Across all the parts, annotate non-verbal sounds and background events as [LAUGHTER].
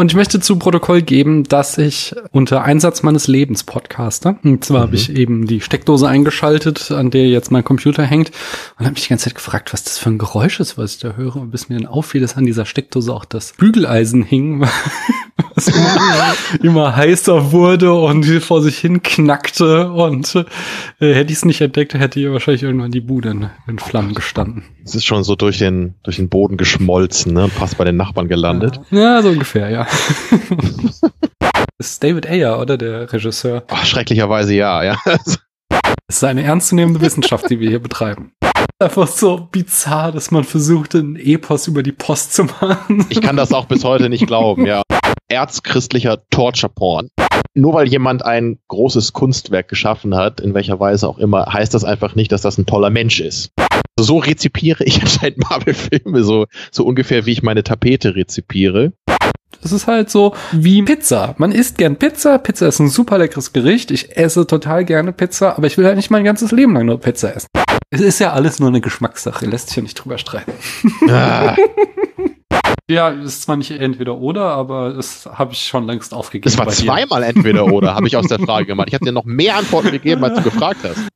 Und ich möchte zu Protokoll geben, dass ich unter Einsatz meines Lebens podcaste. Und zwar mhm. habe ich eben die Steckdose eingeschaltet, an der jetzt mein Computer hängt und habe mich die ganze Zeit gefragt, was das für ein Geräusch ist, was ich da höre. Und bis mir dann auffiel, dass an dieser Steckdose auch das Bügeleisen hing, [LAUGHS] was [LAUGHS] immer, immer heißer wurde und vor sich hin knackte. Und äh, hätte ich es nicht entdeckt, hätte hier wahrscheinlich irgendwann die Bude in, in Flammen gestanden. Es ist schon so durch den, durch den Boden geschmolzen, ne? Passt bei den Nachbarn gelandet. Ja, so ungefähr, ja. [LAUGHS] ist David Ayer, oder der Regisseur? Ach, schrecklicherweise ja, ja. Es ist eine ernstzunehmende Wissenschaft, die wir hier betreiben. Einfach so bizarr, dass man versucht, einen Epos über die Post zu machen. Ich kann das auch bis heute nicht glauben, ja. Erzchristlicher Torture-Porn. Nur weil jemand ein großes Kunstwerk geschaffen hat, in welcher Weise auch immer, heißt das einfach nicht, dass das ein toller Mensch ist. So rezipiere ich [LAUGHS] anscheinend Marvel-Filme, so, so ungefähr wie ich meine Tapete rezipiere. Das ist halt so wie Pizza. Man isst gern Pizza. Pizza ist ein super leckeres Gericht. Ich esse total gerne Pizza, aber ich will halt nicht mein ganzes Leben lang nur Pizza essen. Es ist ja alles nur eine Geschmackssache. Lässt sich ja nicht drüber streiten. Ah. [LAUGHS] Ja, es ist zwar nicht entweder oder, aber das habe ich schon längst aufgegeben. Es war zweimal entweder oder, habe ich aus der Frage gemacht. Ich habe dir noch mehr Antworten gegeben, als du gefragt hast.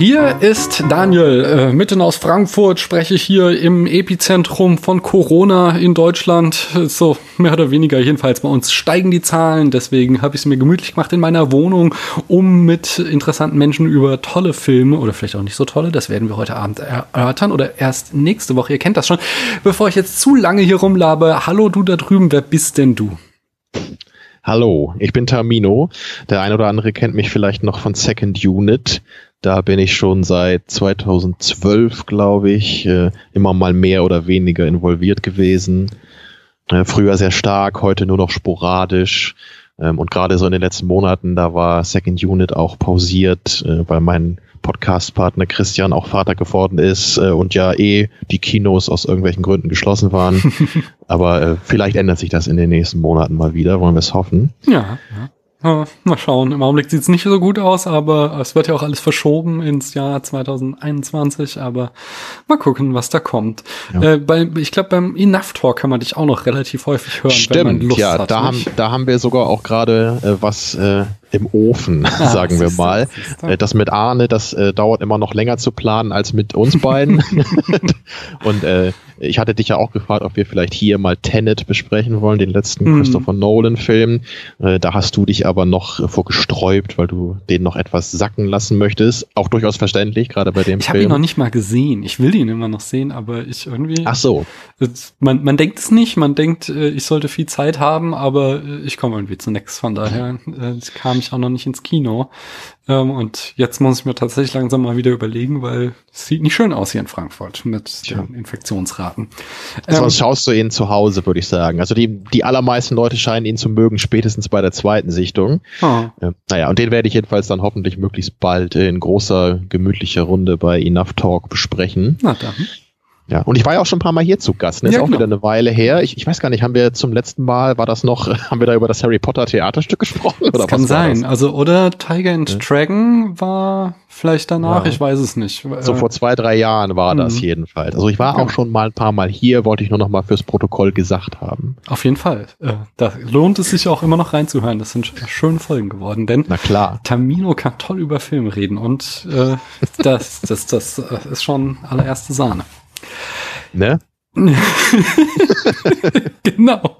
Hier ist Daniel, äh, mitten aus Frankfurt, spreche ich hier im Epizentrum von Corona in Deutschland. So mehr oder weniger, jedenfalls bei uns steigen die Zahlen. Deswegen habe ich es mir gemütlich gemacht in meiner Wohnung, um mit interessanten Menschen über tolle Filme oder vielleicht auch nicht so tolle, das werden wir heute Abend erörtern oder erst nächste Woche. Ihr kennt das schon. Bevor ich jetzt zu lange hier rumlabe, hallo du da drüben, wer bist denn du? Hallo, ich bin Tamino. Der ein oder andere kennt mich vielleicht noch von Second Unit. Da bin ich schon seit 2012, glaube ich, äh, immer mal mehr oder weniger involviert gewesen. Äh, früher sehr stark, heute nur noch sporadisch. Ähm, und gerade so in den letzten Monaten, da war Second Unit auch pausiert, äh, weil mein Podcast-Partner Christian auch Vater geworden ist und ja eh die Kinos aus irgendwelchen Gründen geschlossen waren. [LAUGHS] Aber vielleicht ändert sich das in den nächsten Monaten mal wieder, wollen wir es hoffen. Ja, ja. Ja, mal schauen. Im Augenblick sieht es nicht so gut aus, aber es wird ja auch alles verschoben ins Jahr 2021. Aber mal gucken, was da kommt. Ja. Äh, bei, ich glaube, beim Enough Talk kann man dich auch noch relativ häufig hören. Stimmt, wenn man Lust ja, hat, da, haben, da haben wir sogar auch gerade äh, was äh, im Ofen, [LAUGHS] ah, sagen wir mal. Äh, das mit Arne, das äh, dauert immer noch länger zu planen als mit uns beiden. [LAUGHS] [LAUGHS] Und äh, ich hatte dich ja auch gefragt, ob wir vielleicht hier mal Tenet besprechen wollen, den letzten mhm. Christopher Nolan-Film. Äh, da hast du dich aber noch vorgesträubt, weil du den noch etwas sacken lassen möchtest. Auch durchaus verständlich, gerade bei dem ich Film. Ich habe ihn noch nicht mal gesehen. Ich will ihn immer noch sehen, aber ich irgendwie. Ach so. Man, man denkt es nicht, man denkt, äh, ich sollte viel Zeit haben, aber äh, ich komme irgendwie zu nichts. Von daher äh, kam ich auch noch nicht ins Kino. Ähm, und jetzt muss ich mir tatsächlich langsam mal wieder überlegen, weil es sieht nicht schön aus hier in Frankfurt mit ja. den Infektionsraten. Ähm, Sonst schaust du ihn zu Hause, würde ich sagen. Also die, die allermeisten Leute scheinen ihn zu mögen, spätestens bei der zweiten Sichtung. Oh. Äh, naja, und den werde ich jedenfalls dann hoffentlich möglichst bald in großer, gemütlicher Runde bei Enough Talk besprechen. Na dann. Ja, und ich war ja auch schon ein paar Mal hier zu Gast. Ne? Ist ja, auch genau. wieder eine Weile her. Ich, ich weiß gar nicht, haben wir zum letzten Mal, war das noch, [LAUGHS] haben wir da über das Harry Potter Theaterstück gesprochen? Oder das kann sein. Also, oder Tiger and ja. Dragon war vielleicht danach, ja. ich weiß es nicht. So vor zwei, drei Jahren war das mhm. jedenfalls. Also ich war auch schon mal ein paar Mal hier, wollte ich nur noch mal fürs Protokoll gesagt haben. Auf jeden Fall. Äh, da lohnt es sich auch immer noch reinzuhören. Das sind schöne Folgen geworden, denn Na klar. Tamino kann toll über Filme reden und äh, das, das, das, das ist schon allererste Sahne. Ne? [LAUGHS] genau.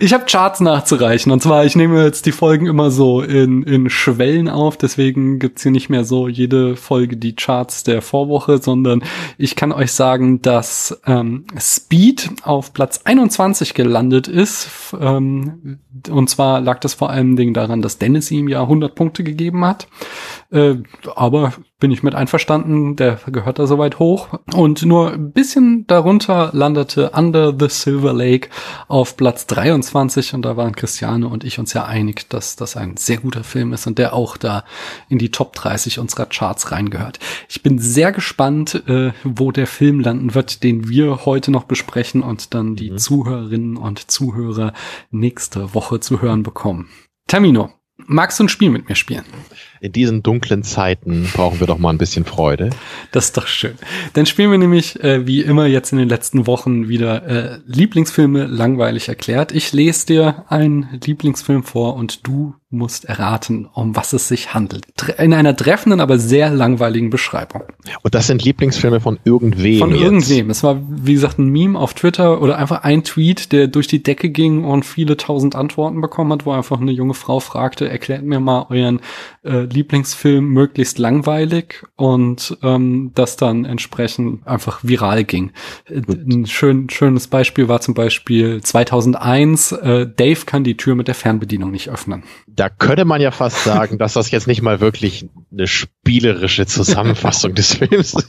Ich habe Charts nachzureichen. Und zwar, ich nehme jetzt die Folgen immer so in, in Schwellen auf. Deswegen gibt's hier nicht mehr so jede Folge die Charts der Vorwoche, sondern ich kann euch sagen, dass ähm, Speed auf Platz 21 gelandet ist. Ähm, und zwar lag das vor allen Dingen daran, dass Dennis ihm ja 100 Punkte gegeben hat. Äh, aber bin ich mit einverstanden, der gehört da soweit hoch. Und nur ein bisschen darunter landete Under the Silver Lake auf Platz 23 2021 und da waren Christiane und ich uns ja einig, dass das ein sehr guter Film ist und der auch da in die Top 30 unserer Charts reingehört. Ich bin sehr gespannt, äh, wo der Film landen wird, den wir heute noch besprechen und dann die mhm. Zuhörerinnen und Zuhörer nächste Woche zu hören bekommen. Termino, magst du ein Spiel mit mir spielen? In diesen dunklen Zeiten brauchen wir doch mal ein bisschen Freude. Das ist doch schön. Dann spielen wir nämlich, äh, wie immer jetzt in den letzten Wochen, wieder äh, Lieblingsfilme langweilig erklärt. Ich lese dir einen Lieblingsfilm vor und du musst erraten, um was es sich handelt. In einer treffenden, aber sehr langweiligen Beschreibung. Und das sind Lieblingsfilme von irgendwem. Von jetzt. irgendwem. Es war, wie gesagt, ein Meme auf Twitter oder einfach ein Tweet, der durch die Decke ging und viele tausend Antworten bekommen hat, wo einfach eine junge Frau fragte, erklärt mir mal euren äh, Lieblingsfilm möglichst langweilig und ähm, das dann entsprechend einfach viral ging. Gut. Ein schön, schönes Beispiel war zum Beispiel 2001, äh, Dave kann die Tür mit der Fernbedienung nicht öffnen. Da könnte man ja fast sagen, dass das jetzt nicht mal wirklich eine spielerische Zusammenfassung des Films ist.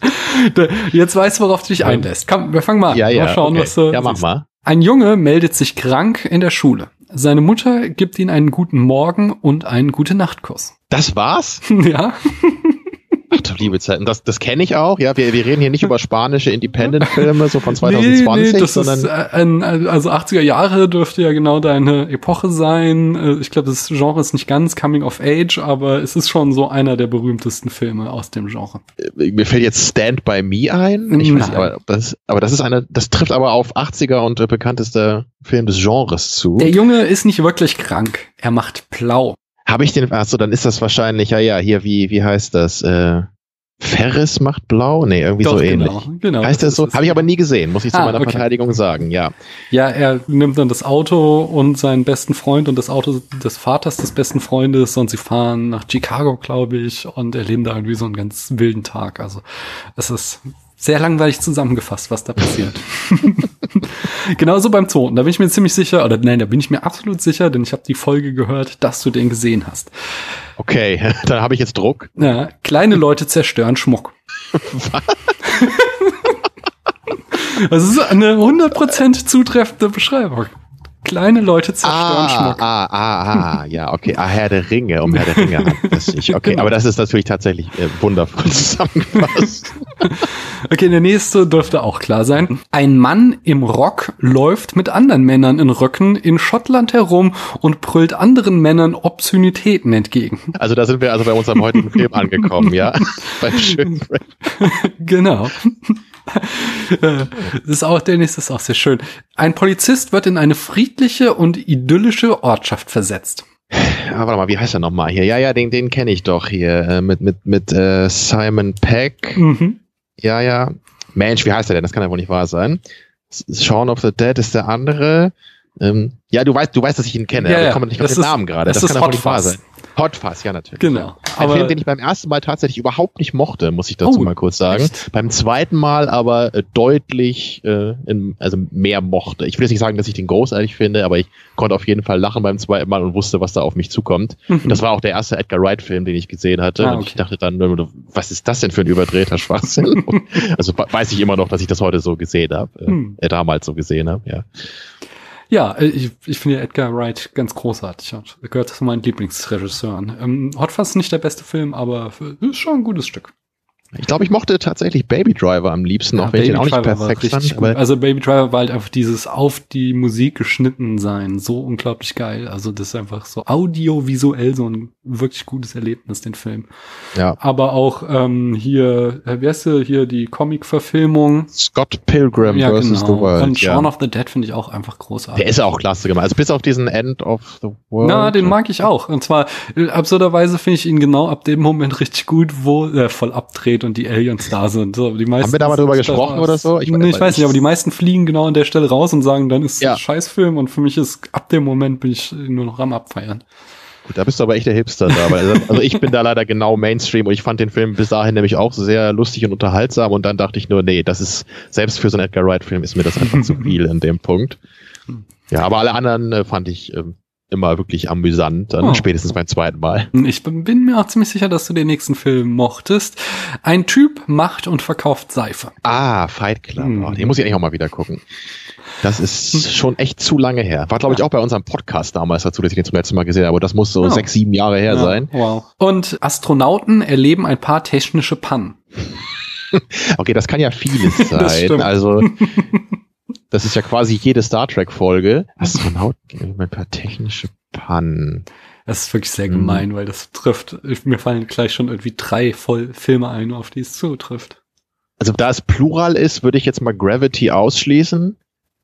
Jetzt weißt du, worauf du dich einlässt. Komm, wir fangen mal an. Ja, ja, mal schauen, okay. was du Ja, mach siehst. mal. Ein Junge meldet sich krank in der Schule. Seine Mutter gibt ihm einen guten Morgen und einen gute Nachtkuss. Das war's? [LAUGHS] Ja. Liebe Zeiten, das, das kenne ich auch. Ja, wir, wir reden hier nicht über spanische Independent-Filme so von 2020, [LAUGHS] nee, nee, sondern ist ein, also 80er Jahre dürfte ja genau deine Epoche sein. Äh, ich glaube, das Genre ist nicht ganz Coming of Age, aber es ist schon so einer der berühmtesten Filme aus dem Genre. Äh, mir fällt jetzt Stand by Me ein. Ich weiß nicht, aber das, aber das ist eine, das trifft aber auf 80er und äh, bekanntester Film des Genres zu. Der Junge ist nicht wirklich krank. Er macht Blau. Habe ich den, achso, dann ist das wahrscheinlich, ja, ja, hier, wie, wie heißt das? Äh, Ferris macht blau? Nee, irgendwie Doch, so genau, ähnlich. Genau, heißt das, das so? Habe ich aber nie gesehen, muss ich zu ah, meiner okay. Verteidigung sagen, ja. Ja, er nimmt dann das Auto und seinen besten Freund und das Auto des Vaters des besten Freundes und sie fahren nach Chicago, glaube ich, und erleben da irgendwie so einen ganz wilden Tag. Also es ist sehr langweilig zusammengefasst, was da passiert. [LAUGHS] [LAUGHS] Genauso beim Zoten. Da bin ich mir ziemlich sicher, oder nein, da bin ich mir absolut sicher, denn ich habe die Folge gehört, dass du den gesehen hast. Okay, [LAUGHS] dann habe ich jetzt Druck. Ja, kleine Leute zerstören Schmuck. Was? [LAUGHS] Das ist eine 100% zutreffende Beschreibung. Kleine Leute zerstören ah, Schmuck. Ah, ah, ah, ja, okay. Ah, Herr der Ringe, um Herr der Ringe handelt es. Okay, genau. aber das ist natürlich tatsächlich äh, wundervoll [LAUGHS] zusammengefasst. [LAUGHS] okay, der nächste dürfte auch klar sein. Ein Mann im Rock läuft mit anderen Männern in Röcken in Schottland herum und brüllt anderen Männern Obszönitäten entgegen. Also da sind wir also bei unserem heutigen Film angekommen, ja? [LAUGHS] Beim schönen Genau. [LAUGHS] das ist auch, der nächste ist auch sehr schön. Ein Polizist wird in eine friedliche und idyllische Ortschaft versetzt. Ah, warte mal, wie heißt er nochmal hier? Ja, ja, den, den kenne ich doch hier. Äh, mit mit, mit äh, Simon Peck. Mhm. Ja, ja. Mensch, wie heißt er denn? Das kann ja wohl nicht wahr sein. Shaun of the Dead ist der andere. Ähm, ja, du weißt, du weißt, dass ich ihn kenne, ja, aber ich komme nicht auf den Namen gerade. Das, das kann ja wohl nicht wahr sein. Hot Fuzz, ja natürlich. Genau. Ein aber Film, den ich beim ersten Mal tatsächlich überhaupt nicht mochte, muss ich dazu oh, mal kurz sagen. Echt? Beim zweiten Mal aber äh, deutlich, äh, in, also mehr mochte. Ich will jetzt nicht sagen, dass ich den großartig finde, aber ich konnte auf jeden Fall lachen beim zweiten Mal und wusste, was da auf mich zukommt. Mhm. Und das war auch der erste Edgar Wright-Film, den ich gesehen hatte. Ah, okay. Und ich dachte dann, was ist das denn für ein überdrehter Schwachsinn? [LAUGHS] also weiß ich immer noch, dass ich das heute so gesehen habe, äh, hm. äh, damals so gesehen habe, ja. Ja, äh, ich, ich finde Edgar Wright ganz großartig. Er gehört zu meinen Lieblingsregisseuren. Ähm, Hot Fuzz ist nicht der beste Film, aber ist schon ein gutes Stück. Ich glaube, ich mochte tatsächlich Baby Driver am liebsten, ja, auch wenn Baby ich den auch nicht perfekt fand. Aber also Baby Driver war halt einfach dieses auf die Musik geschnitten sein, so unglaublich geil. Also das ist einfach so audiovisuell so ein wirklich gutes Erlebnis, den Film. Ja. Aber auch ähm, hier, äh, wie heißt du, hier die Comic-Verfilmung? Scott Pilgrim ja, vs. Genau. the World. Und Shaun ja. of the Dead finde ich auch einfach großartig. Der ist auch klasse gemacht. Also bis auf diesen End of the World. Na, den mag ich auch. Und zwar, äh, absurderweise finde ich ihn genau ab dem Moment [LAUGHS] richtig gut, wo er voll abdreht steht und die Aliens da sind. So, die meisten Haben wir da mal drüber gesprochen oder so? Ich, nee, ich weiß nicht, aber die meisten fliegen genau an der Stelle raus und sagen, dann ist ja. ein Scheißfilm und für mich ist ab dem Moment bin ich nur noch am Abfeiern. Gut, da bist du aber echt der Hipster da. Weil, also, also ich bin da leider genau Mainstream und ich fand den Film bis dahin nämlich auch sehr lustig und unterhaltsam und dann dachte ich nur, nee, das ist, selbst für so einen Edgar Wright-Film ist mir das einfach zu [LAUGHS] viel in dem Punkt. Ja, aber alle anderen äh, fand ich ähm, immer wirklich amüsant, dann Oh. spätestens beim zweiten Mal. Ich bin mir auch ziemlich sicher, dass du den nächsten Film mochtest. Ein Typ macht und verkauft Seife. Ah, Fight Club. Hm. Oh, den muss ich eigentlich auch mal wieder gucken. Das ist schon echt zu lange her. War, glaube ich, auch bei unserem Podcast damals dazu, dass ich den zum letzten Mal gesehen habe. Aber das muss so Ja. sechs, sieben Jahre her Ja, sein. Wow. Und Astronauten erleben ein paar technische Pannen. [LAUGHS] Okay, das kann ja vieles [LAUGHS] sein. also, [LAUGHS] das ist ja quasi jede Star Trek-Folge. [LAUGHS] Astronauten, ein paar technische Pannen. Das ist wirklich sehr Mhm. gemein, weil das trifft. Mir fallen gleich schon irgendwie drei voll Filme ein, auf die es zutrifft. Also, da es Plural ist, würde ich jetzt mal Gravity ausschließen.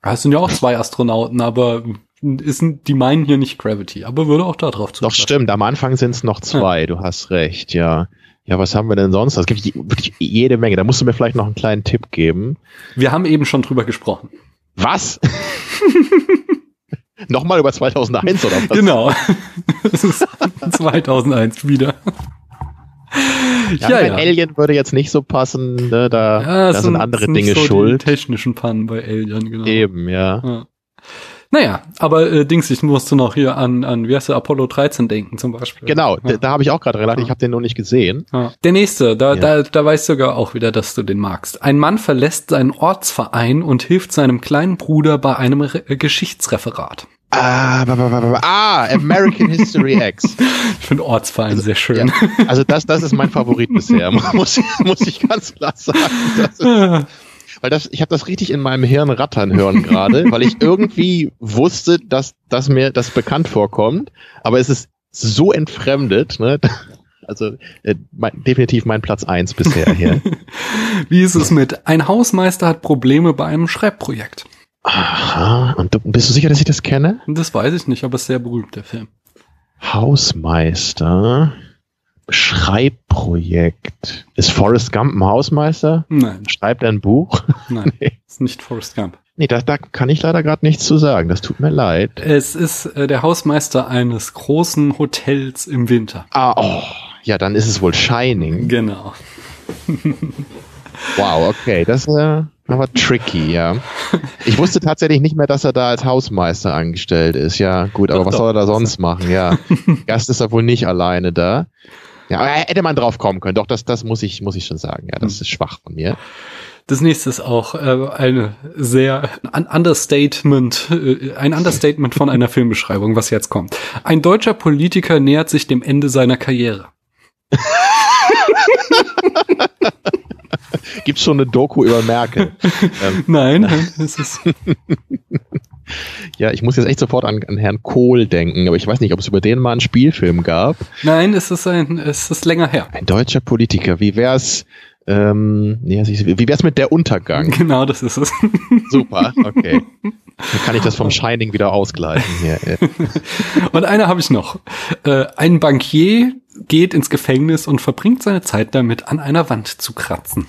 Ja, Es sind ja auch zwei Astronauten, aber ist, die meinen hier nicht Gravity, aber würde auch da drauf Doch, zutreffen. stimmt. Am Anfang sind es noch zwei. Du hast recht, ja. Ja, was haben wir denn sonst? Es gibt wirklich jede Menge. Da musst du mir vielleicht noch einen kleinen Tipp geben. Wir haben eben schon drüber gesprochen. Was? [LAUGHS] Nochmal über 2001 oder was? Genau. [LAUGHS] Es ist 2001 wieder. Ja, Ja, ja. Alien würde jetzt nicht so passen. Ne? Da, Ja, da es sind andere es Dinge so schuld. Die technischen Pannen bei Alien, genau. Eben, ja. Ja. Naja, aber äh, Dings, ich musste noch hier an, an, wie heißt der, Apollo 13 denken zum Beispiel. Genau, Ja. da, habe ich auch gerade relativ, ich habe den noch nicht gesehen. Ja. Der nächste, da, Ja. da, da weiß sogar auch wieder, dass du den magst. Ein Mann verlässt seinen Ortsverein und hilft seinem kleinen Bruder bei einem Re äh, Geschichtsreferat. Ah, ah, American History X. [LAUGHS] Ich finde Ortsverein sehr schön. Also das, das ist mein Favorit bisher, [LAUGHS] muss, muss ich ganz klar sagen. Weil das, ich habe das richtig in meinem Hirn rattern hören gerade, [LAUGHS] weil ich irgendwie wusste, dass, dass mir das bekannt vorkommt, aber es ist so entfremdet, ne? [LAUGHS] Also äh, mein, definitiv mein Platz eins bisher hier. [LAUGHS] Wie ist es mit Ein Hausmeister hat Probleme bei einem Schreibprojekt? Aha. Und du, bist du sicher, dass ich das kenne? Das weiß ich nicht, aber es ist sehr berühmt, der Film. Hausmeister. Schreibprojekt. Ist Forrest Gump ein Hausmeister? Nein, Schreibt er ein Buch? [LAUGHS] nein, Nee. ist nicht Forrest Gump. Nee, da, da kann ich leider gerade nichts zu sagen. Das tut mir leid. Es ist äh, der Hausmeister eines großen Hotels im Winter. Ah, oh. Ja, dann ist es wohl Shining. Genau. [LAUGHS] Wow, okay. Das äh, war tricky, ja. Ich wusste tatsächlich nicht mehr, dass er da als Hausmeister angestellt ist. Ja, gut, aber Doch, was doch. soll er da sonst machen? Ja. [LAUGHS] Gast ist er wohl nicht alleine da. Ja, aber hätte man drauf kommen können. Doch, das, das muss ich, muss ich schon sagen. Ja, das ist schwach von mir. Das nächste ist auch äh, eine sehr ein Understatement, äh, ein Understatement von einer [LAUGHS] Filmbeschreibung, was jetzt kommt. Ein deutscher Politiker nähert sich dem Ende seiner Karriere. [LAUGHS] Gibt's schon eine Doku über Merkel? [LAUGHS] ähm, Nein, nein, es ist ja, ich muss jetzt echt sofort an, an Herrn Kohl denken, aber ich weiß nicht, ob es über den mal einen Spielfilm gab. nein, es ist ein es ist länger her. Ein deutscher Politiker, wie wär's, ähm, nee, wie wär's mit der Untergang? Genau, das ist es. [LAUGHS] Super, okay. Dann kann ich das vom Shining wieder ausgleichen hier. Und eine habe ich noch. Äh, ein Bankier geht ins Gefängnis und verbringt seine Zeit damit, an einer Wand zu kratzen.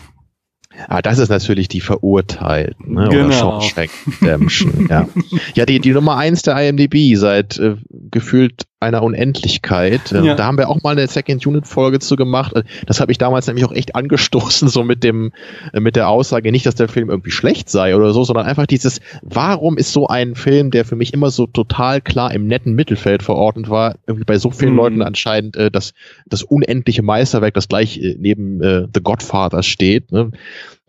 Ah, das ist natürlich die Verurteilten, ne? Genau. Oder Shawshank Redemption, ja. Ja, die, die Nummer eins der IMDb seit äh, gefühlt einer Unendlichkeit. Äh, Ja. Da haben wir auch mal eine Second Unit Folge zu gemacht. Äh, Das habe ich damals nämlich auch echt angestoßen, so mit dem, äh, mit der Aussage, nicht, dass der Film irgendwie schlecht sei oder so, sondern einfach dieses, warum ist so ein Film, der für mich immer so total klar im netten Mittelfeld verordnet war, irgendwie bei so vielen Mhm. Leuten anscheinend äh, das, das unendliche Meisterwerk, das gleich äh, neben äh, The Godfather steht, ne?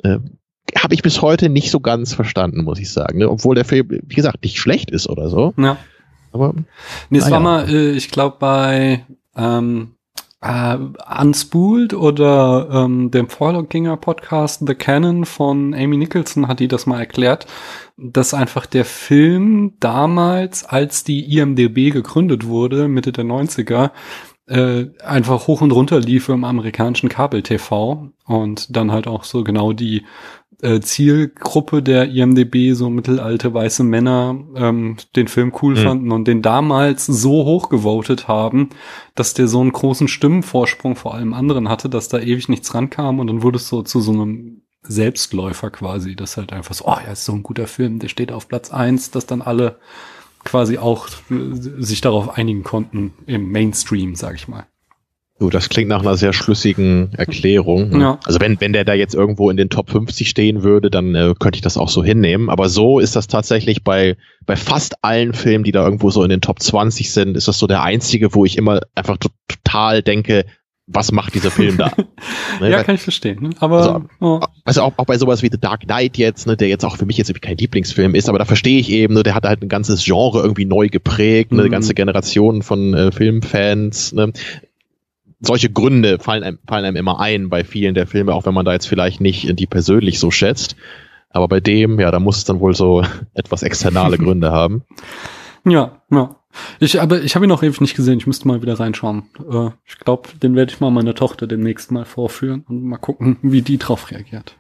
äh, habe ich bis heute nicht so ganz verstanden, muss ich sagen. Ne? Obwohl der Film, wie gesagt, nicht schlecht ist oder so. Ja. Aber Nee, es Ah, war mal, äh, ich glaube, bei ähm, äh, Unspooled oder ähm, dem Vorgänger-Podcast The Canon von Amy Nicholson hat die das mal erklärt, dass einfach der Film damals, als die IMDB gegründet wurde, Mitte der 90er, äh, einfach hoch und runter lief im amerikanischen Kabel-TV und dann halt auch so genau die äh, Zielgruppe der IMDB, so mittelalte weiße Männer, ähm, den Film cool Mhm. fanden und den damals so hoch gewotet haben, dass der so einen großen Stimmenvorsprung vor allem anderen hatte, dass da ewig nichts rankam und dann wurde es so zu so einem Selbstläufer quasi, das halt einfach so, oh ja, ist so ein guter Film, der steht auf Platz eins, dass dann alle quasi auch äh, sich darauf einigen konnten im Mainstream, sag ich mal. Du, das klingt nach einer sehr schlüssigen Erklärung. Ne? Ja. Also wenn, wenn der da jetzt irgendwo in den Top 50 stehen würde, dann äh, könnte ich das auch so hinnehmen. Aber so ist das tatsächlich bei, bei fast allen Filmen, die da irgendwo so in den Top 20 sind, ist das so der einzige, wo ich immer einfach total denke, was macht dieser Film da? [LAUGHS] ne, ja, kann ich verstehen. Ne? Aber also, oh. also auch, auch, bei sowas wie The Dark Knight jetzt, ne, der jetzt auch für mich jetzt irgendwie kein Lieblingsfilm ist, aber da verstehe ich eben, ne, der hat halt ein ganzes Genre irgendwie neu geprägt, ne, mhm. eine ganze Generation von äh, Filmfans. Ne solche Gründe fallen einem, fallen einem immer ein bei vielen der Filme, auch wenn man da jetzt vielleicht nicht die persönlich so schätzt. Aber bei dem, ja, da muss es dann wohl so [LAUGHS] etwas externe [LAUGHS] Gründe haben. Ja, ja. Ich, aber ich habe ihn noch ewig nicht gesehen. Ich müsste mal wieder reinschauen. Äh, ich glaube, den werde ich mal meiner Tochter demnächst mal vorführen und mal gucken, wie die drauf reagiert.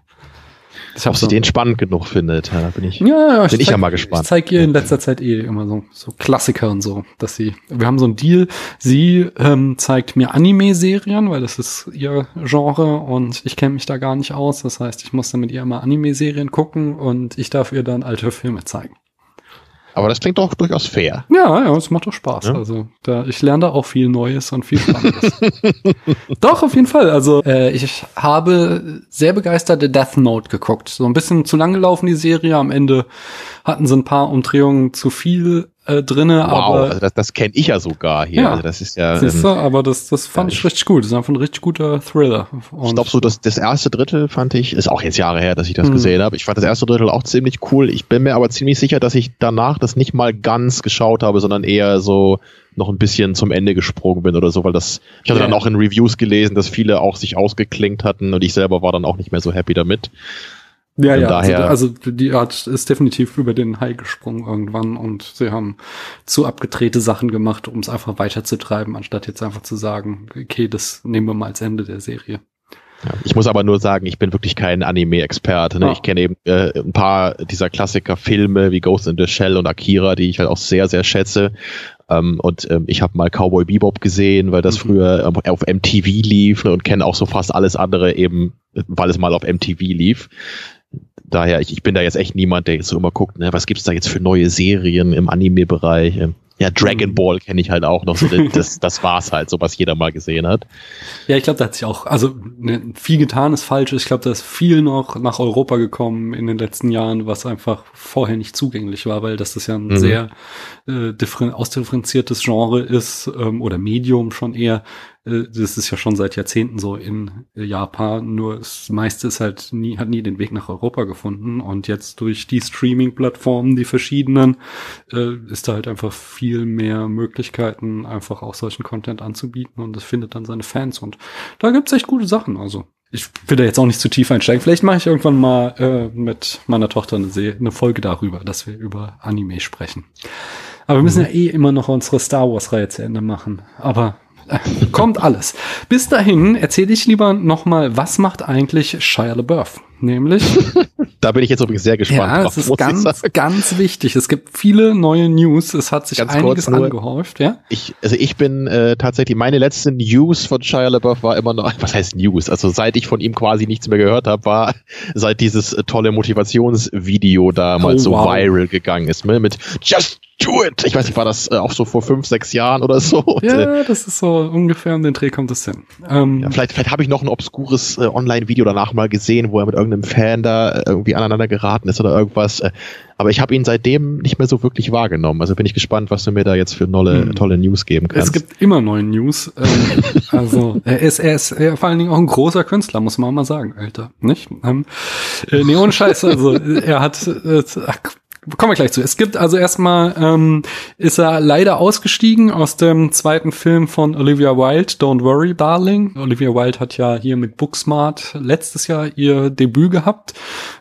Ich Ob sie den spannend genug findet, ja, bin ich, ja, ja, bin ich, ich ja mal gespannt. Ich zeige ihr in letzter Zeit eh immer so, so Klassiker und so, dass sie, wir haben so einen Deal, sie ähm, zeigt mir Anime-Serien, weil das ist ihr Genre und ich kenne mich da gar nicht aus. Das heißt, ich muss dann mit ihr immer Anime-Serien gucken und ich darf ihr dann alte Filme zeigen. Aber das klingt doch durchaus fair. Ja, ja, es macht doch Spaß. Ja? Also da, ich lerne da auch viel Neues und viel Spannendes. [LAUGHS] doch, auf jeden Fall. Also äh, ich habe sehr begeistert Death Note geguckt. So ein bisschen zu lang gelaufen, die Serie. Am Ende hatten sie ein paar Umdrehungen zu viel äh, drinne, wow, aber also das, das kenne ich ja sogar hier. Ja, also das ist ja. Siehst du, aber das, das fand ja, ich richtig gut. Das ist einfach ein richtig guter Thriller. Und ich glaube so, das, das erste Drittel fand ich, ist auch jetzt Jahre her, dass ich das mhm. gesehen habe. Ich fand das erste Drittel auch ziemlich cool. Ich bin mir aber ziemlich sicher, dass ich danach das nicht mal ganz geschaut habe, sondern eher so noch ein bisschen zum Ende gesprungen bin oder so, weil das, ich hatte yeah. dann auch in Reviews gelesen, dass viele auch sich ausgeklinkt hatten und ich selber war dann auch nicht mehr so happy damit. Ja, ja, also daher also, also die Art ist definitiv über den Hai gesprungen irgendwann und sie haben zu abgedrehte Sachen gemacht, um es einfach weiterzutreiben, anstatt jetzt einfach zu sagen, okay, das nehmen wir mal als Ende der Serie. Ja, ich muss aber nur sagen, ich bin wirklich kein Anime-Experte. Ne? Oh. Ich kenne eben äh, ein paar dieser Klassiker-Filme wie Ghost in the Shell und Akira, die ich halt auch sehr, sehr schätze. Ähm, und ähm, ich habe mal Cowboy Bebop gesehen, weil das mhm. früher ähm, auf MTV lief ne? und kenne auch so fast alles andere eben, weil es mal auf MTV lief daher, ich, ich bin da jetzt echt niemand, der jetzt so immer guckt, ne, was gibt's da jetzt für neue Serien im Anime-Bereich? Ja, Dragon mhm. Ball kenne ich halt auch noch. So, [LAUGHS] das, das war's halt, so was jeder mal gesehen hat. Ja, ich glaube, da hat sich auch, also ne, viel getan ist falsch. Ich glaube, da ist viel noch nach Europa gekommen in den letzten Jahren, was einfach vorher nicht zugänglich war, weil das ist ja ein mhm. sehr äh, ausdifferenziertes Genre ist ähm, oder Medium schon eher, das ist ja schon seit Jahrzehnten so in äh, Japan, nur das meiste ist halt nie, hat nie den Weg nach Europa gefunden und jetzt durch die Streaming-Plattformen, die verschiedenen, äh, ist da halt einfach viel mehr Möglichkeiten, einfach auch solchen Content anzubieten und das findet dann seine Fans und da gibt's echt gute Sachen, also. Ich will da jetzt auch nicht zu tief einsteigen. Vielleicht mache ich irgendwann mal äh, mit meiner Tochter eine, eine Folge darüber, dass wir über Anime sprechen. Aber wir müssen mhm. ja eh immer noch unsere Star Wars-Reihe zu Ende machen. Aber [LAUGHS] Kommt alles. Bis dahin erzähle ich lieber nochmal, was macht eigentlich Shia LaBeouf? Nämlich. [LAUGHS] da bin ich jetzt übrigens sehr gespannt. Ja, drauf, es ist ganz, ganz wichtig. Es gibt viele neue News. Es hat sich ganz einiges nur, angehäuft, ja. Ich, also ich bin äh, tatsächlich, meine letzte News von Shia LaBeouf war immer noch, [LAUGHS] was heißt News? Also seit ich von ihm quasi nichts mehr gehört habe, war seit dieses äh, tolle Motivationsvideo da mal oh, so wow. viral gegangen ist, ne? mit Just do it. Ich weiß nicht, war das äh, auch so vor fünf, sechs Jahren oder so? Ja, das ist so ungefähr um den Dreh kommt es hin. Ähm, ja, vielleicht vielleicht habe ich noch ein obskures äh, Online-Video danach mal gesehen, wo er mit irgendeinem Fan da äh, irgendwie aneinander geraten ist oder irgendwas. Äh, aber ich habe ihn seitdem nicht mehr so wirklich wahrgenommen. Also bin ich gespannt, was du mir da jetzt für tolle, hm. tolle News geben kannst. Es gibt immer neue News. Ähm, [LAUGHS] also er ist, er ist er vor allen Dingen auch ein großer Künstler, muss man mal sagen, Alter. Nicht? Ähm, äh, nee, ohne Scheiß. Also er hat, äh, ach, kommen wir gleich zu. Es gibt also erstmal, ähm, ist er leider ausgestiegen aus dem zweiten Film von Olivia Wilde, Don't Worry, Darling. Olivia Wilde hat ja hier mit Booksmart letztes Jahr ihr Debüt gehabt.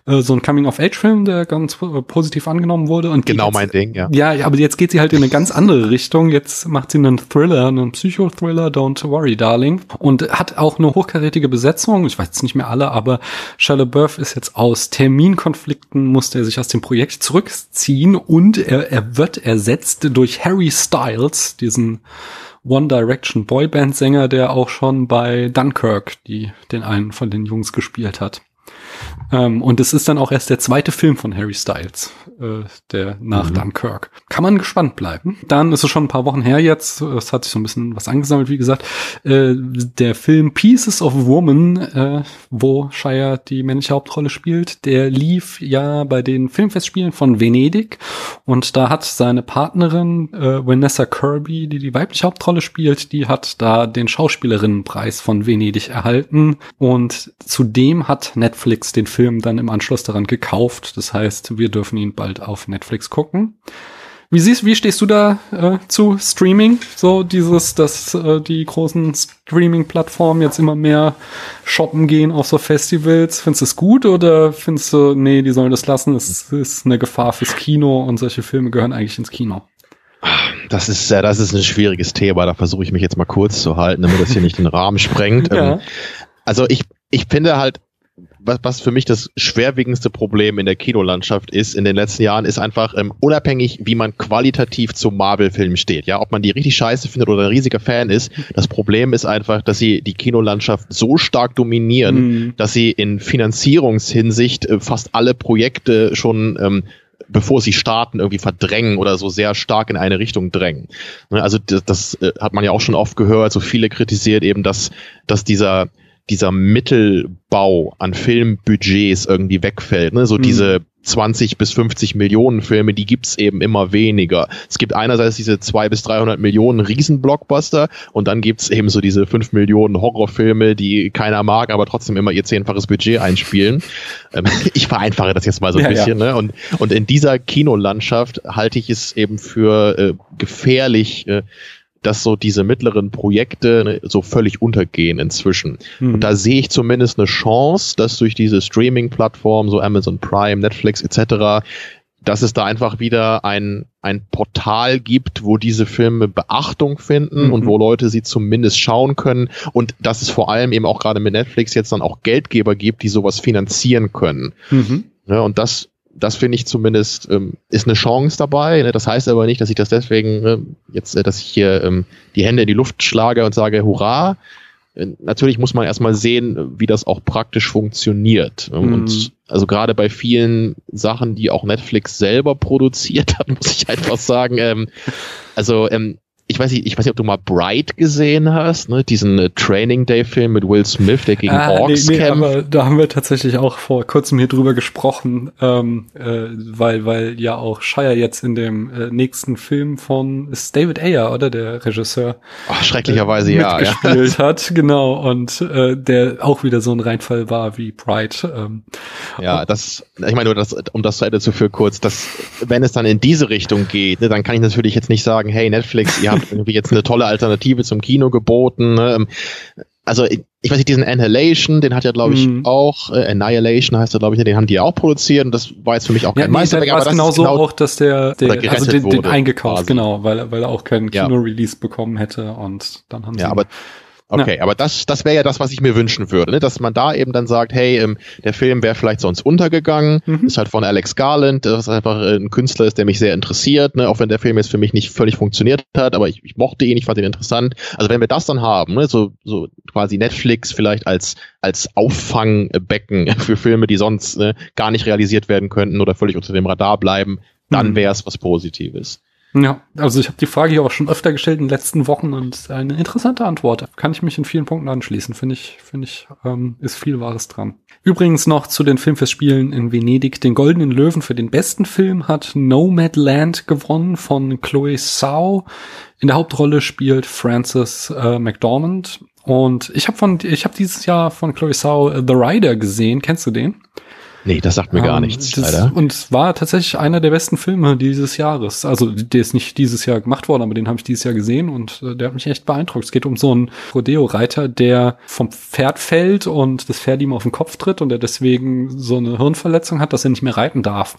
Äh, so ein Coming-of-Age-Film, der ganz äh, positiv angenommen wurde. Und genau mein Ding, ja. Ja, aber jetzt geht sie halt in eine ganz andere Richtung. Jetzt macht sie einen Thriller, einen Psychothriller, Don't Worry, Darling. Und hat auch eine hochkarätige Besetzung. Ich weiß jetzt nicht mehr alle, aber Shia LaBeouf ist jetzt aus Terminkonflikten, musste er sich aus dem Projekt zurück ziehen und er, er wird ersetzt durch Harry Styles, diesen One Direction Boyband Sänger, der auch schon bei Dunkirk die, den einen von den Jungs gespielt hat. Ähm, und es ist dann auch erst der zweite Film von Harry Styles, äh, der nach mhm. Dunkirk. Kann man gespannt bleiben. Dann ist es schon ein paar Wochen her jetzt, es hat sich so ein bisschen was angesammelt, wie gesagt, äh, der Film Pieces of Woman, äh, wo Shire die männliche Hauptrolle spielt, der lief ja bei den Filmfestspielen von Venedig und da hat seine Partnerin äh, Vanessa Kirby, die die weibliche Hauptrolle spielt, die hat da den Schauspielerinnenpreis von Venedig erhalten und zudem hat Netflix den Film dann im Anschluss daran gekauft. Das heißt, wir dürfen ihn bald auf Netflix gucken. Wie siehst, wie stehst du da äh, zu Streaming? So dieses, dass äh, die großen Streaming-Plattformen jetzt immer mehr shoppen gehen auf so Festivals. Findest du es gut oder findest du, nee, die sollen das lassen? Es ist eine Gefahr fürs Kino und solche Filme gehören eigentlich ins Kino. Das ist, ja, das ist ein schwieriges Thema. Da versuche ich mich jetzt mal kurz zu halten, damit das hier nicht den Rahmen sprengt. [LAUGHS] ja. Ähm, also ich, ich finde halt, was, was für mich das schwerwiegendste Problem in der Kinolandschaft ist in den letzten Jahren, ist einfach ähm, unabhängig, wie man qualitativ zu Marvel-Filmen steht. Ja, ob man die richtig scheiße findet oder ein riesiger Fan ist. Das Problem ist einfach, dass sie die Kinolandschaft so stark dominieren, mhm. dass sie in Finanzierungshinsicht äh, fast alle Projekte schon ähm, bevor sie starten, irgendwie verdrängen oder so sehr stark in eine Richtung drängen. Ne, also das, das äh, hat man ja auch schon oft gehört, so viele kritisiert eben, dass, dass dieser dieser Mittelbau an Filmbudgets irgendwie wegfällt. Ne? So mhm. diese 20 bis 50 Millionen Filme, die gibt's eben immer weniger. Es gibt einerseits diese zwei bis 300 Millionen Riesenblockbuster und dann gibt's eben so diese 5 Millionen Horrorfilme, die keiner mag, aber trotzdem immer ihr zehnfaches Budget einspielen. Ähm, [LAUGHS] ich vereinfache das jetzt mal so ein ja, bisschen. Ja. Ne? Und, und in dieser Kinolandschaft halte ich es eben für äh, gefährlich, äh, dass so diese mittleren Projekte ne, so völlig untergehen inzwischen. Mhm. Und da sehe ich zumindest eine Chance, dass durch diese Streaming-Plattformen, so Amazon Prime, Netflix etc., dass es da einfach wieder ein, ein Portal gibt, wo diese Filme Beachtung finden mhm. und wo Leute sie zumindest schauen können und dass es vor allem eben auch gerade mit Netflix jetzt dann auch Geldgeber gibt, die sowas finanzieren können. Mhm. Ja, und das das finde ich zumindest ähm, ist eine Chance dabei. Ne? Das heißt aber nicht, dass ich das deswegen äh, jetzt, äh, dass ich hier ähm, die Hände in die Luft schlage und sage Hurra. Äh, natürlich muss man erstmal sehen, wie das auch praktisch funktioniert. Mhm. Und also gerade bei vielen Sachen, die auch Netflix selber produziert hat, [LAUGHS] muss ich einfach sagen, ähm, also ähm, ich weiß nicht, ich weiß nicht, ob du mal Bright gesehen hast, ne? diesen äh, Training Day Film mit Will Smith, der gegen ah, Orks nee, nee, kämpft. Aber da haben wir tatsächlich auch vor kurzem hier drüber gesprochen, ähm, äh, weil weil ja auch Shire jetzt in dem äh, nächsten Film von ist David Ayer oder der Regisseur Ach, schrecklicherweise äh, ja mitgespielt ja. [LAUGHS] hat, genau und äh, der auch wieder so ein Reinfall war wie Bright. Ähm, ja, das, ich meine nur, das, um das zu Ende zu führen kurz, dass wenn es dann in diese Richtung geht, ne, dann kann ich natürlich jetzt nicht sagen, hey Netflix, ihr habt irgendwie jetzt eine tolle Alternative zum Kino geboten. Ne? Also ich, ich weiß nicht, diesen Annihilation, den hat ja, glaube ich, mm. auch, äh, Annihilation heißt er, glaube ich, den haben die ja auch produziert und das war jetzt für mich auch kein ja, Meisterwerk. aber das genau so auch, dass der, der also den, den eingekauft, quasi. genau, weil, weil er auch keinen Kino-Release bekommen hätte und dann haben sie. Ja, aber Okay, ja. aber das, das wäre ja das, was ich mir wünschen würde, ne? dass man da eben dann sagt, hey, ähm, der Film wäre vielleicht sonst untergegangen, mhm. ist halt von Alex Garland, das einfach äh, ein Künstler ist, der mich sehr interessiert, ne? auch wenn der Film jetzt für mich nicht völlig funktioniert hat, aber ich, ich mochte ihn, ich fand ihn interessant. Also wenn wir das dann haben, ne? so, so quasi Netflix vielleicht als, als Auffangbecken [LAUGHS] für Filme, die sonst ne, gar nicht realisiert werden könnten oder völlig unter dem Radar bleiben, dann mhm. wäre es was Positives. Ja, also ich habe die Frage hier auch schon öfter gestellt in den letzten Wochen und eine interessante Antwort. Kann ich mich in vielen Punkten anschließen. Finde ich, finde ich, ähm, ist viel Wahres dran. Übrigens noch zu den Filmfestspielen in Venedig. Den Goldenen Löwen für den besten Film hat Nomadland gewonnen von Chloe Sau. In der Hauptrolle spielt Frances äh, McDormand. Und ich habe von, ich habe dieses Jahr von Chloe Sau äh, The Rider gesehen. Kennst du den? Nee, das sagt mir gar ähm, nichts, das, leider. Und es war tatsächlich einer der besten Filme dieses Jahres. Also der ist nicht dieses Jahr gemacht worden, aber den habe ich dieses Jahr gesehen und äh, der hat mich echt beeindruckt. Es geht um so einen Rodeo-Reiter, der vom Pferd fällt und das Pferd ihm auf den Kopf tritt und der deswegen so eine Hirnverletzung hat, dass er nicht mehr reiten darf.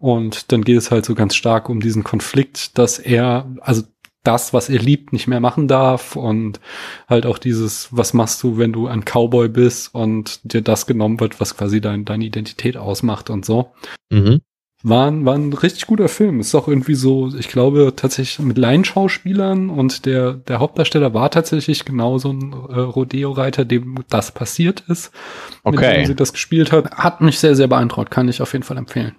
Und dann geht es halt so ganz stark um diesen Konflikt, dass er, also das, was er liebt, nicht mehr machen darf und halt auch dieses, was machst du, wenn du ein Cowboy bist und dir das genommen wird, was quasi dein, deine Identität ausmacht und so. Mhm. War, ein- war ein richtig guter Film. Ist auch irgendwie so, ich glaube, tatsächlich mit Laienschauspielern und der, der Hauptdarsteller war tatsächlich genau so ein äh, Rodeo-Reiter, dem das passiert ist. Mit Okay. dem sie das gespielt hat. Hat mich sehr, sehr beeindruckt. Kann ich auf jeden Fall empfehlen.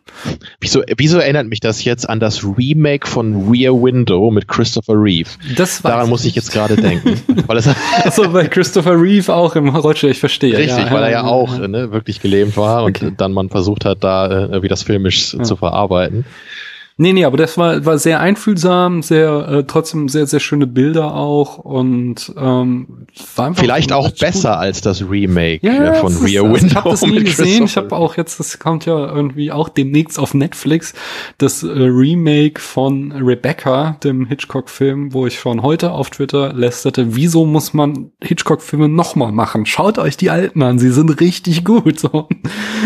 Wieso, wieso erinnert mich das jetzt an das Remake von Rear Window mit Christopher Reeve? Das Daran muss ich jetzt gerade denken. [LAUGHS] weil es Achso, bei Christopher Reeve auch im Rollstuhl, ich verstehe. richtig, weil er ja auch ja. ne, wirklich gelähmt war und Okay. dann man versucht hat, da äh, irgendwie das filmisch zu verarbeiten. Nee, nee, aber das war, war sehr einfühlsam, sehr, äh, trotzdem sehr, sehr schöne Bilder auch und ähm, war einfach Vielleicht auch besser gut. als das Remake Ja, äh, von das ist- Rear also Window. Ich habe das [LAUGHS] nie gesehen. Ich habe auch jetzt, das kommt ja irgendwie auch demnächst auf Netflix, das äh, Remake von Rebecca, dem Hitchcock-Film, wo ich schon heute auf Twitter lästerte, wieso muss man Hitchcock-Filme nochmal machen? Schaut euch die alten an, sie sind richtig gut. So.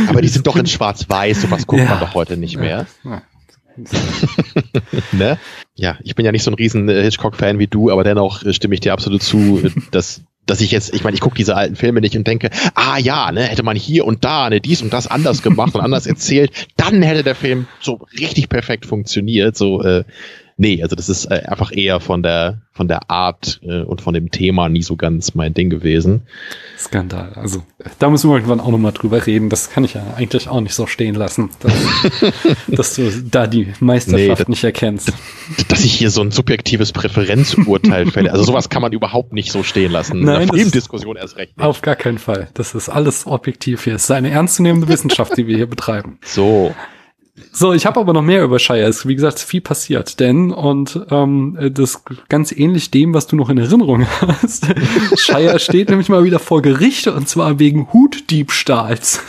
Aber die sind doch in schwarz-weiß, sowas guckt Ja. man doch heute nicht mehr. Ja. [LAUGHS] Ne? Ja, ich bin ja nicht so ein riesen äh, Hitchcock-Fan wie du, aber dennoch äh, stimme ich dir absolut zu, äh, dass dass ich jetzt, ich meine, ich gucke diese alten Filme nicht und denke, ah ja, ne, hätte man hier und da, ne, dies und das anders gemacht und anders erzählt, dann hätte der Film so richtig perfekt funktioniert. So, äh, nee, also das ist äh, einfach eher von der von der Art äh, und von dem Thema nie so ganz mein Ding gewesen. Skandal. Also, da müssen wir irgendwann auch nochmal drüber reden. Das kann ich ja eigentlich auch nicht so stehen lassen, dass, [LAUGHS] dass du da die Meisterschaft Nee, das- nicht erkennst. Dass ich hier so ein subjektives Präferenzurteil fälle. Also sowas kann man überhaupt nicht so stehen lassen. In Nein, einer das- Filmdiskussion erst recht nicht. Auf gar keinen Fall. Das ist alles objektiv hier. Es ist eine ernstzunehmende Wissenschaft, die wir hier betreiben. So. So, ich habe aber noch mehr über Shire. Es ist, wie gesagt, viel passiert. Denn, und ähm, das ganz ähnlich dem, was du noch in Erinnerung hast, [LAUGHS] Shire steht nämlich mal wieder vor Gericht und zwar wegen Hutdiebstahls.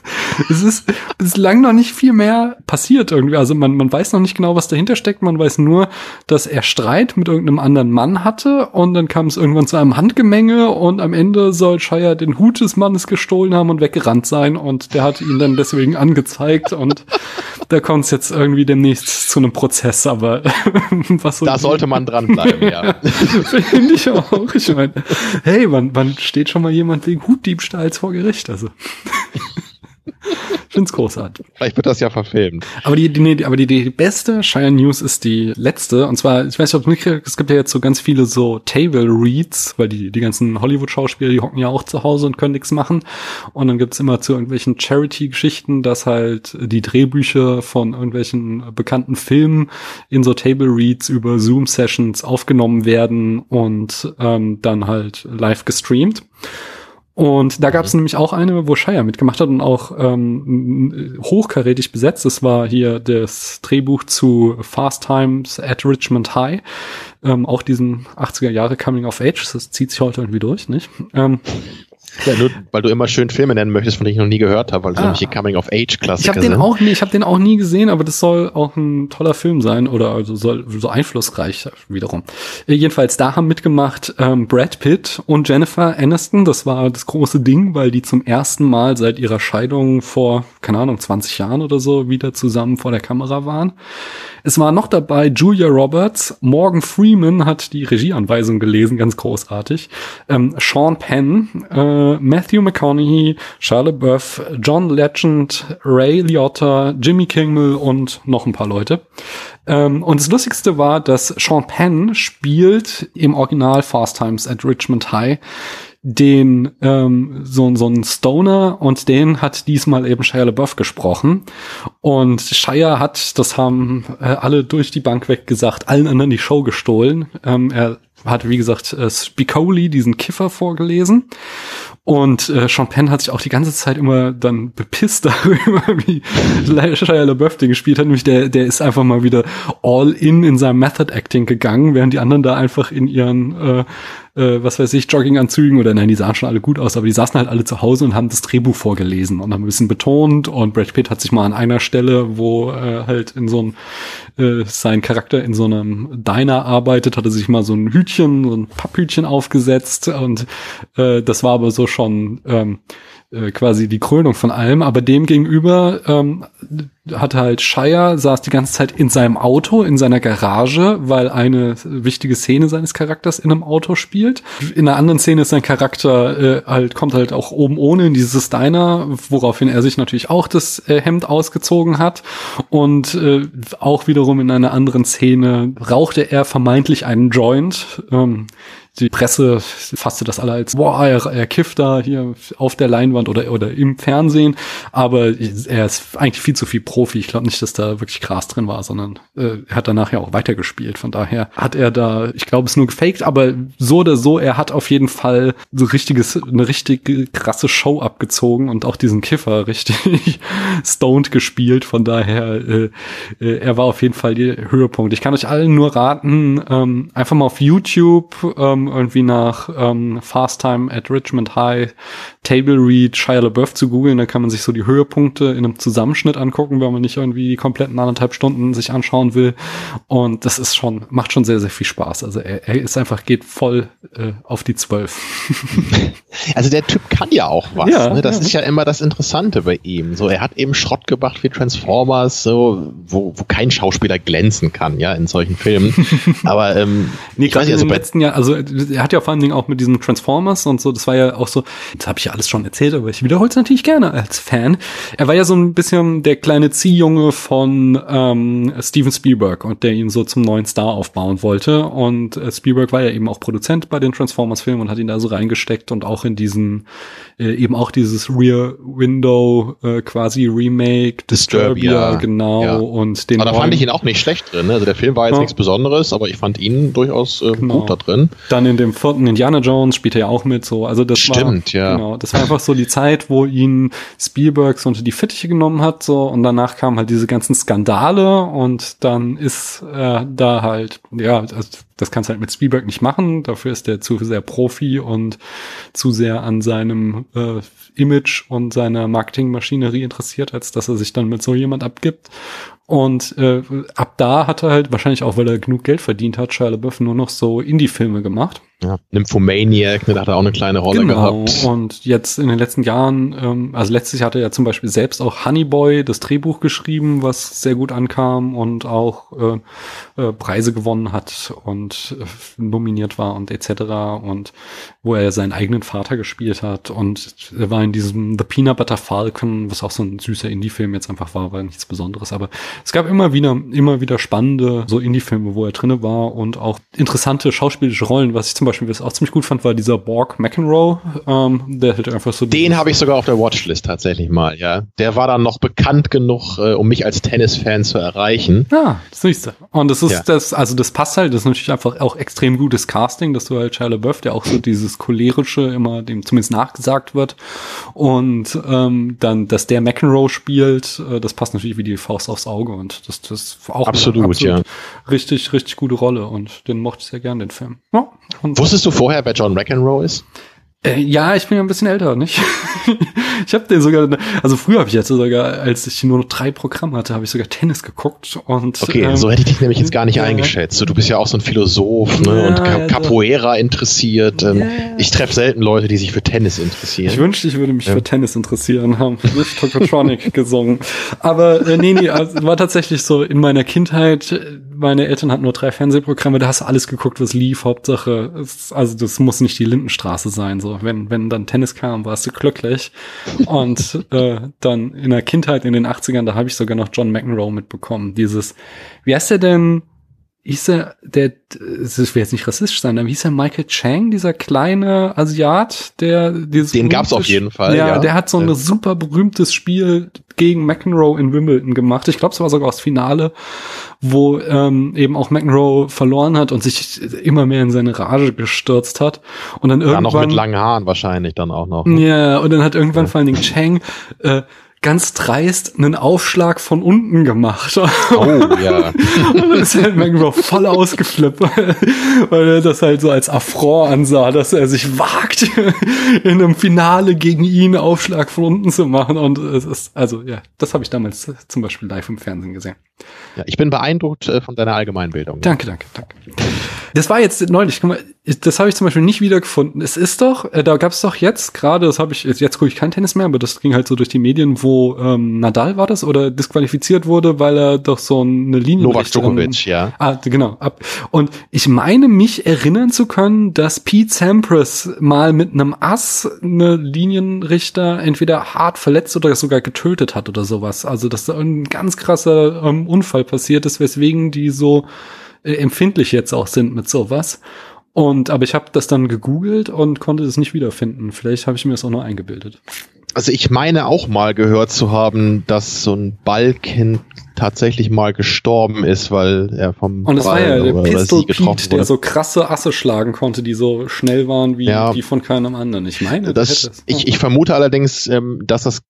[LAUGHS] es ist bislang noch nicht viel mehr passiert irgendwie. Also man, man weiß noch nicht genau, was dahinter steckt. Man weiß nur, dass er Streit mit irgendeinem anderen Mann hatte und dann kam es irgendwann zu einem Handgemenge und am Ende soll Shire den Hut des Mannes gestohlen haben und weggerannt sein und der hat ihn dann deswegen angezeigt und [LAUGHS] da kommt es jetzt irgendwie demnächst zu einem Prozess, aber [LAUGHS] was so Da sollte man dranbleiben, ja. Finde ich auch. Ich meine, hey, wann, wann steht schon mal jemand wegen Hutdiebstahls vor Gericht? Also, ich [LAUGHS] find's großartig. Vielleicht wird das ja verfilmt. Aber die, die, nee, aber die, die beste Shire News ist die letzte. Und zwar, ich weiß nicht, ob hast, es gibt ja jetzt so ganz viele so Table Reads, weil die, die ganzen Hollywood-Schauspieler, die hocken ja auch zu Hause und können nichts machen. Und dann gibt's immer zu irgendwelchen Charity-Geschichten, dass halt die Drehbücher von irgendwelchen bekannten Filmen in so Table Reads über Zoom-Sessions aufgenommen werden und ähm, dann halt live gestreamt. Und da gab es nämlich auch eine, wo Shire mitgemacht hat und auch ähm, hochkarätig besetzt. Das war hier das Drehbuch zu Fast Times at Richmond High. Ähm, auch diesen 80er Jahre Coming of Age. Das zieht sich heute irgendwie durch, nicht? Ähm, Ja, nur, weil du immer schön Filme nennen möchtest, von denen ich noch nie gehört habe, weil es Ah. nämlich die ich Coming-of-Age-Klassiker habe den auch nie, ich habe den auch nie gesehen, aber das soll auch ein toller Film sein oder also soll so einflussreich wiederum. Äh, jedenfalls da haben mitgemacht ähm, Brad Pitt und Jennifer Aniston. Das war das große Ding, weil die zum ersten Mal seit ihrer Scheidung vor keine Ahnung 20 Jahren oder so wieder zusammen vor der Kamera waren. Es war noch dabei Julia Roberts, Morgan Freeman hat die Regieanweisung gelesen, ganz großartig. Ähm, Sean Penn, äh, Matthew McConaughey, Charlotte Buff, John Legend, Ray Liotta, Jimmy Kimmel und noch ein paar Leute. Ähm, und das Lustigste war, dass Sean Penn spielt im Original Fast Times at Richmond High den ähm, so, so ein Stoner und den hat diesmal eben Shia LaBeouf gesprochen und Shia hat, das haben äh, alle durch die Bank weg gesagt, allen anderen die Show gestohlen. Ähm, er hat, wie gesagt, äh, Spicoli, diesen Kiffer, vorgelesen. Und äh, Sean Penn hat sich auch die ganze Zeit immer dann bepisst [LAUGHS] darüber, wie Shia LaBeouf den gespielt hat. Nämlich der, der ist einfach mal wieder all in in seinem Method Acting gegangen, während die anderen da einfach in ihren, äh, äh, was weiß ich, Jogginganzügen oder nein, die sahen schon alle gut aus, aber die saßen halt alle zu Hause und haben das Drehbuch vorgelesen und haben ein bisschen betont. Und Brad Pitt hat sich mal an einer Stelle, wo äh, halt in so einem äh, sein Charakter in so einem Diner arbeitet, hatte sich mal so ein Hütchen, so ein Papphütchen aufgesetzt und äh, das war aber so schon ähm, äh, quasi die Krönung von allem, aber dem gegenüber ähm, hatte halt Shire, saß die ganze Zeit in seinem Auto, in seiner Garage, weil eine wichtige Szene seines Charakters in einem Auto spielt. In einer anderen Szene ist sein Charakter äh, halt, kommt halt auch oben ohne in dieses Diner, woraufhin er sich natürlich auch das äh, Hemd ausgezogen hat. Und äh, auch wiederum in einer anderen Szene rauchte er vermeintlich einen Joint. Ähm, die Presse fasste das alle als, boah, er, er kifft da hier auf der Leinwand oder, oder im Fernsehen, aber er ist eigentlich viel zu viel Profi. Ich glaube nicht, dass da wirklich Gras drin war, sondern äh, er hat danach ja auch weitergespielt. Von daher hat er da, ich glaube, es nur gefaked, aber so oder so, er hat auf jeden Fall so richtiges, eine richtig krasse Show abgezogen und auch diesen Kiffer [LAUGHS] richtig stoned gespielt. Von daher, äh, äh, er war auf jeden Fall der Höhepunkt. Ich kann euch allen nur raten, ähm, einfach mal auf YouTube ähm, irgendwie nach ähm, Fast Time at Richmond High, Table Read, Shia LaBeouf zu googeln. Da kann man sich so die Höhepunkte in einem Zusammenschnitt angucken, wenn man nicht irgendwie die kompletten anderthalb Stunden sich anschauen will. Und das ist schon, macht schon sehr, sehr viel Spaß. Also er, er ist einfach, geht voll äh, auf die Zwölf. [LAUGHS] also der Typ kann ja auch was. Ja, ne? Das ja. ist ja immer das Interessante bei ihm. So, er hat eben Schrott gemacht wie Transformers, so, wo, wo kein Schauspieler glänzen kann, ja, in solchen Filmen. [LAUGHS] Aber ähm, nee, ich weiß nicht, also im letzten Jahr, also er hat ja vor allen Dingen auch mit diesen Transformers und so, das war ja auch so, das habe ich ja alles schon erzählt, aber ich wiederhole es natürlich gerne als Fan. Er war ja so ein bisschen der kleine Ziehjunge von ähm, Steven Spielberg und der ihn so zum neuen Star aufbauen wollte. Und äh, Spielberg war ja eben auch Produzent bei den Transformers-Filmen und hat ihn da so reingesteckt und auch in diesen, äh, eben auch dieses Rear Window äh, quasi Remake, Disturbia, Disturbia genau. Ja. Und den aber da fand ich ihn auch nicht schlecht drin. Ne? Also der Film war jetzt ja. nichts Besonderes, aber ich fand ihn durchaus äh, genau. gut da drin. Dann in dem vierten Indiana Jones spielte er auch mit, so. Also das Stimmt, war, ja. Genau, das war einfach so die Zeit, wo ihn Spielberg so unter die Fittiche genommen hat, so. Und danach kamen halt diese ganzen Skandale und dann ist er da halt, ja, also das kannst du halt mit Spielberg nicht machen. Dafür ist er zu sehr Profi und zu sehr an seinem äh, Image und seiner Marketingmaschinerie interessiert, als dass er sich dann mit so jemand abgibt. Und äh, ab da hat er halt, wahrscheinlich auch, weil er genug Geld verdient hat, Shia LaBeouf nur noch so Indie-Filme gemacht. Ja, Nymphomaniac, ne, da hat er auch eine kleine Rolle genau. gehabt. Und jetzt in den letzten Jahren, ähm, also letztes Jahr hat er ja zum Beispiel selbst auch Honey Boy, das Drehbuch geschrieben, was sehr gut ankam und auch äh, äh, Preise gewonnen hat und äh, nominiert war und etc. Und wo er seinen eigenen Vater gespielt hat. Und er war in diesem The Peanut Butter Falcon, was auch so ein süßer Indie-Film jetzt einfach war, war nichts Besonderes. Aber es gab immer wieder, immer wieder spannende so Indie-Filme, wo er drinne war und auch interessante schauspielische Rollen, was ich zum Beispiel auch ziemlich gut fand, war dieser Borg McEnroe. Ähm, der halt einfach so. Den habe ich sogar auf der Watchlist tatsächlich mal, ja. Der war dann noch bekannt genug, äh, um mich als Tennis-Fan zu erreichen. Ja, das nächste. Und das ist ja. das, also das passt halt, das ist natürlich einfach auch extrem gutes Casting, dass du halt Shia LaBeouf, der auch so dieses cholerische immer dem zumindest nachgesagt wird. Und ähm, dann, dass der McEnroe spielt, äh, das passt natürlich wie die Faust aufs Auge und das, das auch absolut, absolut ja. richtig, richtig gute Rolle und den mochte ich sehr gern, den Film. Ja, Wusstest du vorher, wer John McEnroe ist? Äh, ja, ich bin ja ein bisschen älter, nicht? [LAUGHS] ich habe den sogar, also früher habe ich jetzt sogar, als ich nur noch drei Programme hatte, habe ich sogar Tennis geguckt und okay, ähm, so hätte ich dich nämlich jetzt gar nicht ja, eingeschätzt. Du bist ja auch so ein Philosoph ne? Ja, und ja, Capoeira interessiert. Ähm, ich treffe selten Leute, die sich für Tennis interessieren. Ich wünschte, ich würde mich für Tennis interessieren, haben nicht Tokotronic [LAUGHS] gesungen. Aber äh, nee, nee, also, war tatsächlich so in meiner Kindheit meine Eltern hatten nur drei Fernsehprogramme, da hast du alles geguckt, was lief. Hauptsache, es, also das muss nicht die Lindenstraße sein. So, wenn wenn dann Tennis kam, warst du glücklich. Und äh, dann in der Kindheit in den 80ern, da habe ich sogar noch John McEnroe mitbekommen. Dieses, wie heißt der denn? Hieß er, der, das will jetzt nicht rassistisch sein, aber hieß er Michael Chang, dieser kleine Asiat, der dieses Den gab's auf jeden Fall. Ja, ja. der hat so ein super berühmtes Spiel gegen McEnroe in Wimbledon gemacht. Ich glaube, es war sogar das Finale, wo ähm, eben auch McEnroe verloren hat und sich immer mehr in seine Rage gestürzt hat. Und dann irgendwann. Ja, noch mit langen Haaren wahrscheinlich dann auch noch. Ne? Ja, und dann hat irgendwann ja. vor allen Dingen Chang äh, ganz dreist einen Aufschlag von unten gemacht. [LAUGHS] Oh, ja. und dann ist halt McEnroe voll ausgeflippt, weil er das halt so als Affront ansah, dass er sich wagt, [LAUGHS] in einem Finale gegen ihn Aufschlag von unten zu machen. Und es ist, also ja, das habe ich damals zum Beispiel live im Fernsehen gesehen. Ja, ich bin beeindruckt äh, von deiner Allgemeinbildung. Danke, danke, danke. Das war jetzt neulich, guck mal, das habe ich zum Beispiel nicht wiedergefunden. Es ist doch, äh, da gab es doch jetzt gerade, das habe ich, jetzt gucke ich kein Tennis mehr, aber das ging halt so durch die Medien, wo ähm, Nadal war das oder disqualifiziert wurde, weil er doch so eine Linie. Novak Djokovic, ja. Ah, genau. Ab. Und ich meine mich erinnern zu können, dass Pete Sampras mal mit einem Ass eine Linienrichter entweder hart verletzt oder sogar getötet hat oder sowas. Also dass da ein ganz krasser ähm, Unfall passiert ist, weswegen die so äh, empfindlich jetzt auch sind mit sowas. Und aber ich habe das dann gegoogelt und konnte es nicht wiederfinden. Vielleicht habe ich mir das auch nur eingebildet. Also ich meine auch mal gehört zu haben, dass so ein Balken tatsächlich mal gestorben ist, weil er vom Und es war ja der Pistol Pete, der so krasse Asse schlagen konnte, die so schnell waren wie ja, die von keinem anderen. Ich meine, das, ich, ich vermute allerdings, ähm, dass das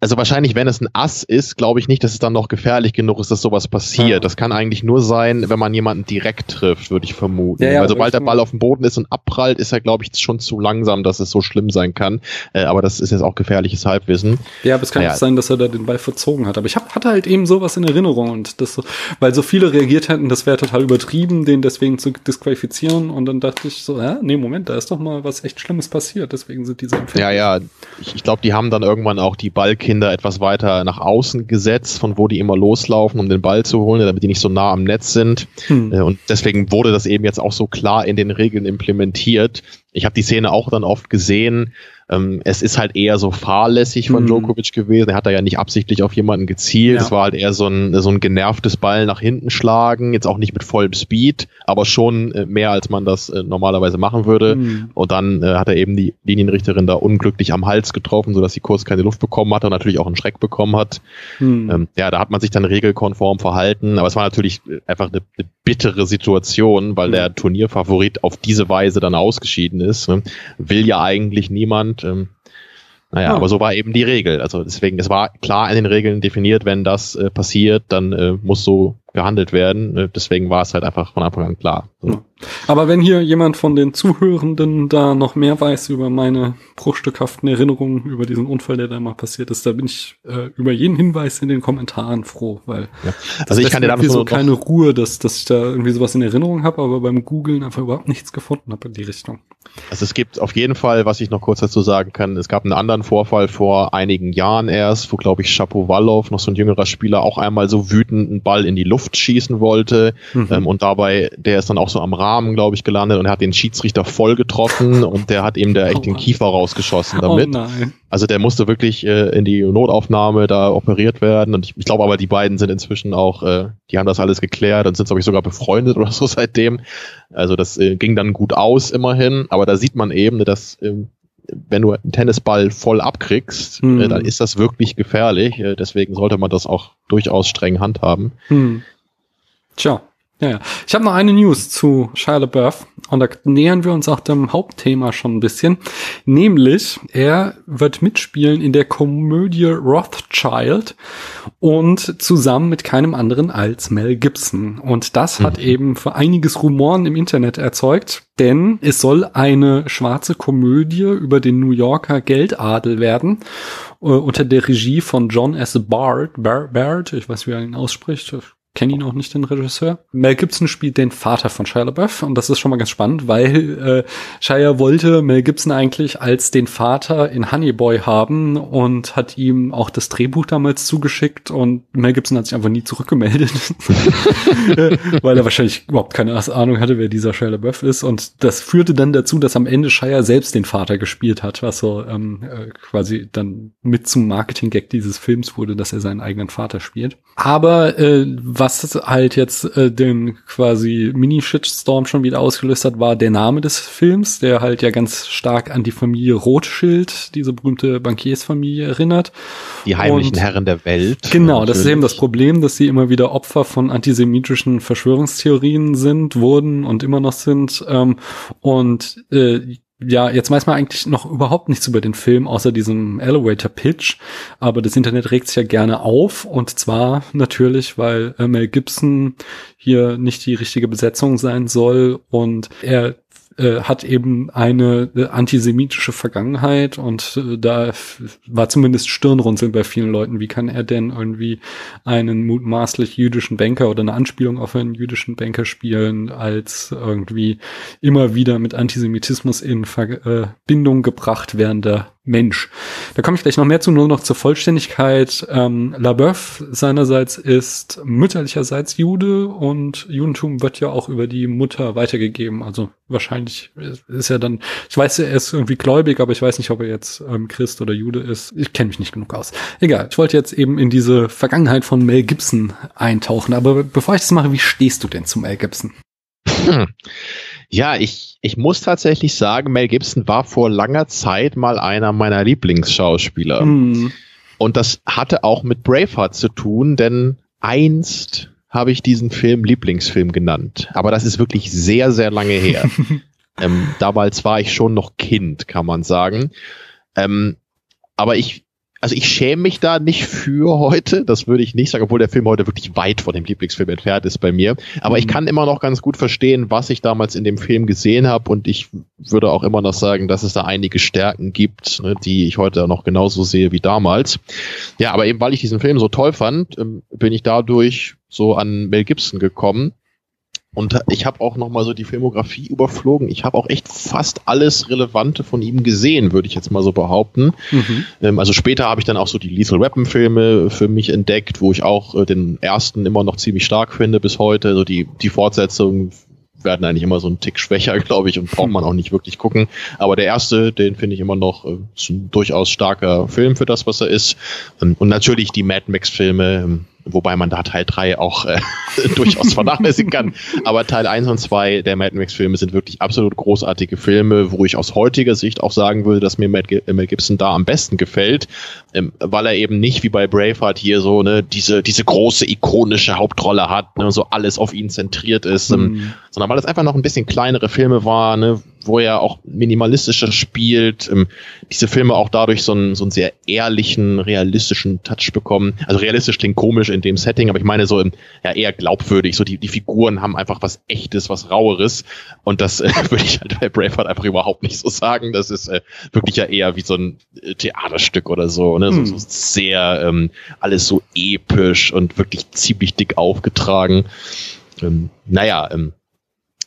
also wahrscheinlich, wenn es ein Ass ist, glaube ich nicht, dass es dann noch gefährlich genug ist, dass sowas passiert. Ja. Das kann eigentlich nur sein, wenn man jemanden direkt trifft, würde ich vermuten. Ja, ja, Weil sobald der Ball auf dem Boden ist und abprallt, ist er, glaube ich, schon zu langsam, dass es so schlimm sein kann. Äh, aber das ist jetzt auch gefährliches Halbwissen. Ja, aber es kann naja. sein, dass er da den Ball verzogen hat. Aber ich hab, hatte halt eben sowas in Erinnerung und das, weil so viele reagiert hätten, das wäre total übertrieben, den deswegen zu disqualifizieren. Und dann dachte ich so, ja, nee, Moment, da ist doch mal was echt Schlimmes passiert. Deswegen sind diese Empfehlungen. Ja, ja. Ich, ich glaube, die haben dann irgendwann auch die Ball Ballkinder etwas weiter nach außen gesetzt, von wo die immer loslaufen, um den Ball zu holen, damit die nicht so nah am Netz sind. Hm. Äh, und deswegen wurde das eben jetzt auch so klar in den Regeln implementiert. Ich habe die Szene auch dann oft gesehen, ähm, es ist halt eher so fahrlässig von mhm. Djokovic gewesen. Er hat da ja nicht absichtlich auf jemanden gezielt. Es war halt eher so ein, so ein genervtes Ball nach hinten schlagen. Jetzt auch nicht mit vollem Speed, aber schon äh, mehr, als man das äh, normalerweise machen würde. Mhm. Und dann äh, hat er eben die Linienrichterin da unglücklich am Hals getroffen, sodass sie kurz keine Luft bekommen hat und natürlich auch einen Schreck bekommen hat. Mhm. Ähm, ja, da hat man sich dann regelkonform verhalten. Aber es war natürlich äh, einfach eine, eine bittere Situation, weil der Turnierfavorit auf diese Weise dann ausgeschieden ist. Ne? Will ja eigentlich niemand ähm, naja, ja. aber so war eben die Regel. Also deswegen, es war klar in den Regeln definiert, wenn das äh, passiert, dann äh, muss so gehandelt werden. Äh, deswegen war es halt einfach von Anfang an klar. So. Aber wenn hier jemand von den Zuhörenden da noch mehr weiß über meine bruchstückhaften Erinnerungen über diesen Unfall, der da mal passiert ist, da bin ich äh, über jeden Hinweis in den Kommentaren froh, weil ja. also ich kann dir da so keine Ruhe, dass, dass ich da irgendwie sowas in Erinnerung habe, aber beim Googlen einfach überhaupt nichts gefunden habe in die Richtung. Also es gibt auf jeden Fall, was ich noch kurz dazu sagen kann, es gab einen anderen Vorfall vor einigen Jahren erst, wo glaube ich Shapovalov, noch so ein jüngerer Spieler, auch einmal so wütend einen Ball in die Luft schießen wollte mhm. ähm, und dabei, der ist dann auch so am Rahmen, glaube ich, gelandet und er hat den Schiedsrichter voll getroffen [LAUGHS] und der hat ihm da echt oh den Kiefer rausgeschossen damit. Oh. Also der musste wirklich äh, in die Notaufnahme da operiert werden. Und ich, ich glaube aber, die beiden sind inzwischen auch, äh, die haben das alles geklärt und sind, glaube ich, sogar befreundet [LAUGHS] oder so seitdem. Also das äh, ging dann gut aus immerhin. Aber da sieht man eben, dass äh, wenn du einen Tennisball voll abkriegst, hm. äh, dann ist das wirklich gefährlich. Äh, deswegen sollte man das auch durchaus streng handhaben. Hm. Tja. Ja, ja. Ich habe noch eine News zu Shia LaBeouf und da nähern wir uns auch dem Hauptthema schon ein bisschen. Nämlich, er wird mitspielen in der Komödie Rothschild und zusammen mit keinem anderen als Mel Gibson. Und das hat mhm. eben für einiges Rumoren im Internet erzeugt, denn es soll eine schwarze Komödie über den New Yorker Geldadel werden äh, unter der Regie von John S. Bard, Bard, ich weiß, wie er ihn ausspricht, kenne ihn auch nicht, den Regisseur. Mel Gibson spielt den Vater von Shia LaBeouf und das ist schon mal ganz spannend, weil äh, Shia wollte Mel Gibson eigentlich als den Vater in Honey Boy haben und hat ihm auch das Drehbuch damals zugeschickt und Mel Gibson hat sich einfach nie zurückgemeldet, [LAUGHS] weil er wahrscheinlich überhaupt keine Ahnung hatte, wer dieser Shia LaBeouf ist und das führte dann dazu, dass am Ende Shia selbst den Vater gespielt hat, was so ähm, äh, quasi dann mit zum Marketing-Gag dieses Films wurde, dass er seinen eigenen Vater spielt. Aber äh, was halt jetzt äh, den quasi Mini-Shitstorm schon wieder ausgelöst hat, war der Name des Films, der halt ja ganz stark an die Familie Rothschild, diese berühmte Bankiersfamilie, erinnert. Die heimlichen Und, Herren der Welt. Genau, natürlich. das ist eben das Problem, dass sie immer wieder Opfer von antisemitischen Verschwörungstheorien sind, wurden und immer noch sind. Ähm, und äh, ja, jetzt weiß man eigentlich noch überhaupt nichts über den Film, außer diesem Elevator Pitch. Aber das Internet regt sich ja gerne auf. Und zwar natürlich, weil äh, Mel Gibson hier nicht die richtige Besetzung sein soll. Und er äh, hat eben eine äh, antisemitische Vergangenheit und äh, da war zumindest Stirnrunzeln bei vielen Leuten. Wie kann er denn irgendwie einen mutmaßlich jüdischen Banker oder eine Anspielung auf einen jüdischen Banker spielen, als irgendwie immer wieder mit Antisemitismus in Verbindung äh, gebracht werdender Mensch. Da komme ich gleich noch mehr zu, nur noch zur Vollständigkeit. Ähm, LaBeouf seinerseits ist mütterlicherseits Jude und Judentum wird ja auch über die Mutter weitergegeben. Also wahrscheinlich ist er dann, ich weiß, er ist irgendwie gläubig, aber ich weiß nicht, ob er jetzt ähm, Christ oder Jude ist. Ich kenne mich nicht genug aus. Egal, ich wollte jetzt eben in diese Vergangenheit von Mel Gibson eintauchen. Aber bevor ich das mache, wie stehst du denn zum Mel Gibson? Hm. [CLEARS THROAT] Ja, ich, ich muss tatsächlich sagen, Mel Gibson war vor langer Zeit mal einer meiner Lieblingsschauspieler. Mhm. Und das hatte auch mit Braveheart zu tun, denn einst habe ich diesen Film Lieblingsfilm genannt. Aber das ist wirklich sehr, sehr lange her. [LAUGHS] ähm, damals war ich schon noch Kind, kann man sagen. Ähm, aber ich, also ich schäme mich da nicht für heute, das würde ich nicht sagen, obwohl der Film heute wirklich weit von dem Lieblingsfilm entfernt ist bei mir. Aber mhm. ich kann immer noch ganz gut verstehen, was ich damals in dem Film gesehen habe und ich würde auch immer noch sagen, dass es da einige Stärken gibt, ne, die ich heute noch genauso sehe wie damals. Ja, aber eben weil ich diesen Film so toll fand, ähm, bin ich dadurch so an Mel Gibson gekommen und ich habe auch noch mal so die Filmografie überflogen. Ich habe auch echt fast alles Relevante von ihm gesehen, würde ich jetzt mal so behaupten. Mhm. Ähm, also später habe ich dann auch so die Lethal Weapon Filme für mich entdeckt, wo ich auch äh, den ersten immer noch ziemlich stark finde bis heute. Also die, die Fortsetzung werden eigentlich immer so ein Tick schwächer, [LAUGHS] glaube ich, und braucht man auch nicht wirklich gucken. Aber der erste, den finde ich immer noch äh, ist ein durchaus starker Film für das, was er ist. Und, natürlich die Mad Max Filme, ähm, wobei man da Teil 3 auch äh, [LAUGHS] durchaus vernachlässigen kann. Aber Teil 1 und 2 der Mad Max-Filme sind wirklich absolut großartige Filme, wo ich aus heutiger Sicht auch sagen würde, dass mir Mel Gibson da am besten gefällt, ähm, weil er eben nicht wie bei Braveheart hier so ne, diese, diese große ikonische Hauptrolle hat, ne, so alles auf ihn zentriert ist, ähm, mhm. sondern weil es einfach noch ein bisschen kleinere Filme war, ne, wo er auch minimalistischer spielt, ähm, diese Filme auch dadurch so einen, so einen sehr ehrlichen, realistischen Touch bekommen. Also realistisch klingt komisch in dem Setting, aber ich meine so ja eher glaubwürdig. So die, die Figuren haben einfach was Echtes, was Raueres. Und das äh, [LAUGHS] würde ich halt bei Braveheart einfach überhaupt nicht so sagen. Das ist äh, wirklich ja eher wie so ein äh, Theaterstück oder so. Ne? Hm. So, so sehr ähm, alles so episch und wirklich ziemlich dick aufgetragen. Ähm, naja, ähm,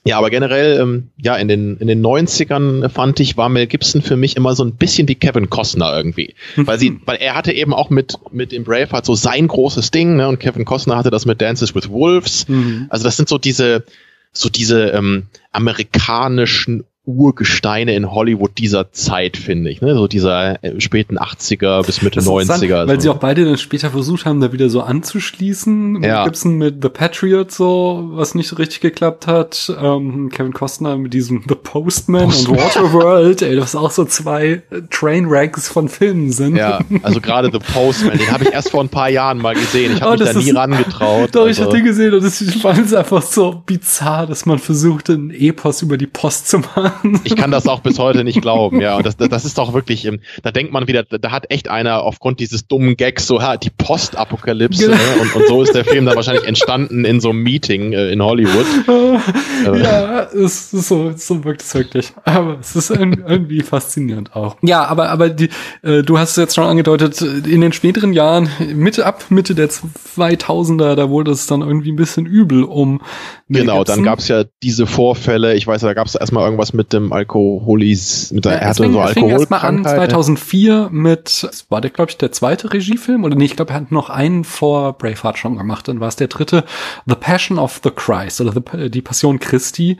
ja, aber generell, ähm, ja, in den, in den 90ern fand ich, war Mel Gibson für mich immer so ein bisschen wie Kevin Costner irgendwie. Mhm. Weil sie, weil er hatte eben auch mit, mit dem Braveheart so sein großes Ding, ne, und Kevin Costner hatte das mit Dances with Wolves. Mhm. Also das sind so diese, so diese ähm, amerikanischen Urgesteine in Hollywood dieser Zeit, finde ich. Ne? So dieser äh, späten 80er bis Mitte 90er. Weil sie auch beide dann später versucht haben, da wieder so anzuschließen. Ja. Gibson mit The Patriot so, was nicht so richtig geklappt hat. Ähm, Kevin Costner mit diesem The Postman, Postman. und Waterworld, ey, das auch so zwei Trainwrecks von Filmen sind. Ja, also gerade The Postman, den habe ich erst vor ein paar Jahren mal gesehen. Ich habe oh, mich da nie rangetraut. Doch, also. ich habe den gesehen und ich fand es einfach so bizarr, dass man versucht, einen Epos über die Post zu machen. Ich kann das auch bis heute nicht glauben, ja. Und das, das ist doch wirklich, da denkt man wieder, da hat echt einer aufgrund dieses dummen Gags so, ha, die Postapokalypse, genau. ne? und, und so ist der Film dann wahrscheinlich entstanden in so einem Meeting äh, in Hollywood. [LAUGHS] ja, es ist so, so wirkt es wirklich. Aber es ist irgendwie faszinierend auch. Ja, aber, aber die, äh, du hast es jetzt schon angedeutet, in den späteren Jahren, Mitte ab Mitte der 2000er, da wurde es dann irgendwie ein bisschen übel um Genau, dann gab es ja diese Vorfälle, ich weiß, da gab es erstmal irgendwas mit dem Alkoholis, mit der ja, hatte so Alkohol. erst mal an 2004 mit, war der glaube ich der zweite Regiefilm oder nee, ich glaube er hat noch einen vor Braveheart schon gemacht, dann war es der dritte, The Passion of the Christ oder the, die Passion Christi.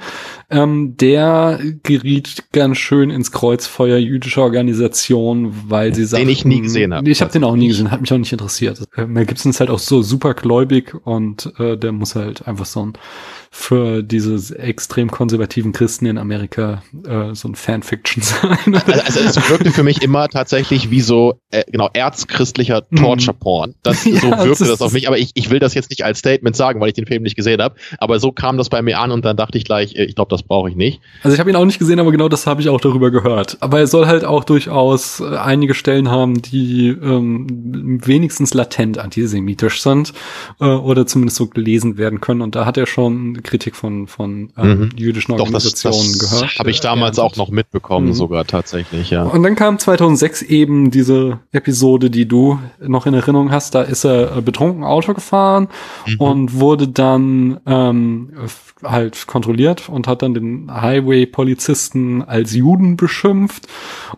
Ähm, der geriet ganz schön ins Kreuzfeuer jüdischer Organisation, weil sie sagen, den ich nie gesehen habe. Ich habe den auch nie gesehen, hat mich auch nicht interessiert. Äh, Mel Gibson ist halt auch so super gläubig und äh, der muss halt einfach so ein für diese extrem konservativen Christen in Amerika äh, so ein Fanfiction [LAUGHS] sein. Also, also es wirkte für mich immer tatsächlich wie so äh, genau erzchristlicher mhm. Torture Porn. Das [LAUGHS] ja, so wirkte das, das auf mich, aber ich, ich will das jetzt nicht als Statement sagen, weil ich den Film nicht gesehen habe, aber so kam das bei mir an und dann dachte ich gleich, äh, ich glaube, das brauche ich nicht. Also ich habe ihn auch nicht gesehen, aber genau das habe ich auch darüber gehört. Aber er soll halt auch durchaus äh, einige Stellen haben, die ähm, wenigstens latent antisemitisch sind äh, oder zumindest so gelesen werden können und da hat er schon Kritik von, von ähm, mhm. jüdischen Organisationen Doch, das, das gehört. Habe ich damals auch noch mitbekommen, mhm. sogar tatsächlich, ja. Und dann kam 2006 eben diese Episode, die du noch in Erinnerung hast. Da ist er äh, betrunken Auto gefahren mhm. und wurde dann ähm, halt kontrolliert und hat dann den Highway-Polizisten als Juden beschimpft.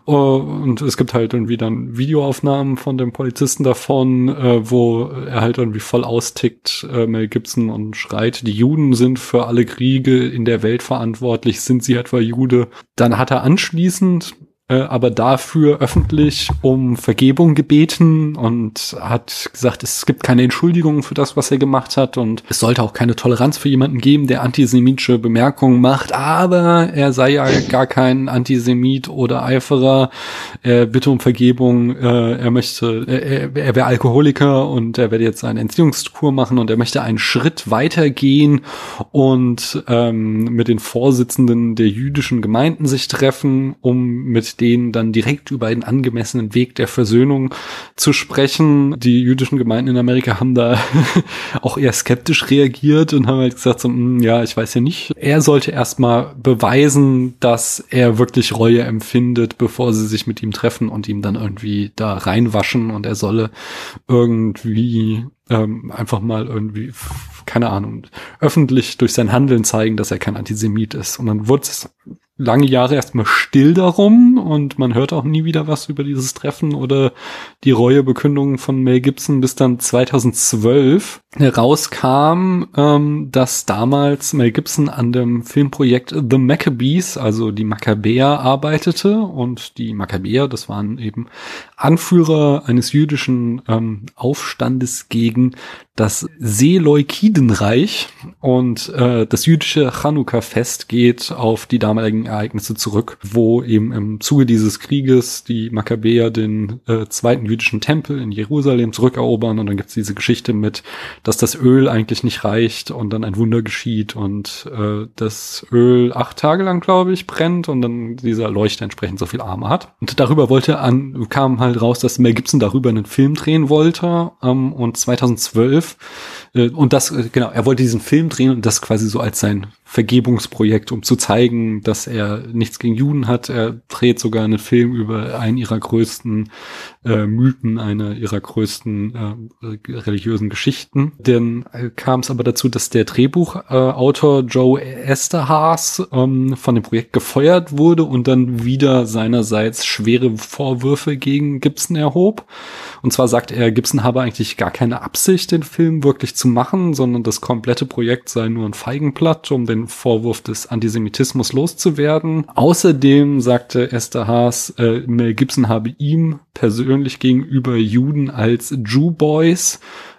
Äh, und es gibt halt irgendwie dann Videoaufnahmen von dem Polizisten davon, äh, wo er halt irgendwie voll austickt, äh, Mel Gibson, und schreit, die Juden sind für alle Kriege in der Welt verantwortlich, sind sie etwa Jude? Dann hat er anschließend äh, aber dafür öffentlich um Vergebung gebeten und hat gesagt, es gibt keine Entschuldigung für das, was er gemacht hat. Und es sollte auch keine Toleranz für jemanden geben, der antisemitische Bemerkungen macht, aber er sei ja gar kein Antisemit oder Eiferer, er bitte um Vergebung, äh, er möchte, er, er wäre Alkoholiker und er werde jetzt eine Entziehungskur machen und er möchte einen Schritt weitergehen und ähm, mit den Vorsitzenden der jüdischen Gemeinden sich treffen, um mit denen dann direkt über einen angemessenen Weg der Versöhnung zu sprechen. Die jüdischen Gemeinden in Amerika haben da [LAUGHS] auch eher skeptisch reagiert und haben halt gesagt, so, hm, ja, ich weiß ja nicht. Er sollte erstmal beweisen, dass er wirklich Reue empfindet, bevor sie sich mit ihm treffen und ihm dann irgendwie da reinwaschen und er solle irgendwie ähm, einfach mal irgendwie, keine Ahnung, öffentlich durch sein Handeln zeigen, dass er kein Antisemit ist. Und dann wurde es lange Jahre erstmal still darum und man hört auch nie wieder was über dieses Treffen oder die Reuebekündung von Mel Gibson, bis dann 2012 herauskam, ähm, dass damals Mel Gibson an dem Filmprojekt The Maccabees, also die Makkabäer, arbeitete. Und die Makkabäer, das waren eben Anführer eines jüdischen ähm, Aufstandes gegen das Seleukidenreich und äh, das jüdische Chanukka-Fest geht auf die damaligen Ereignisse zurück, wo eben im Zuge dieses Krieges die Makkabäer den äh, zweiten jüdischen Tempel in Jerusalem zurückerobern und dann gibt's diese Geschichte mit, dass das Öl eigentlich nicht reicht und dann ein Wunder geschieht und äh, das Öl acht Tage lang, glaube ich, brennt und dann dieser Leuchter entsprechend so viel Arme hat. Und darüber wollte an, kam halt raus, dass Mel Gibson darüber einen Film drehen wollte ähm, und 2012 äh, und das, äh, genau, er wollte diesen Film drehen und das quasi so als sein Vergebungsprojekt, um zu zeigen, dass er nichts gegen Juden hat. Er dreht sogar einen Film über einen ihrer größten äh, Mythen, eine ihrer größten äh, religiösen Geschichten. Dann äh, kam es aber dazu, dass der Drehbuchautor Joe Esterhaas ähm, von dem Projekt gefeuert wurde und dann wieder seinerseits schwere Vorwürfe gegen Gibson erhob. Und zwar sagt er, Gibson habe eigentlich gar keine Absicht, den Film wirklich zu machen, sondern das komplette Projekt sei nur ein Feigenblatt, um den Vorwurf des Antisemitismus loszuwerden. Außerdem sagte Esther Haas, äh, Mel Gibson habe ihm persönlich gegenüber Juden als Jew Boys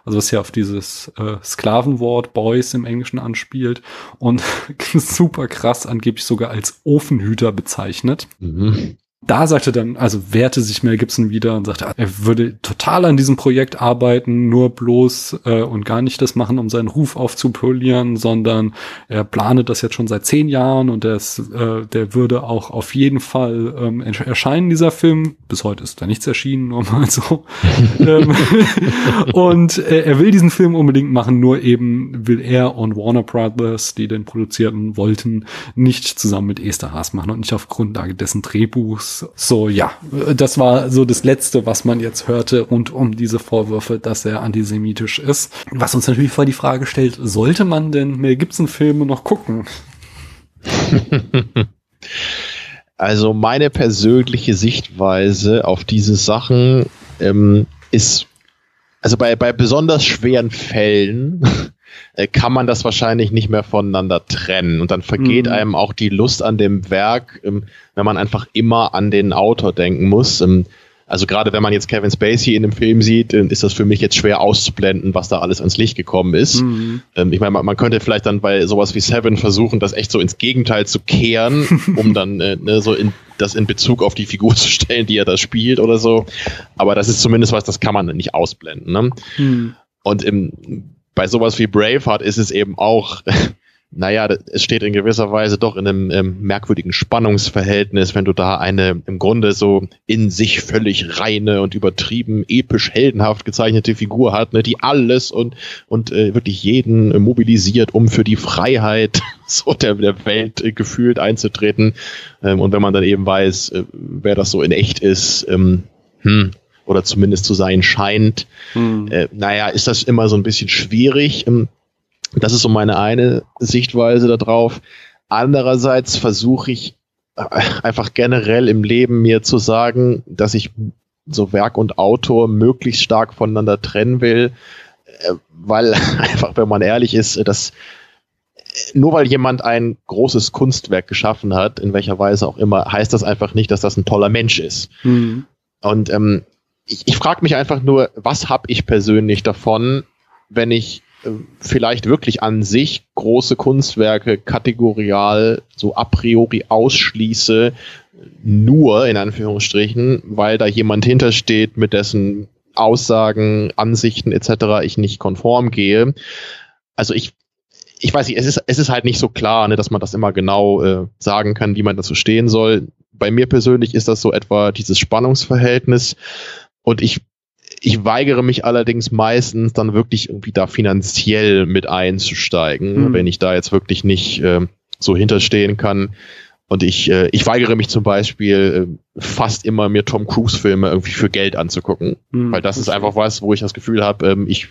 also was ja auf dieses äh, Sklavenwort Boys im Englischen anspielt und [LAUGHS] super krass angeblich sogar als Ofenhüter bezeichnet. Mhm da sagte dann, also wehrte sich Mel Gibson wieder und sagte, er würde total an diesem Projekt arbeiten, nur bloß äh, und gar nicht das machen, um seinen Ruf aufzupolieren, sondern er plane das jetzt schon seit zehn Jahren und das, äh, der würde auch auf jeden Fall ähm, erscheinen, dieser Film. Bis heute ist da nichts erschienen, nur mal so. [LAUGHS] ähm, [LAUGHS] und äh, er will diesen Film unbedingt machen, nur eben will er und Warner Brothers, die den produzierten wollten, nicht zusammen mit Esther Haas machen und nicht auf Grundlage dessen Drehbuchs so, ja, das war so das Letzte, was man jetzt hörte rund um diese Vorwürfe, dass er antisemitisch ist. Was uns natürlich vor die Frage stellt, sollte man denn Mel Gibson Filme noch gucken? [LAUGHS] Also meine persönliche Sichtweise auf diese Sachen ähm, ist, also bei, bei besonders schweren Fällen kann man das wahrscheinlich nicht mehr voneinander trennen. Und dann vergeht mhm. einem auch die Lust an dem Werk, ähm, wenn man einfach immer an den Autor denken muss. Ähm, also gerade wenn man jetzt Kevin Spacey in dem Film sieht, ist das für mich jetzt schwer auszublenden, was da alles ans Licht gekommen ist. Mhm. Ähm, ich meine, man, könnte vielleicht dann bei sowas wie Seven versuchen, das echt so ins Gegenteil zu kehren, [LAUGHS] um dann äh, ne, so in, das in Bezug auf die Figur [LAUGHS] zu stellen, die er da spielt oder so. Aber das ist zumindest was, das kann man nicht ausblenden. Ne? Mhm. Und im bei sowas wie Braveheart ist es eben auch, [LAUGHS] naja, es steht in gewisser Weise doch in einem ähm, merkwürdigen Spannungsverhältnis, wenn du da eine im Grunde so in sich völlig reine und übertrieben episch heldenhaft gezeichnete Figur hat, ne, die alles und, und äh, wirklich jeden äh, mobilisiert, um für die Freiheit [LAUGHS] so der, der Welt äh, gefühlt einzutreten. Ähm, und wenn man dann eben weiß, äh, wer das so in echt ist, ähm, hm, oder zumindest zu sein scheint, hm. äh, naja, ist das immer so ein bisschen schwierig. Ähm, das ist so meine eine Sichtweise darauf. Andererseits versuche ich äh, einfach generell im Leben mir zu sagen, dass ich so Werk und Autor möglichst stark voneinander trennen will, äh, weil [LAUGHS] einfach, wenn man ehrlich ist, dass nur weil jemand ein großes Kunstwerk geschaffen hat, in welcher Weise auch immer, heißt das einfach nicht, dass das ein toller Mensch ist. Mhm. Und ähm, ich, ich frage mich einfach nur, was habe ich persönlich davon, wenn ich vielleicht wirklich an sich große Kunstwerke kategorial so a priori ausschließe, nur in Anführungsstrichen, weil da jemand hintersteht, mit dessen Aussagen, Ansichten etc. ich nicht konform gehe. Also ich, ich weiß nicht, es ist, es ist halt nicht so klar, ne, dass man das immer genau äh, sagen kann, wie man dazu stehen soll. Bei mir persönlich ist das so etwa dieses Spannungsverhältnis. Und ich ich weigere mich allerdings meistens dann wirklich irgendwie da finanziell mit einzusteigen, mhm. wenn ich da jetzt wirklich nicht äh, so hinterstehen kann. Und ich, äh, ich weigere mich zum Beispiel äh, fast immer mir Tom Cruise Filme irgendwie für Geld anzugucken, mhm. weil das ist einfach was, wo ich das Gefühl habe, ähm, ich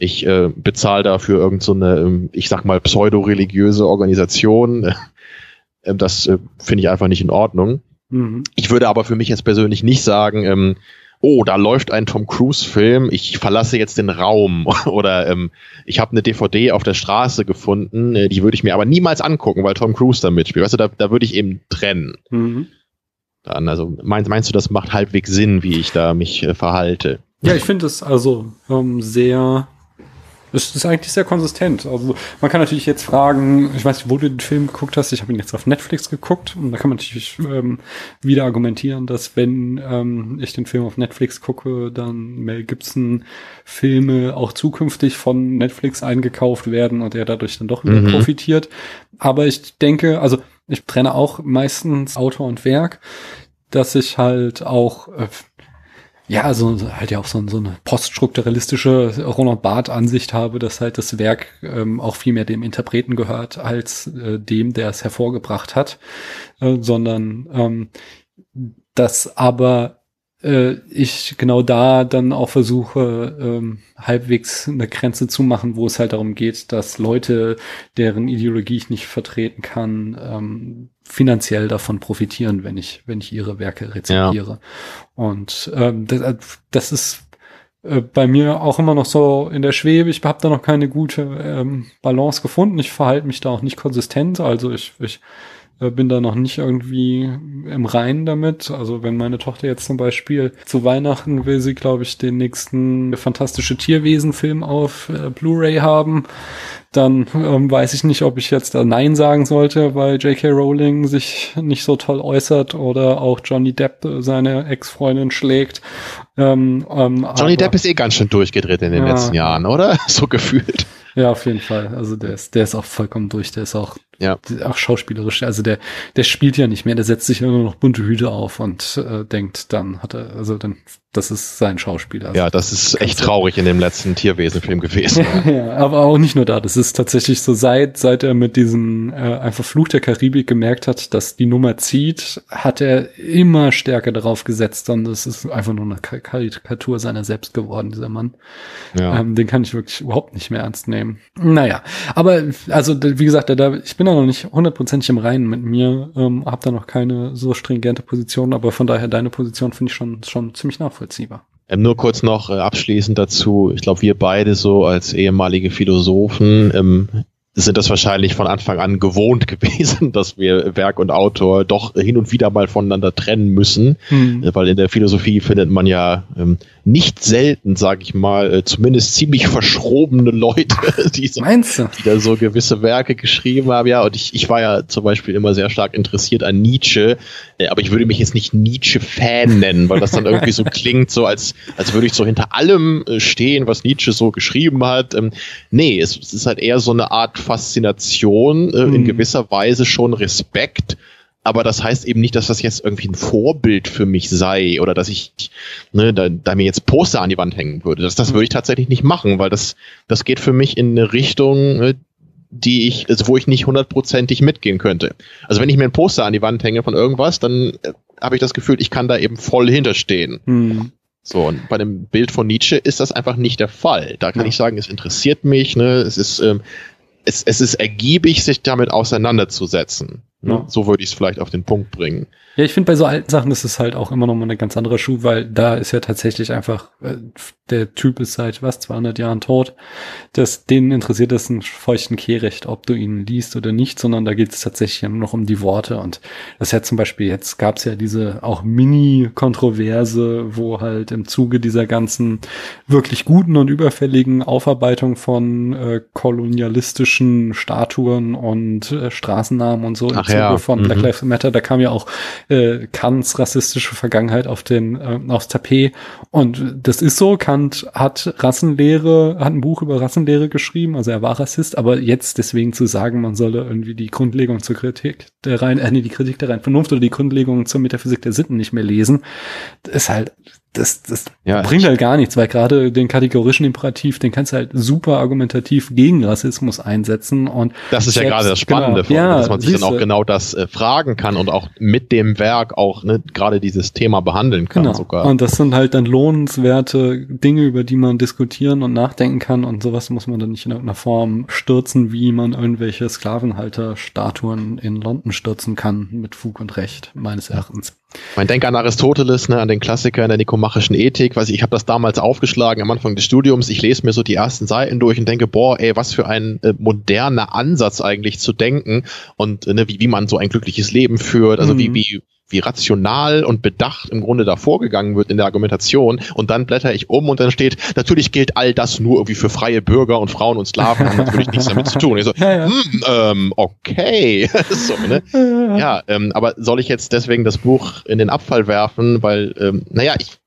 ich äh, bezahle dafür irgendeine, so ähm, ich sag mal, pseudo-religiöse Organisation. [LAUGHS] Ähm, das äh, finde ich einfach nicht in Ordnung. Mhm. Ich würde aber für mich jetzt persönlich nicht sagen, ähm, oh, da läuft ein Tom Cruise-Film, ich verlasse jetzt den Raum [LAUGHS] oder ähm, ich habe eine DVD auf der Straße gefunden, äh, die würde ich mir aber niemals angucken, weil Tom Cruise da mitspielt. Weißt du, da, da würde ich eben trennen. Mhm. Dann, also meinst, meinst du, das macht halbwegs Sinn, wie ich da mich äh, verhalte? Ja, ich finde es also ähm, sehr es ist eigentlich sehr konsistent. Also man kann natürlich jetzt fragen, ich weiß nicht, wo du den Film geguckt hast. Ich habe ihn jetzt auf Netflix geguckt und da kann man natürlich ähm, wieder argumentieren, dass wenn ähm, ich den Film auf Netflix gucke, dann Mel Gibson Filme auch zukünftig von Netflix eingekauft werden und er dadurch dann doch wieder mhm. profitiert. Aber ich denke, also ich trenne auch meistens Autor und Werk, dass ich halt auch äh, ja, also halt ja auch so, so eine poststrukturalistische Roland Barth-Ansicht habe, dass halt das Werk ähm, auch viel mehr dem Interpreten gehört als äh, dem, der es hervorgebracht hat, äh, sondern ähm, dass aber äh, ich genau da dann auch versuche, ähm, halbwegs eine Grenze zu machen, wo es halt darum geht, dass Leute, deren Ideologie ich nicht vertreten kann, ähm, finanziell davon profitieren, wenn ich, wenn ich ihre Werke rezipiere. Ja. Und ähm, das, äh, das ist äh, bei mir auch immer noch so in der Schwebe. Ich habe da noch keine gute ähm, Balance gefunden. Ich verhalte mich da auch nicht konsistent. Also ich, ich bin da noch nicht irgendwie im Reinen damit. Also wenn meine Tochter jetzt zum Beispiel zu Weihnachten will sie, glaube ich, den nächsten fantastische Tierwesen-Film auf äh, Blu-ray haben, dann ähm, weiß ich nicht, ob ich jetzt da Nein sagen sollte, weil J.K. Rowling sich nicht so toll äußert oder auch Johnny Depp seine Ex-Freundin schlägt. Ähm, ähm, Johnny Depp ist eh ganz schön durchgedreht in den ja, letzten Jahren, oder? [LAUGHS] So gefühlt. Ja, auf jeden Fall. Also der ist, der ist auch vollkommen durch. Der ist auch, ja. auch schauspielerisch. Also der, der spielt ja nicht mehr. Der setzt sich nur noch bunte Hüte auf und äh, denkt, dann hat er, also dann das ist sein Schauspieler. Also ja, das ist echt traurig in dem letzten Tierwesenfilm gewesen. [LAUGHS] ja, aber auch nicht nur da. Das ist tatsächlich so, seit, seit er mit diesem äh, einfach Fluch der Karibik gemerkt hat, dass die Nummer zieht, hat er immer stärker darauf gesetzt. Und das ist einfach nur eine Karikatur seiner selbst geworden, dieser Mann. Ja. Ähm, den kann ich wirklich überhaupt nicht mehr ernst nehmen. Naja, aber also wie gesagt, da, ich bin da noch nicht hundertprozentig im Reinen mit mir, ähm, habe da noch keine so stringente Position, aber von daher deine Position finde ich schon, schon ziemlich nachvollziehbar. Ähm, nur kurz noch äh, abschließend dazu. Ich glaube, wir beide so als ehemalige Philosophen ähm, sind das wahrscheinlich von Anfang an gewohnt [LAUGHS] gewesen, dass wir Werk und Autor doch hin und wieder mal voneinander trennen müssen, hm. Äh, weil in der Philosophie findet man ja ähm, nicht selten, sage ich mal, äh, zumindest ziemlich verschrobene Leute, [LAUGHS] die, so, die da so gewisse Werke geschrieben haben. Ja, und ich, ich war ja zum Beispiel immer sehr stark interessiert an Nietzsche, äh, aber ich würde mich jetzt nicht Nietzsche-Fan nennen, weil das dann irgendwie so [LAUGHS] klingt, so als, als würde ich so hinter allem äh, stehen, was Nietzsche so geschrieben hat. Ähm, nee, es, es ist halt eher so eine Art Faszination, äh, mhm. in gewisser Weise schon Respekt aber das heißt eben nicht, dass das jetzt irgendwie ein Vorbild für mich sei oder dass ich ne, da, da mir jetzt Poster an die Wand hängen würde. Das, das würde ich tatsächlich nicht machen, weil das, das geht für mich in eine Richtung, ne, die ich, also wo ich nicht hundertprozentig mitgehen könnte. Also wenn ich mir ein Poster an die Wand hänge von irgendwas, dann äh, habe ich das Gefühl, ich kann da eben voll hinterstehen. Hm. So, und bei dem Bild von Nietzsche ist das einfach nicht der Fall. Da kann ja. ich sagen, es interessiert mich, ne, es ist, ähm, es, es ist ergiebig, sich damit auseinanderzusetzen. Ne? So würde ich es vielleicht auf den Punkt bringen. Ja, ich finde bei so alten Sachen ist es halt auch immer noch mal eine ganz andere Schuh, weil da ist ja tatsächlich einfach, äh, der Typ ist seit was, 200 Jahren tot. Das, denen interessiert es einen feuchten Kehrecht, ob du ihn liest oder nicht, sondern da geht es tatsächlich nur noch um die Worte. Und das ist ja zum Beispiel, jetzt gab es ja diese auch Mini-Kontroverse, wo halt im Zuge dieser ganzen wirklich guten und überfälligen Aufarbeitung von äh, kolonialistischen Statuen und äh, Straßennamen und so Ach Zuge von mhm. Black Lives Matter, da kam ja auch äh, Kants rassistische Vergangenheit auf den äh, aufs Tapet. Und das ist so. Kant hat Rassenlehre, hat ein Buch über Rassenlehre geschrieben, also er war Rassist, aber jetzt deswegen zu sagen, man solle irgendwie die Grundlegung zur Kritik der rein, äh, nee, die Kritik der reinen Vernunft oder die Grundlegung zur Metaphysik der Sitten nicht mehr lesen, ist halt das, das ja, bringt halt gar nichts, weil gerade den kategorischen Imperativ, den kannst du halt super argumentativ gegen Rassismus einsetzen und das ist selbst, ja gerade das Spannende, genau, ja, dass man sich dann auch genau das äh, fragen kann und auch mit dem Werk auch ne, gerade dieses Thema behandeln kann genau. sogar. Und das sind halt dann lohnenswerte Dinge, über die man diskutieren und nachdenken kann und sowas muss man dann nicht in irgendeiner Form stürzen, wie man irgendwelche Sklavenhalterstatuen in London stürzen kann mit Fug und Recht meines Erachtens. Man denkt an Aristoteles, ne, an den Klassiker in der nikomachischen Ethik. Weiß ich, ich habe das damals aufgeschlagen am Anfang des Studiums. Ich lese mir so die ersten Seiten durch und denke, boah, ey, was für ein äh, moderner Ansatz eigentlich zu denken und äh, ne, wie, wie man so ein glückliches Leben führt. Also mhm. wie, wie wie rational und bedacht im Grunde da vorgegangen wird in der Argumentation. Und dann blätter ich um und dann steht, natürlich gilt all das nur irgendwie für freie Bürger und Frauen und Sklaven haben natürlich nichts damit zu tun. Ich so, [LAUGHS] ja, ja. Hm, ähm, okay. [LAUGHS] so, ne? Ja, ähm, aber soll ich jetzt deswegen das Buch in den Abfall werfen? Weil, ähm, naja, ich,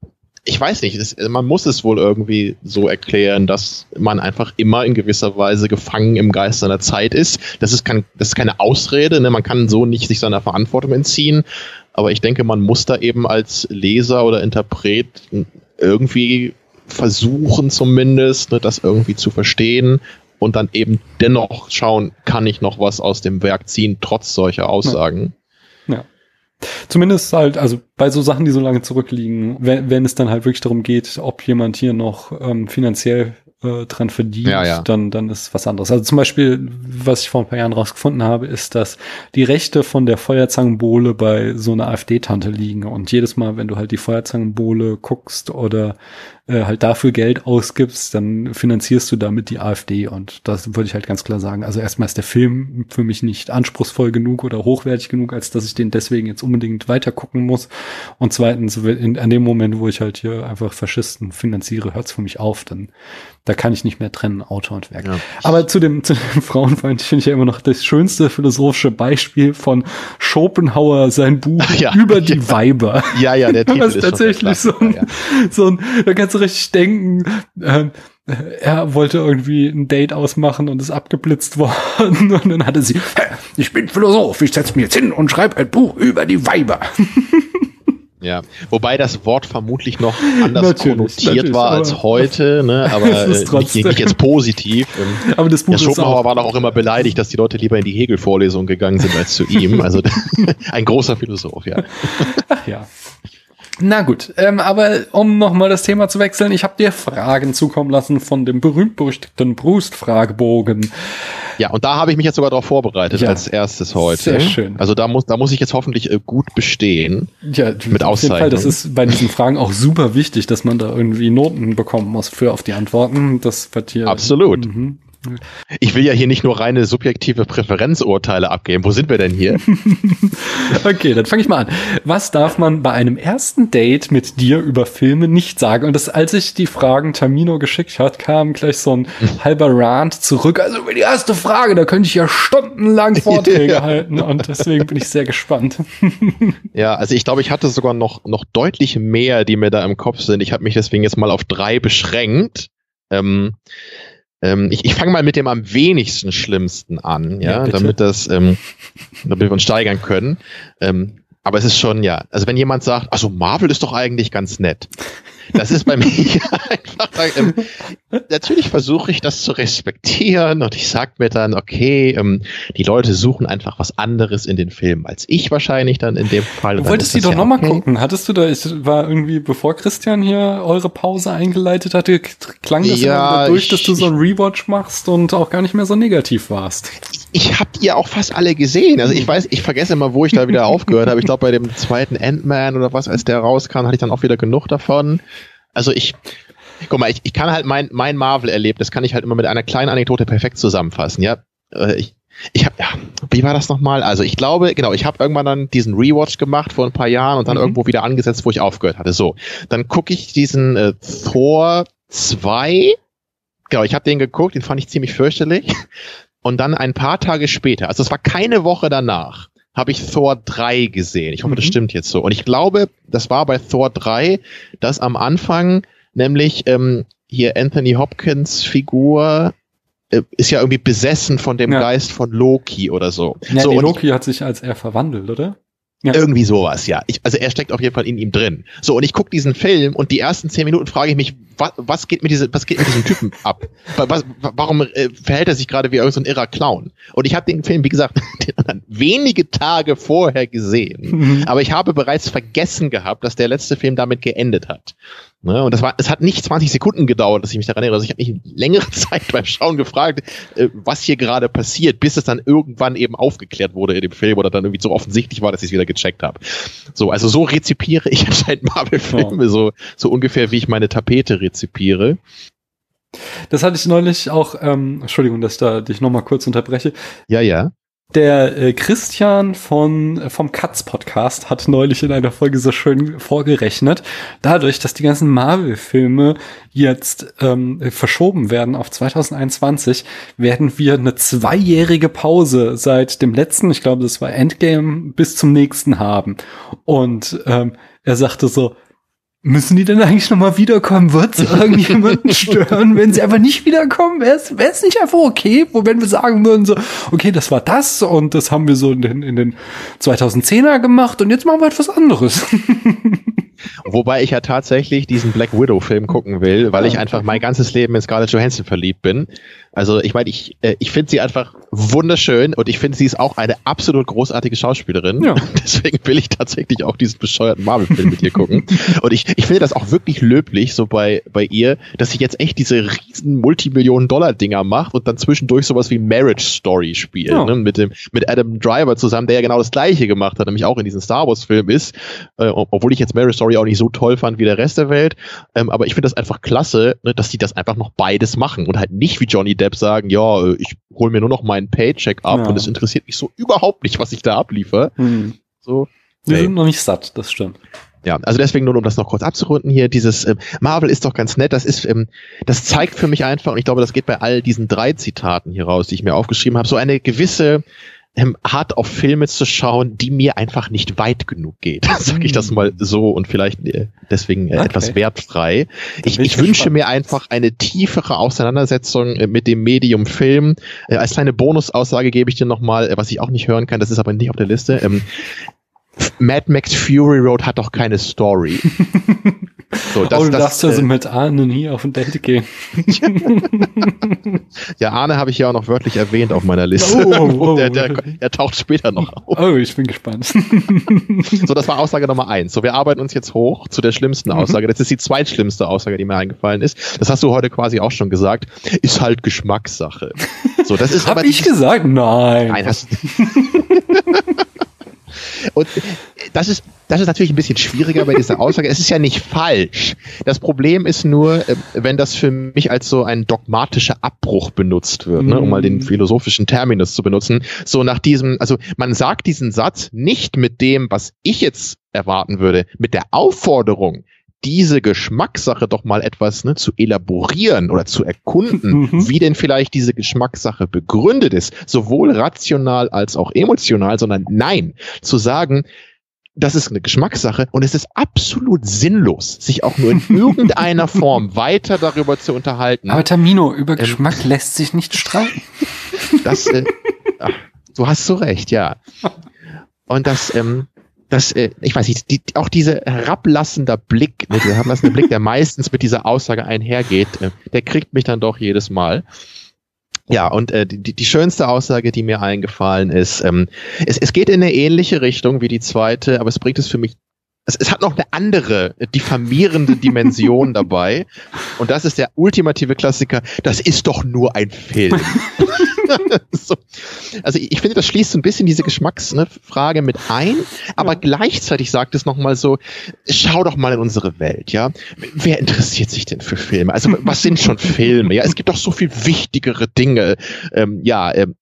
ich weiß nicht, es, man muss es wohl irgendwie so erklären, dass man einfach immer in gewisser Weise gefangen im Geist seiner Zeit ist. Das ist, kein, das ist keine Ausrede, ne? man kann so nicht sich seiner Verantwortung entziehen. Aber ich denke, man muss da eben als Leser oder Interpret irgendwie versuchen zumindest, ne, das irgendwie zu verstehen und dann eben dennoch schauen, kann ich noch was aus dem Werk ziehen, trotz solcher Aussagen. Ja. ja. Zumindest halt, also bei so Sachen, die so lange zurückliegen, wenn, wenn es dann halt wirklich darum geht, ob jemand hier noch ähm, finanziell äh, dran verdient, ja, ja. dann dann ist was anderes. Also zum Beispiel, was ich vor ein paar Jahren rausgefunden habe, ist, dass die Rechte von der Feuerzangenbowle bei so einer AfD-Tante liegen und jedes Mal, wenn du halt die Feuerzangenbowle guckst oder äh, halt dafür Geld ausgibst, dann finanzierst du damit die AfD. Und das würde ich halt ganz klar sagen. Also erstmal ist der Film für mich nicht anspruchsvoll genug oder hochwertig genug, als dass ich den deswegen jetzt unbedingt weiter gucken muss. Und zweitens, in, an dem Moment, wo ich halt hier einfach Faschisten finanziere, hört es für mich auf. Dann da kann ich nicht mehr trennen, Autor und Werk. Ja. Aber zu dem, zu dem [LAUGHS] Frauenfeind finde ich ja immer noch das schönste philosophische Beispiel von Schopenhauer, sein Buch [LAUGHS] ja. über die Weiber. Ja, ja, der [LAUGHS] Titel ist tatsächlich so ein, ja. so ein, da kannst du richtig denken, äh, er wollte irgendwie ein Date ausmachen und ist abgeblitzt [LAUGHS] worden und dann hatte sie, ich bin Philosoph, ich setze mich jetzt hin und schreibe ein Buch über die Weiber. [LAUGHS] Ja, wobei das Wort vermutlich noch anders natürlich, konnotiert natürlich, war als heute, ne? aber [LAUGHS] äh, nicht, nicht, jetzt positiv. Ähm, aber das Buch ja, Schopenhauer war doch auch immer beleidigt, dass die Leute lieber in die Hegel-Vorlesung gegangen sind als zu ihm. Also ein großer Philosoph, ja. Ach ja. Na gut, ähm, aber um nochmal das Thema zu wechseln, ich habe dir Fragen zukommen lassen von dem berühmt-berüchtigten Brust-Fragebogen. Ja, und da habe ich mich jetzt sogar darauf vorbereitet ja, als erstes heute. Sehr schön. Also da muss, da muss ich jetzt hoffentlich äh, gut bestehen. Ja, mit auf jeden Fall. Das ist bei diesen Fragen auch super wichtig, dass man da irgendwie Noten bekommen muss für auf die Antworten. Das wird hier. Absolut. Mhm. Ich will ja hier nicht nur reine subjektive Präferenzurteile abgeben. Wo sind wir denn hier? [LAUGHS] okay, dann fange ich mal an. Was darf man bei einem ersten Date mit dir über Filme nicht sagen? Und das, als ich die Fragen Tamino geschickt hat, kam gleich so ein [LAUGHS] halber Rant zurück. Also über die erste Frage, da könnte ich ja stundenlang [LAUGHS] Vorträge ja. halten. Und deswegen bin ich sehr gespannt. ja, also ich glaube, ich hatte sogar noch, noch deutlich mehr, die mir da im Kopf sind. Ich habe mich deswegen jetzt mal auf drei beschränkt. Ähm, Ähm, ich ich fange mal mit dem am wenigsten Schlimmsten an, ja, Ja, damit das, ähm, damit wir uns steigern können. Ähm, aber es ist schon, ja, also wenn jemand sagt, also Marvel ist doch eigentlich ganz nett. Das ist bei [LAUGHS] mir einfach, ähm, natürlich versuche ich das zu respektieren und ich sag mir dann, okay, ähm, die Leute suchen einfach was anderes in den Filmen als ich wahrscheinlich dann in dem Fall. Du wolltest die doch ja noch mal okay. gucken. Hattest du da, ich war irgendwie, bevor Christian hier eure Pause eingeleitet hatte, klang das Ja, durch, ich- dass du so einen Rewatch machst und auch gar nicht mehr so negativ warst. ich habe die ja auch fast alle gesehen. Also ich weiß, ich vergesse immer, wo ich da wieder [LAUGHS] aufgehört habe. Ich glaube, bei dem zweiten Ant-Man oder was, als der rauskam, hatte ich dann auch wieder genug davon. Also ich, guck mal, ich, ich kann halt mein, mein Marvel-Erlebnis, kann ich halt immer mit einer kleinen Anekdote perfekt zusammenfassen. Ja, Äh, ich, ich habe, ja, wie war das nochmal? Also ich glaube, genau, ich habe irgendwann dann diesen Rewatch gemacht vor ein paar Jahren und dann Mhm. irgendwo wieder angesetzt, wo ich aufgehört hatte. So, dann gucke ich diesen äh, Thor 2. Genau, ich habe den geguckt, den fand ich ziemlich fürchterlich. Und dann ein paar Tage später, also es war keine Woche danach, habe ich Thor 3 gesehen. Ich hoffe, das Mhm. stimmt jetzt so. Und ich glaube, das war bei Thor 3, dass am Anfang nämlich ähm, hier Anthony Hopkins Figur äh, ist ja irgendwie besessen von dem Ja. Geist von Loki oder so. Ja, so nee, Loki hat sich als er verwandelt, oder? Ja. irgendwie sowas, ja. Ich, also er steckt auf jeden Fall in ihm drin. So, und ich gucke diesen Film und die ersten zehn Minuten frage ich mich, was, was geht mit diesem, was geht mit diesem Typen [LAUGHS] ab? Wa- Was, wa- warum äh, verhält er sich gerade wie irgendein so ein irrer Clown? Und ich habe den Film, wie gesagt, [LAUGHS] wenige Tage vorher gesehen. Mhm. Aber ich habe bereits vergessen gehabt, dass der letzte Film damit geendet hat. Ne? Und das war, es hat nicht 20 Sekunden gedauert, dass ich mich daran erinnere. Also ich habe mich längere [LAUGHS] Zeit beim Schauen gefragt, äh, was hier gerade passiert, bis es dann irgendwann eben aufgeklärt wurde in dem Film oder dann irgendwie so offensichtlich war, dass ich es wieder gecheckt habe. So, also so rezipiere ich anscheinend Marvel-Filme, so, so ungefähr wie ich meine Tapete rezipiere. Das hatte ich neulich auch, ähm, Entschuldigung, dass ich da dich nochmal kurz unterbreche. Ja, ja. Der äh, Christian von äh, vom Katz Podcast hat neulich in einer Folge so schön vorgerechnet, dadurch, dass die ganzen Marvel-Filme jetzt ähm, verschoben werden auf 2021, werden wir eine zweijährige Pause seit dem letzten, ich glaube, das war Endgame, bis zum nächsten haben. Und ähm, er sagte so, Müssen die denn eigentlich nochmal wiederkommen? Wird es [LAUGHS] irgendjemanden stören, wenn sie einfach nicht wiederkommen? Wäre es, nicht einfach okay, wo wenn wir sagen würden so, okay, das war das und das haben wir so in den, in den 2010er gemacht und jetzt machen wir etwas anderes. [LAUGHS] Wobei ich ja tatsächlich diesen Black Widow-Film gucken will, weil ich einfach mein ganzes Leben in Scarlett Johansson verliebt bin. Also ich meine, ich, äh, ich finde sie einfach wunderschön und ich finde, sie ist auch eine absolut großartige Schauspielerin. Ja. [LAUGHS] Deswegen will ich tatsächlich auch diesen bescheuerten Marvel-Film mit ihr gucken. [LAUGHS] Und ich, ich finde das auch wirklich löblich, so bei, bei ihr, dass sie jetzt echt diese riesen Multimillionen-Dollar-Dinger macht und dann zwischendurch sowas wie Marriage Story spielt. Ja. Ne? Mit, dem, mit Adam Driver zusammen, der ja genau das gleiche gemacht hat, nämlich auch in diesem Star Wars-Film ist. Äh, obwohl ich jetzt Marriage Story auch nicht so toll fand wie der Rest der Welt. Ähm, aber ich finde das einfach klasse, ne, dass die das einfach noch beides machen und halt nicht wie Johnny Depp sagen, ja, äh, ich hole mir nur noch meinen Paycheck ab Ja. und es interessiert mich so überhaupt nicht, was ich da abliefer. Hm. So. Wir Ey. sind noch nicht satt, das stimmt. Ja, also deswegen nur, um das noch kurz abzurunden hier, dieses ähm, Marvel ist doch ganz nett, das ist, ähm, das zeigt für mich einfach, und ich glaube, das geht bei all diesen drei Zitaten hier raus, die ich mir aufgeschrieben habe, so eine gewisse ähm, Art auf Filme zu schauen, die mir einfach nicht weit genug geht. [LAUGHS] Sag ich das mal so und vielleicht äh, deswegen äh, Okay. etwas wertfrei. Ich, ich wünsche mir einfach eine tiefere Auseinandersetzung äh, mit dem Medium Film. Äh, als kleine Bonusaussage gebe ich dir nochmal, äh, was ich auch nicht hören kann, das ist aber nicht auf der Liste. Ähm, Mad Max Fury Road hat doch keine Story. [LAUGHS] So, oh, du darfst also äh, mit Arne nie auf ein Date gehen. [LAUGHS] ja, Arne habe ich ja auch noch wörtlich erwähnt auf meiner Liste. Oh, oh, [LAUGHS] oh. der, der, der taucht später noch auf. Oh, ich bin gespannt. [LAUGHS] So, das war Aussage Nummer eins. So, wir arbeiten uns jetzt hoch zu der schlimmsten Mhm. Aussage. Das ist die zweitschlimmste Aussage, die mir eingefallen ist. Das hast du heute quasi auch schon gesagt. Ist halt Geschmackssache. So, das ist Hab aber ich gesagt? Nein. Nein, hast Und das ist, das ist natürlich ein bisschen schwieriger bei dieser Aussage. Es ist ja nicht falsch. Das Problem ist nur, äh, wenn das für mich als so ein dogmatischer Abbruch benutzt wird, ne, um mal den Mm. philosophischen Terminus zu benutzen. So nach diesem, also man sagt diesen Satz nicht mit dem, was ich jetzt erwarten würde, mit der Aufforderung, diese Geschmackssache doch mal etwas ne, zu elaborieren oder zu erkunden, Mhm. wie denn vielleicht diese Geschmackssache begründet ist, sowohl rational als auch emotional, sondern nein, zu sagen, das ist eine Geschmackssache und es ist absolut sinnlos, sich auch nur in [LAUGHS] irgendeiner Form weiter darüber zu unterhalten. Aber Tamino, über ähm, Geschmack lässt sich nicht streiten. Das, äh, ach, du hast so recht, ja. Und das, ähm, das, äh, ich weiß nicht, die, auch dieser herablassender Blick, ne, dieser herablassende Blick, der meistens mit dieser Aussage einhergeht, äh, der kriegt mich dann doch jedes Mal. Ja, und äh, die, die schönste Aussage, die mir eingefallen ist, ähm, es, es geht in eine ähnliche Richtung wie die zweite, aber es bringt es für mich es, es hat noch eine andere diffamierende Dimension [LAUGHS] dabei. Und das ist der ultimative Klassiker. Das ist doch nur ein Film. [LAUGHS] [LAUGHS] so. Also ich finde, das schließt so ein bisschen diese Geschmacksfrage mit ein, aber ja. gleichzeitig sagt es nochmal so, schau doch mal in unsere Welt, ja. Wer interessiert sich denn für Filme? Also was sind schon Filme? Ja, es gibt doch so viel wichtigere Dinge. Ähm, ja, ähm,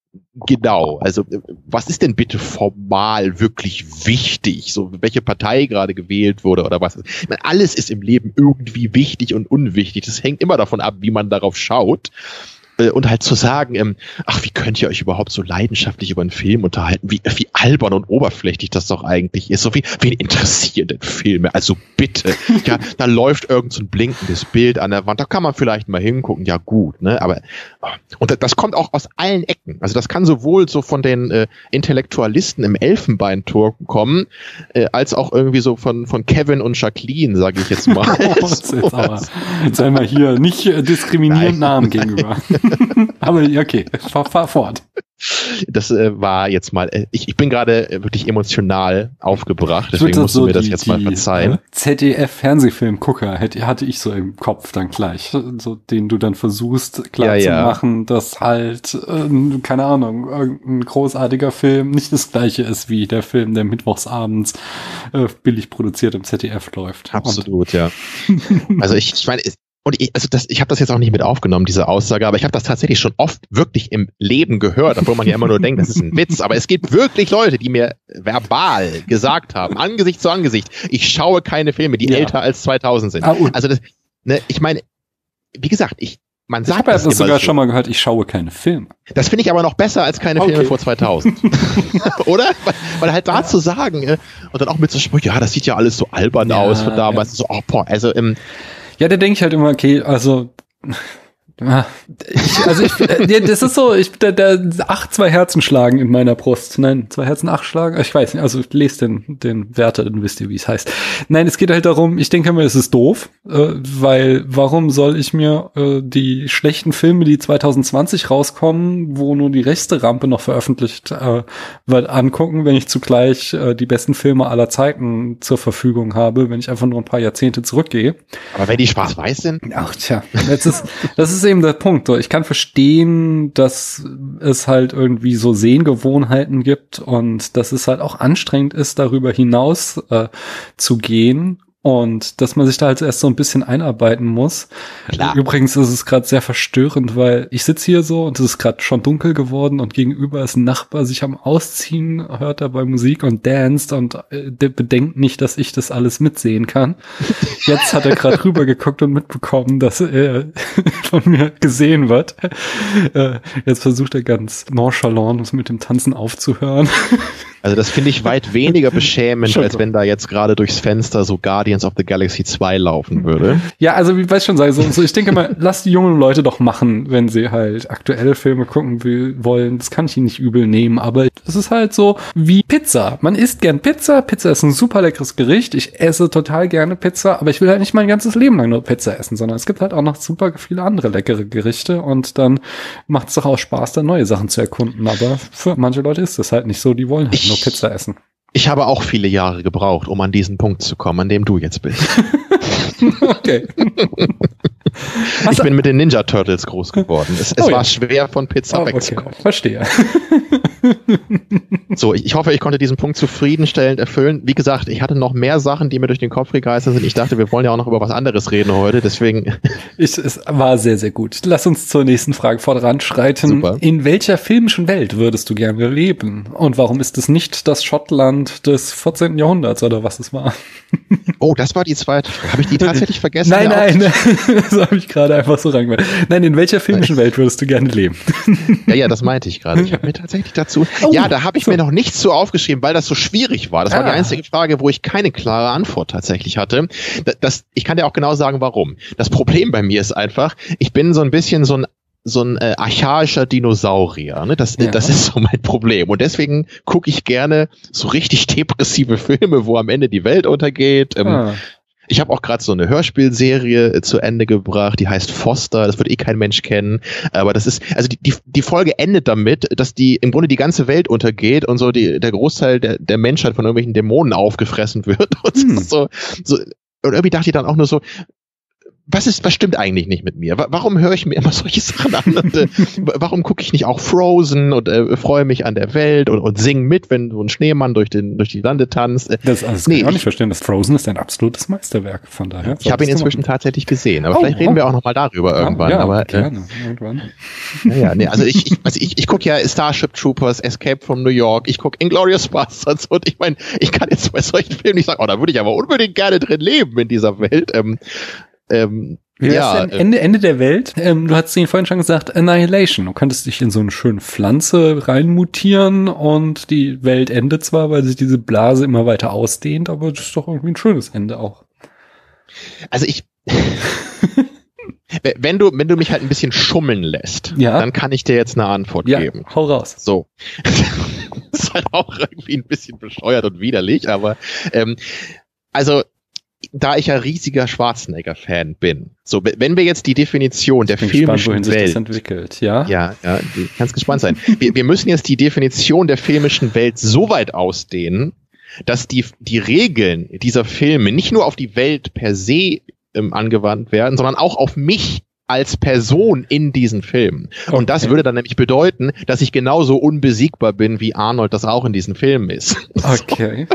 Genau, also was ist denn bitte formal wirklich wichtig? So welche Partei gerade gewählt wurde oder was? Meine, alles ist im Leben irgendwie wichtig und unwichtig. Das hängt immer davon ab, wie man darauf schaut. Äh, und halt zu sagen, ähm, ach, wie könnt ihr euch überhaupt so leidenschaftlich über einen Film unterhalten? Wie, wie albern und oberflächlich das doch eigentlich ist. So wie, wen interessieren denn Filme? Also bitte. [LAUGHS] Ja, da läuft irgend so ein blinkendes Bild an der Wand. Da kann man vielleicht mal hingucken. Ja, gut, ne? Aber, und das kommt auch aus allen Ecken. Also das kann sowohl so von den äh, Intellektualisten im Elfenbeintor kommen, äh, als auch irgendwie so von, von Kevin und Jacqueline, sage ich jetzt mal. [LAUGHS] Oh, jetzt, aber, jetzt einmal hier nicht diskriminierend Namen gegenüber. [LAUGHS] [LAUGHS] Aber okay, fahr, fahr fort. Das äh, war jetzt mal, äh, ich, ich bin gerade äh, wirklich emotional aufgebracht, deswegen musst so du mir das jetzt die, mal verzeihen. Äh, ZDF-Fernsehfilmgucker hatte ich so im Kopf dann gleich, so den du dann versuchst klar ja, zu ja. machen, dass halt, äh, keine Ahnung, irgendein großartiger Film nicht das gleiche ist wie der Film, der mittwochsabends äh, billig produziert im ZDF läuft. Absolut, Und ja. [LAUGHS] also ich, ich meine, und ich, also das, ich habe das jetzt auch nicht mit aufgenommen, diese Aussage, aber ich habe das tatsächlich schon oft wirklich im Leben gehört, obwohl man ja immer nur denkt, das ist ein Witz. Aber es gibt wirklich Leute, die mir verbal gesagt haben, Angesicht zu Angesicht, ich schaue keine Filme, die ja. älter als 2000 sind. Ah, also das, ne, ich meine, wie gesagt, ich man sagt ich habe ja das sogar so. schon mal gehört, ich schaue keine Filme. Das finde ich aber noch besser als keine okay. Filme vor 2000. [LAUGHS] Oder? Weil, weil halt da ja. zu sagen, äh, und dann auch mit so Sprüchen, ja, das sieht ja alles so albern ja, aus von damals. Ja. So, oh, boah, also, ähm, ja, da denke ich halt immer, okay, also ich, also ich, äh, das ist so, ich der, der acht zwei Herzen schlagen in meiner Brust. Nein, zwei Herzen acht schlagen. Ich weiß nicht. Also lest den den Werte, dann wisst ihr, wie es heißt. Nein, es geht halt darum. Ich denke mir, es ist doof, äh, weil warum soll ich mir äh, die schlechten Filme, die 2020 rauskommen, wo nur die rechte Rampe noch veröffentlicht äh, wird, angucken, wenn ich zugleich äh, die besten Filme aller Zeiten zur Verfügung habe, wenn ich einfach nur ein paar Jahrzehnte zurückgehe. Aber wenn die schwarz-weiß sind? Ach tja, das ist das ist eben der Punkt. So, ich kann verstehen, dass es halt irgendwie so Sehengewohnheiten gibt und dass es halt auch anstrengend ist, darüber hinaus äh, zu gehen und dass man sich da halt erst so ein bisschen einarbeiten muss. Klar. Übrigens ist es gerade sehr verstörend, weil ich sitze hier so und es ist gerade schon dunkel geworden und gegenüber ist ein Nachbar sich am Ausziehen, hört dabei Musik und danst und äh, bedenkt nicht, dass ich das alles mitsehen kann. [LAUGHS] Jetzt hat er gerade rübergeguckt und mitbekommen, dass er [LAUGHS] von mir gesehen wird. Äh, jetzt versucht er ganz nonchalant mit dem Tanzen aufzuhören. [LAUGHS] Also das finde ich weit weniger beschämend, als wenn da jetzt gerade durchs Fenster so Guardians of the Galaxy 2 laufen würde. Ja, also wie weiß schon sagen, so, so ich denke mal, [LAUGHS] lass die jungen Leute doch machen, wenn sie halt aktuelle Filme gucken will, wollen. Das kann ich ihnen nicht übel nehmen, aber das ist halt so wie Pizza. Man isst gern Pizza. Pizza ist ein super leckeres Gericht. Ich esse total gerne Pizza, aber ich will halt nicht mein ganzes Leben lang nur Pizza essen, sondern es gibt halt auch noch super viele andere leckere Gerichte und dann macht es doch auch Spaß, da neue Sachen zu erkunden. Aber für manche Leute ist das halt nicht so. Die wollen halt nur Pizza essen. Ich habe auch viele Jahre gebraucht, um an diesen Punkt zu kommen, an dem du jetzt bist. [LAUGHS] okay. ich bin mit den Ninja Turtles groß geworden. Es, es oh, war ja. schwer, von Pizza oh, wegzukommen. Okay. Verstehe. [LAUGHS] so, ich, ich, hoffe, ich konnte diesen Punkt zufriedenstellend erfüllen. Wie gesagt, ich hatte noch mehr Sachen, die mir durch den Kopf gegeistert sind. Ich dachte, wir wollen ja auch noch über was anderes reden heute, deswegen. [LAUGHS] Ich, es war sehr, sehr gut. Lass uns zur nächsten Frage voranschreiten. Super. In welcher filmischen Welt würdest du gerne leben? Und warum ist es nicht das Schottland des 14. Jahrhunderts oder was es war? [LAUGHS] Oh, das war die zweite. Habe ich die tatsächlich vergessen? nein, nein, [LAUGHS] das habe ich gerade einfach so reingemacht. Nein, in welcher filmischen Welt würdest du gerne leben? [LAUGHS] ja, ja, das meinte ich gerade. Ich habe mir tatsächlich dazu. Oh, ja, da habe ich so. mir noch nichts zu aufgeschrieben, weil das so schwierig war. Das ah. war die ah. einzige Frage, wo ich keine klare Antwort tatsächlich hatte. Das, das, ich kann dir auch genau sagen, warum. Das Problem bei mir ist einfach, ich bin so ein bisschen so ein so ein äh, archaischer Dinosaurier. Ne? Das, ja. das ist so mein Problem. Und deswegen gucke ich gerne so richtig [LAUGHS] depressive Filme, wo am Ende die Welt untergeht. Ähm, ah. Ich habe auch gerade so eine Hörspielserie äh, zu Ende gebracht, die heißt Foster, das wird eh kein Mensch kennen. Aber das ist, also die, die, die Folge endet damit, dass die im Grunde die ganze Welt untergeht und so die, der Großteil der, der Menschheit von irgendwelchen Dämonen aufgefressen [LAUGHS] wird. Und hm. so, so, und irgendwie dachte ich dann auch nur so, was ist, was stimmt eigentlich nicht mit mir? Warum höre ich mir immer [LAUGHS] solche Sachen an? Und, äh, warum gucke ich nicht auch Frozen und äh, freue mich an der Welt und, und singe mit, wenn so ein Schneemann durch den durch die Lande tanzt? Äh, das, das nee, kann ich auch nicht verstehen. Das Frozen ist ein absolutes Meisterwerk. Von daher. Ich habe ihn inzwischen tatsächlich gesehen, aber oh, vielleicht reden oh. wir auch noch mal darüber irgendwann. Ja, aber äh, gerne, irgendwann. Naja, nee, also ich, ich, also ich, ich gucke ja Starship Troopers, Escape from New York, ich gucke Inglorious Bastards und ich meine, ich kann jetzt bei solchen Filmen nicht sagen, oh, da würde ich aber unbedingt gerne drin leben in dieser Welt. Ähm, ähm, Wie ja, denn? Äh, Ende, Ende der Welt. Ähm, du hast ihn vorhin schon gesagt, Annihilation. Du könntest dich in so eine schöne Pflanze reinmutieren und die Welt endet zwar, weil sich diese Blase immer weiter ausdehnt, aber das ist doch irgendwie ein schönes Ende auch. Also ich, [LAUGHS] wenn du, wenn du mich halt ein bisschen schummeln lässt, ja. dann kann ich dir jetzt eine Antwort ja, geben. Hau raus. So. [LAUGHS] das ist halt auch irgendwie ein bisschen bescheuert und widerlich, aber ähm, also da ich ja riesiger Schwarzenegger-Fan bin, so wenn wir jetzt die Definition der filmischen gespannt, Welt entwickelt, ja, ja, ja, kannst gespannt sein. [LAUGHS] wir, wir müssen jetzt die Definition der filmischen Welt so weit ausdehnen, dass die die Regeln dieser Filme nicht nur auf die Welt per se ähm, angewandt werden, sondern auch auf mich als Person in diesen Filmen. Okay. Und das würde dann nämlich bedeuten, dass ich genauso unbesiegbar bin, wie Arnold das auch in diesen Filmen ist. [LAUGHS] Okay.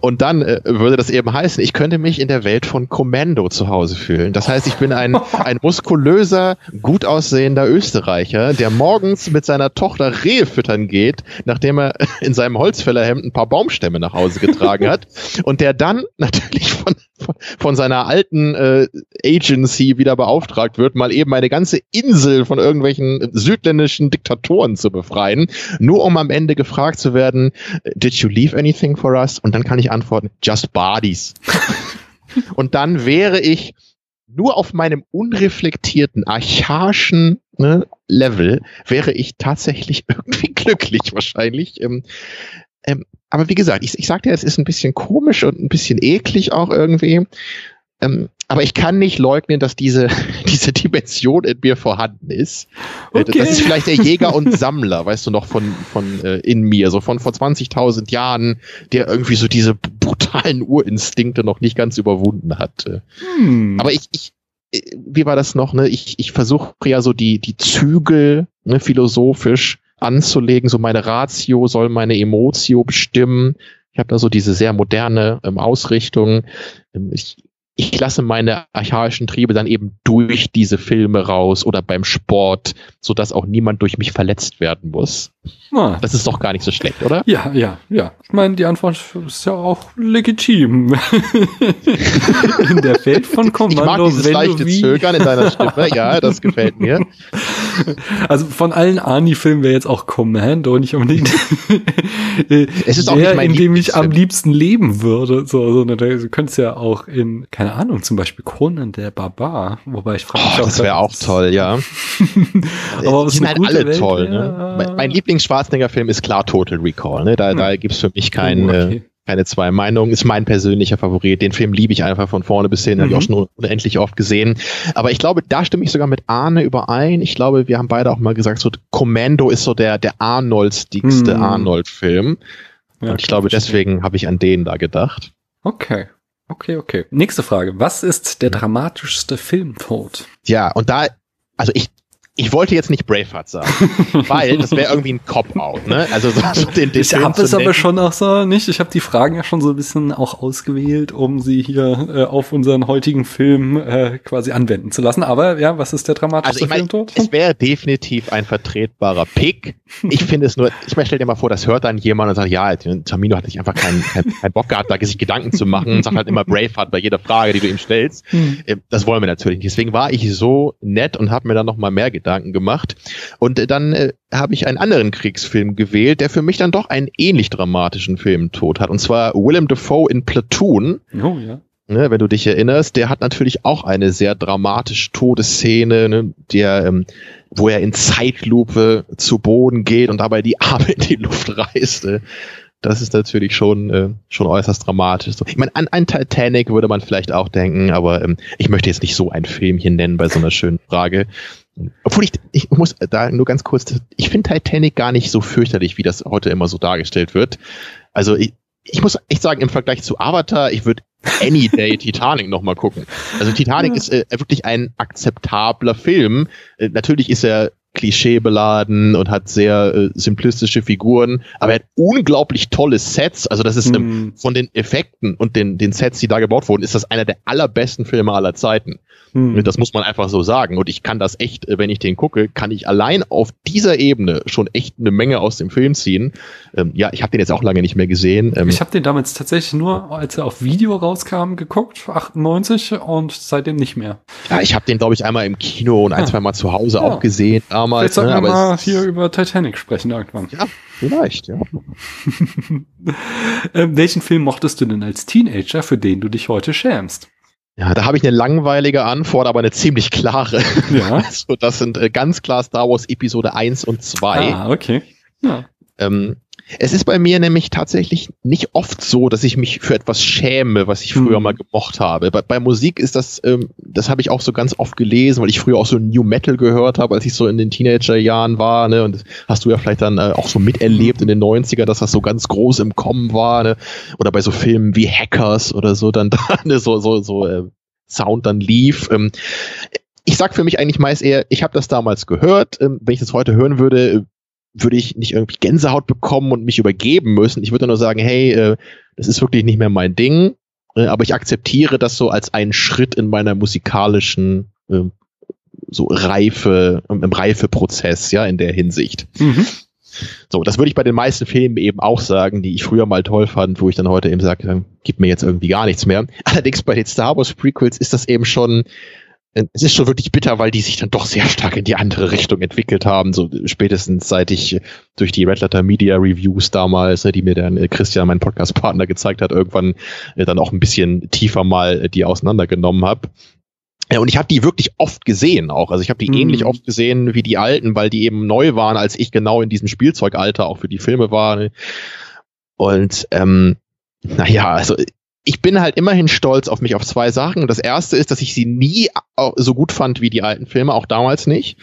Und dann äh, würde das eben heißen, ich könnte mich in der Welt von Kommando zu Hause fühlen. Das heißt, ich bin ein, [LAUGHS] ein muskulöser, gut aussehender Österreicher, der morgens mit seiner Tochter Rehe füttern geht, nachdem er [LAUGHS] in seinem Holzfällerhemd ein paar Baumstämme nach Hause getragen hat. [LAUGHS] Und der dann natürlich von, von, von seiner alten äh, Agency wieder beauftragt wird, mal eben eine ganze Insel von irgendwelchen südländischen Diktatoren zu befreien, nur um am Ende gefragt zu werden, did you leave anything for us? Und dann kann ich antworten, just bodies. [LAUGHS] und dann wäre ich nur auf meinem unreflektierten, archaischen ne, Level wäre ich tatsächlich [LAUGHS] irgendwie glücklich wahrscheinlich. Ähm, ähm, aber wie gesagt, ich, ich sagte ja, es ist ein bisschen komisch und ein bisschen eklig auch irgendwie. Ähm, aber ich kann nicht leugnen, dass diese, [LAUGHS] diese Dimension in mir vorhanden ist. Äh, okay. Das ist vielleicht der Jäger und Sammler, weißt du noch, von, von äh, in mir, so von vor 20.000 Jahren, der irgendwie so diese brutalen Urinstinkte noch nicht ganz überwunden hat. Hm. Aber ich, ich, äh, wie war das noch, ne? Ich, ich versuche ja so die, die Zügel ne, philosophisch anzulegen, so meine Ratio soll meine Emotio bestimmen. Ich habe da so diese sehr moderne ähm, Ausrichtung. Ähm, ich, ich lasse meine archaischen Triebe dann eben durch diese Filme raus oder beim Sport, so dass auch niemand durch mich verletzt werden muss. Ah. Das ist doch gar nicht so schlecht, oder? Ja, ja, ja. Ich meine, die Antwort ist ja auch legitim. [LAUGHS] in der Welt von Kommando. Ich mag dieses leichte Zögern in deiner Stimme. Ja, das gefällt mir. Also von allen Ani-Filmen wäre jetzt auch Commando nicht unbedingt [LAUGHS] es ist auch nicht mein in dem ich am liebsten leben würde. So, so, du könntest ja auch in, keine Ahnung, zum Beispiel Conan der Barbar, wobei ich frage mich oh, auch. Das wäre auch toll, ja. [LAUGHS] Aber die sind halt alle Welt, toll. Ne? Mein, mein Lieblings-Schwarzenegger-Film ist klar Total Recall. Ne? Da, hm. da gibt's für mich keinen. Oh, okay. keine zwei Meinungen. Ist mein persönlicher Favorit. Den Film liebe ich einfach von vorne bis hin. Mhm. Habe ich auch schon unendlich oft gesehen. Aber ich glaube, da stimme ich sogar mit Arne überein. Ich glaube, wir haben beide auch mal gesagt, so Commando ist so der, der Arnoldstigste mhm. Arnold-Film. Ja, Und ich glaube, deswegen habe ich an den da gedacht. Okay. Okay, okay. Nächste Frage. Was ist der dramatischste Filmtod? Ja, und da, also ich, ich wollte jetzt nicht Braveheart sagen, [LAUGHS] weil das wäre irgendwie ein Cop-Out, ne? Also so, so den, den Ich habe es aber schon auch so nicht. Ich habe die Fragen ja schon so ein bisschen auch ausgewählt, um sie hier äh, auf unseren heutigen Film äh, quasi anwenden zu lassen. Aber ja, was ist der dramatische also ich mein, Filmtod? Es wäre definitiv ein vertretbarer Pick. Ich finde es nur, ich meine, stell dir mal vor, das hört dann jemand und sagt, ja, Tamino hat sich einfach keinen kein, kein Bock gehabt, da sich Gedanken zu machen und sagt halt immer Braveheart bei jeder Frage, die du ihm stellst. Hm. Äh, das wollen wir natürlich nicht. Deswegen war ich so nett und habe mir dann noch mal mehr Gedanken Gedanken gemacht. Und äh, dann äh, habe ich einen anderen Kriegsfilm gewählt, der für mich dann doch einen ähnlich dramatischen Filmtod hat. Und zwar Willem Dafoe in Platoon. Oh ja. Ne, wenn du dich erinnerst, der hat natürlich auch eine sehr dramatische Todesszene, ne, der, ähm, wo er in Zeitlupe zu Boden geht und dabei die Arme in die Luft reißt. Ne. Das ist natürlich schon, äh, schon äußerst dramatisch. So, ich meine, an ein Titanic würde man vielleicht auch denken, aber ähm, ich möchte jetzt nicht so ein Film hier nennen bei so einer schönen Frage. Obwohl ich, ich muss da nur ganz kurz, ich finde Titanic gar nicht so fürchterlich, wie das heute immer so dargestellt wird. Also ich, ich muss echt sagen, im Vergleich zu Avatar, ich würde any day [LAUGHS] Titanic nochmal gucken. Also Titanic ja. ist äh, wirklich ein akzeptabler Film. Äh, natürlich ist er klischeebeladen und hat sehr äh, simplistische Figuren, aber er hat unglaublich tolle Sets. Also das ist mm. von den Effekten und den, den Sets, die da gebaut wurden, ist das einer der allerbesten Filme aller Zeiten. Hm. Das muss man einfach so sagen. Und ich kann das echt, äh, wenn ich den gucke, kann ich allein auf dieser Ebene schon echt eine Menge aus dem Film ziehen. Ähm, ja, ich habe den jetzt auch lange nicht mehr gesehen. Ähm, ich habe den damals tatsächlich nur, als er auf Video rauskam, geguckt, 98 und seitdem nicht mehr. Ja, ich habe den, glaube ich, einmal im Kino und ein, ja. zwei Mal zu Hause ja. auch gesehen damals. Jetzt sollten ne? wir mal hier über Titanic sprechen irgendwann. Ja, vielleicht, ja. [LAUGHS] ähm, welchen Film mochtest du denn als Teenager, für den du dich heute schämst? Ja, da habe ich eine langweilige Antwort, aber eine ziemlich klare. Ja. [LAUGHS] Also, das sind äh, ganz klar Star Wars Episode 1 und 2. Ah, okay. Ja. Ähm, es ist bei mir nämlich tatsächlich nicht oft so, dass ich mich für etwas schäme, was ich früher mhm. mal gemocht habe. Bei, bei Musik ist das, ähm, das habe ich auch so ganz oft gelesen, weil ich früher auch so New Metal gehört habe, als ich so in den Teenagerjahren war. Ne? Und hast du ja vielleicht dann äh, auch so miterlebt in den 90er, dass das so ganz groß im Kommen war. Ne? Oder bei so Filmen wie Hackers oder so dann [LAUGHS] da ne? so, so, so äh, Sound dann lief. Ähm, ich sag für mich eigentlich meist eher, ich habe das damals gehört. Ähm, wenn ich das heute hören würde, würde ich nicht irgendwie Gänsehaut bekommen und mich übergeben müssen. Ich würde nur sagen, hey, äh, das ist wirklich nicht mehr mein Ding, äh, aber ich akzeptiere das so als einen Schritt in meiner musikalischen äh, so Reife, im Reifeprozess, ja, in der Hinsicht. Mhm. So, das würde ich bei den meisten Filmen eben auch sagen, die ich früher mal toll fand, wo ich dann heute eben sage, gibt mir jetzt irgendwie gar nichts mehr. Allerdings bei den Star Wars Prequels ist das eben schon es ist schon wirklich bitter, weil die sich dann doch sehr stark in die andere Richtung entwickelt haben. So spätestens seit ich durch die Red Letter Media Reviews damals, ne, die mir dann äh, Christian, mein Podcast-Partner, gezeigt hat, irgendwann äh, dann auch ein bisschen tiefer mal äh, die auseinandergenommen habe. Und ich habe die wirklich oft gesehen auch. Also ich habe die mhm. ähnlich oft gesehen wie die alten, weil die eben neu waren, als ich genau in diesem Spielzeugalter auch für die Filme war. Ne. Und ähm, naja, also ich bin halt immerhin stolz auf mich auf zwei Sachen. Das erste ist, dass ich sie nie so gut fand wie die alten Filme, auch damals nicht.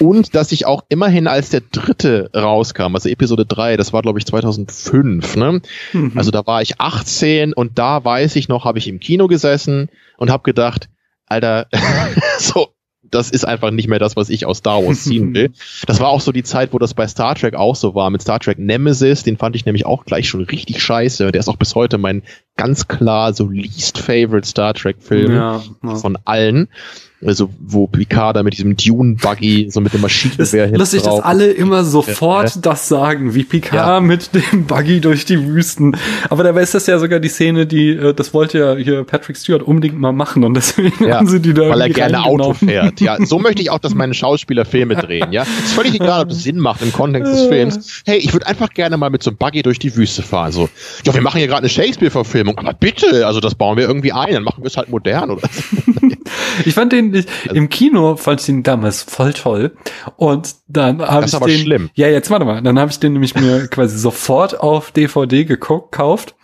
Und dass ich auch immerhin als der dritte rauskam, also Episode 3, das war glaube ich 2005, ne? Mhm. Also da war ich 18 und da weiß ich noch, habe ich im Kino gesessen und habe gedacht, Alter, [LAUGHS] so das ist einfach nicht mehr das, was ich aus Star Wars ziehen [LAUGHS] will. Das war auch so die Zeit, wo das bei Star Trek auch so war. Mit Star Trek Nemesis, den fand ich nämlich auch gleich schon richtig scheiße. Der ist auch bis heute mein ganz klar so least favorite Star Trek Film ja, ja. von allen also wo Picard da mit diesem Dune-Buggy, so mit dem Maschinengewehr hin. Lustig, dass alle immer sofort äh, das sagen, wie Picard ja. mit dem Buggy durch die Wüsten. Aber dabei ist das ja sogar die Szene, die, äh, das wollte ja hier Patrick Stewart unbedingt mal machen und deswegen ja, haben sie die da Weil er gerne Auto fährt. Ja, so [LAUGHS] möchte ich auch, dass meine Schauspieler Filme drehen, ja. ist völlig egal, ob das Sinn macht im Kontext des Films. Hey, ich würde einfach gerne mal mit so einem Buggy durch die Wüste fahren. So, ja, wir machen hier gerade eine Shakespeare-Verfilmung, aber bitte, also das bauen wir irgendwie ein, dann machen wir es halt modern oder so. [LAUGHS] [LAUGHS] ich fand den ich, also, im Kino fand ich den damals voll toll. Und dann habe ich aber den schlimm. ja jetzt warte mal. Dann habe ich den nämlich mir quasi sofort auf DVD gekauft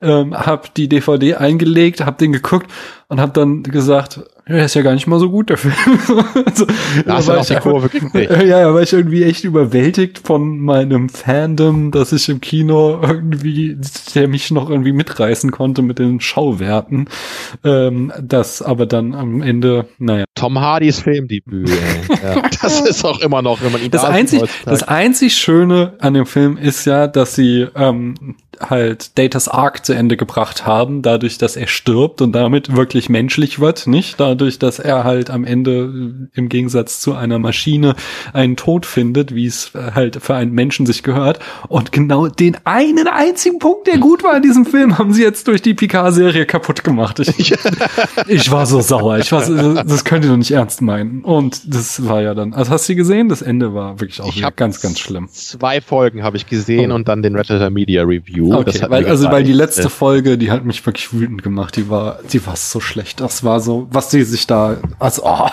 ähm, hab die DVD eingelegt, hab den geguckt und hab dann gesagt, ja, ist ja gar nicht mal so gut, der Film. [LAUGHS] also, Da hast du noch die Kurve gekriegt. [LAUGHS] ja, ja, war ich irgendwie echt überwältigt von meinem Fandom, dass ich im Kino irgendwie, der mich noch irgendwie mitreißen konnte mit den Schauwerten. Ähm, das aber dann am Ende, naja. Tom Hardys Filmdebüt. ja, [LAUGHS] das ist auch immer noch, wenn man ihn Das einzig, das einzig Schöne an dem Film ist ja, dass sie ähm, halt Datas Arc zu Ende gebracht haben, dadurch, dass er stirbt und damit wirklich menschlich wird, nicht? Dadurch, dass er halt am Ende äh, im Gegensatz zu einer Maschine einen Tod findet, wie es äh, halt für einen Menschen sich gehört. Und genau den einen einzigen Punkt, der gut war in diesem Film, haben sie jetzt durch die Picard-Serie kaputt gemacht. Ich, ich war so sauer. Ich war so, das könnt ihr doch nicht ernst meinen. Und das war ja dann, also hast du gesehen? Das Ende war wirklich auch ganz, ganz schlimm. Zwei Folgen habe ich gesehen Oh. und dann den Red Letter Media Review. Okay, weil, also weil die gereicht. letzte Folge, die hat mich wirklich wütend gemacht. Die war, die war so schlecht. Das war so, was sie sich da, also, oh,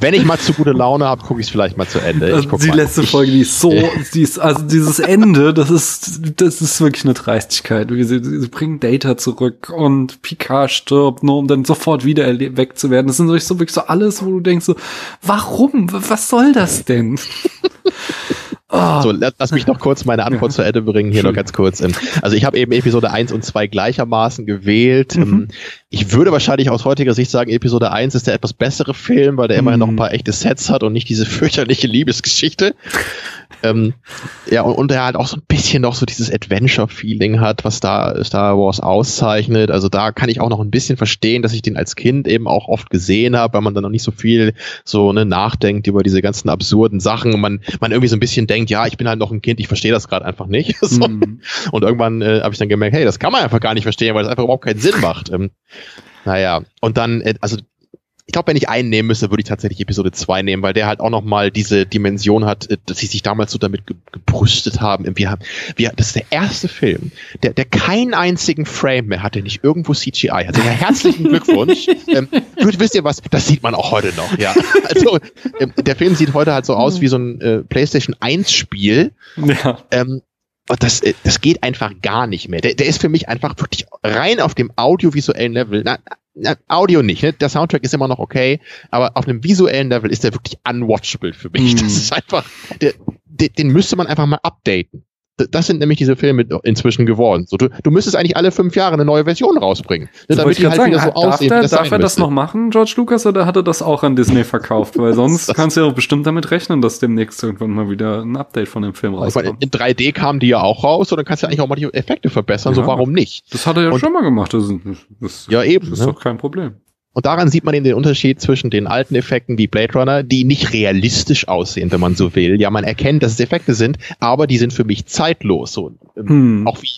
Wenn ich mal zu gute Laune habe, gucke ich es vielleicht mal zu Ende. Also die mal. letzte Folge, die ist so, [LAUGHS] die ist, also dieses Ende, das ist, das ist wirklich eine Dreistigkeit. Sie, sie bringen Data zurück und Picard stirbt, nur um dann sofort wieder erle- weg zu werden. Das sind wirklich so, wirklich so alles, wo du denkst so, warum? Was soll das denn? Oh, So, lass mich noch kurz meine Antwort zu Ende bringen, hier noch ganz kurz. Ähm, Also ich habe eben Episode 1 und 2 gleichermaßen gewählt. Mhm. Ähm, Ich würde wahrscheinlich aus heutiger Sicht sagen, Episode 1 ist der etwas bessere Film, weil der immerhin noch ein Mhm. paar echte Sets hat und nicht diese fürchterliche Liebesgeschichte. ähm, ja, und, und er halt auch so ein bisschen noch so dieses Adventure-Feeling hat, was da Star Wars auszeichnet. Also da kann ich auch noch ein bisschen verstehen, dass ich den als Kind eben auch oft gesehen habe, weil man dann noch nicht so viel so ne, nachdenkt über diese ganzen absurden Sachen. Und man, man irgendwie so ein bisschen denkt, ja, ich bin halt noch ein Kind, ich verstehe das gerade einfach nicht. [LAUGHS] so. mm. Und irgendwann äh, habe ich dann gemerkt, hey, das kann man einfach gar nicht verstehen, weil es einfach überhaupt keinen Sinn macht. Ähm, naja, und dann, äh, also ich glaube, wenn ich einen nehmen müsste, würde ich tatsächlich Episode 2 nehmen, weil der halt auch nochmal diese Dimension hat, äh, dass sie sich damals so damit ge gebrüstet haben. Wir haben, wir, das ist der erste Film, der, der keinen einzigen Frame mehr hatte, nicht irgendwo CGI. Also ja, herzlichen Glückwunsch. [LAUGHS] ähm, gut, wisst ihr was? Das sieht man auch heute noch, ja. Also ähm, der Film sieht heute halt so aus wie so ein äh, PlayStation 1 Spiel. Ja. Ähm, und das, äh, das geht einfach gar nicht mehr. Der, der ist für mich einfach wirklich rein auf dem audiovisuellen Level. Na, na, Audio nicht, ne? Der Soundtrack ist immer noch okay, aber auf einem visuellen Level ist der wirklich unwatchable für mich. Mhm. Das ist einfach, der, den, den müsste man einfach mal updaten. Das sind nämlich diese Filme inzwischen geworden. So, du, du müsstest eigentlich alle fünf Jahre eine neue Version rausbringen. Ne, Das damit die halt grad wieder so sagen, darf, aussehen, der, das darf er das müsste. noch machen, George Lucas, oder hat er das auch an Disney verkauft? Weil [LAUGHS] sonst Das- kannst du ja auch bestimmt damit rechnen, dass demnächst irgendwann mal wieder ein Update von dem Film rauskommt. in 3D kamen die ja auch raus und dann kannst du eigentlich auch mal die Effekte verbessern, so Ja. warum nicht? Das hat er ja Und- schon mal gemacht. Das, das, Ja, eben, Das ist ne? doch kein Problem. Und daran sieht man eben den Unterschied zwischen den alten Effekten wie Blade Runner, die nicht realistisch aussehen, wenn man so will. Ja, man erkennt, dass es Effekte sind, aber die sind für mich zeitlos. So, ähm, Hm. Auch wie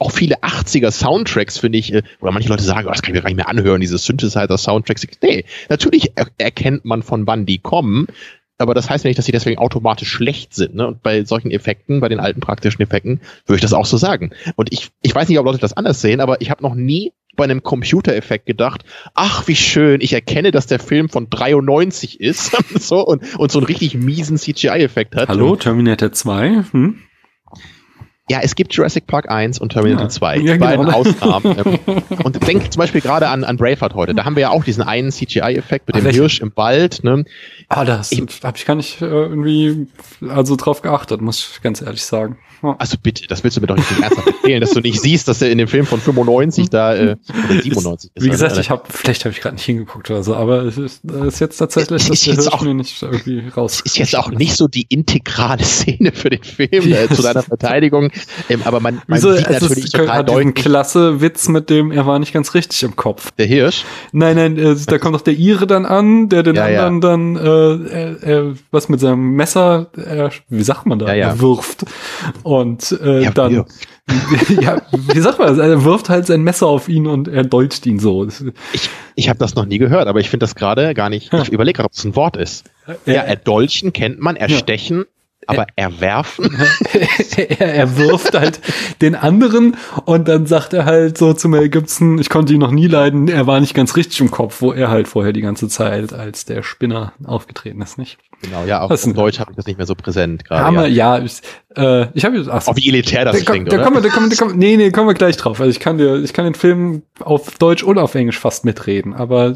auch viele 80er Soundtracks finde ich, äh, oder manche Leute sagen, oh, das kann ich mir gar nicht mehr anhören, diese Synthesizer-Soundtracks. Nee, natürlich er erkennt man, von wann die kommen, aber das heißt ja nicht, dass sie deswegen automatisch schlecht sind. Ne? Und bei solchen Effekten, bei den alten praktischen Effekten, würde ich das auch so sagen. Und ich, ich weiß nicht, ob Leute das anders sehen, aber ich habe noch nie bei einem Computereffekt gedacht, ach, wie schön, ich erkenne, dass der Film von 93 ist [LAUGHS] so, und, und so einen richtig miesen CGI-Effekt hat. Hallo, Terminator 2? Hm? Ja, es gibt Jurassic Park 1 und Terminator Ja. 2. Ja, die beiden genau. Ausnahmen. [LAUGHS] Ähm, und denk zum Beispiel gerade an, an Braveheart heute. Da haben wir ja auch diesen einen CGI-Effekt mit Ah, dem welchen? Hirsch im Wald. Ne? Ah, das habe ich gar nicht äh, irgendwie also drauf geachtet, muss ich ganz ehrlich sagen. Ja. Also bitte, das willst du mir doch nicht ernsthaft erzählen, dass du nicht siehst, dass er in dem Film von 95 da, äh, oder 97 ist. Wie gesagt, er. ich habe vielleicht habe ich gerade nicht hingeguckt oder so, aber es ist, ist jetzt tatsächlich, dass ist der jetzt Hirsch auch- mir nicht irgendwie raus. ist jetzt auch nicht so die integrale [LAUGHS] Szene für den Film [LAUGHS] äh, zu deiner Verteidigung, [LAUGHS] ähm, aber man, man Wieso? sieht Es natürlich ist, total deutlich, klasse Witz mit dem, er war nicht ganz richtig im Kopf. der Hirsch. Nein, nein, äh, da kommt doch der Ire dann an, der den Ja, ja. anderen dann äh, äh, was mit seinem Messer, äh, wie sagt man da, Ja, ja. Wirft. Und äh, Ja, dann, [LAUGHS] ja, wie sagt man das? Er wirft halt sein Messer auf ihn und er dolcht ihn so. Ich, ich habe das noch nie gehört, aber ich finde das gerade gar nicht, ich überlege gerade, ob es ein Wort ist. Ja, erdolchen kennt man, erstechen, aber erwerfen? [LAUGHS] er, er wirft halt den anderen und dann sagt er halt so zu Mel Gibson, ich konnte ihn noch nie leiden, er war nicht ganz richtig im Kopf, wo er halt vorher die ganze Zeit als der Spinner aufgetreten ist, nicht? Genau, ja, auf, auf Deutsch habe ich das nicht mehr so präsent gerade. Hammer, ja, ja ich, äh, ich habe ach so. Oh, wie elitär das da, klingt, da, oder? Da kommen, da kommen, da kommen, nee, nee, kommen wir gleich drauf. Also ich kann dir, ich kann den Film auf Deutsch und auf Englisch fast mitreden, aber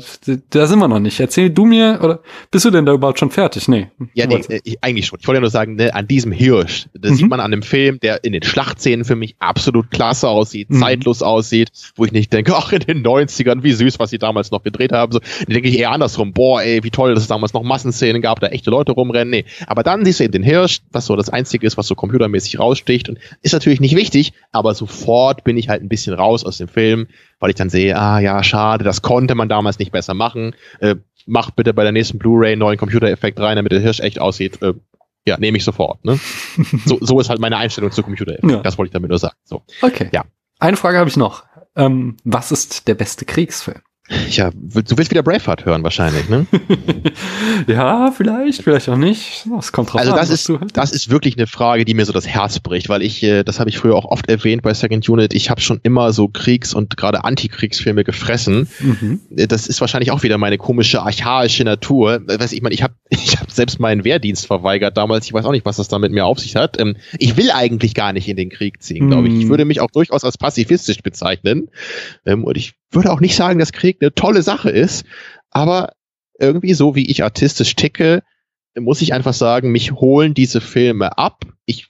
da sind wir noch nicht. Erzähl du mir, oder bist du denn da überhaupt schon fertig? Nee. Ja, nee, äh, ich, eigentlich schon. Ich wollte ja nur sagen, ne, an diesem Hirsch, das mhm. sieht man an dem Film, der in den Schlachtszenen für mich absolut klasse aussieht, mhm. zeitlos aussieht, wo ich nicht denke, ach, in den 90ern, wie süß, was sie damals noch gedreht haben. So, denke ich eher andersrum, boah, ey, wie toll, dass es damals noch Massenszenen gab, da echte Leute rumrennen. Nee. Aber dann siehst du eben den Hirsch, was so das Einzige ist, was so computermäßig raussticht und ist natürlich nicht wichtig, aber sofort bin ich halt ein bisschen raus aus dem Film, weil ich dann sehe, ah ja, schade, das konnte man damals nicht besser machen. Äh, mach bitte bei der nächsten Blu-ray einen neuen Computereffekt rein, damit der Hirsch echt aussieht. Äh, ja, nehme ich sofort. Ne? [LAUGHS] so, so ist halt meine Einstellung zu Computereffekt. Ja. Das wollte ich damit nur sagen. So. Okay. Ja. Eine Frage habe ich noch. Ähm, was ist der beste Kriegsfilm? Ja, du willst wieder Braveheart hören wahrscheinlich, ne? [LAUGHS] ja, vielleicht, vielleicht auch nicht. Das kommt drauf also an. Also das ist, halt das ist wirklich eine Frage, die mir so das Herz bricht, weil ich, äh, das habe ich früher auch oft erwähnt bei Second Unit, ich habe schon immer so Kriegs- und gerade Antikriegsfilme gefressen. Mhm. Äh, das ist wahrscheinlich auch wieder meine komische, archaische Natur. Äh, weiß ich meine, ich habe [LAUGHS] ich hab selbst meinen Wehrdienst verweigert damals. Ich weiß auch nicht, was das da mit mir auf sich hat. Ähm, ich will eigentlich gar nicht in den Krieg ziehen, glaube ich. Ich mhm. würde mich auch durchaus als pazifistisch bezeichnen. Ähm, und ich würde auch nicht sagen, dass Krieg eine tolle Sache ist, aber irgendwie so wie ich artistisch ticke, muss ich einfach sagen, mich holen diese Filme ab. Ich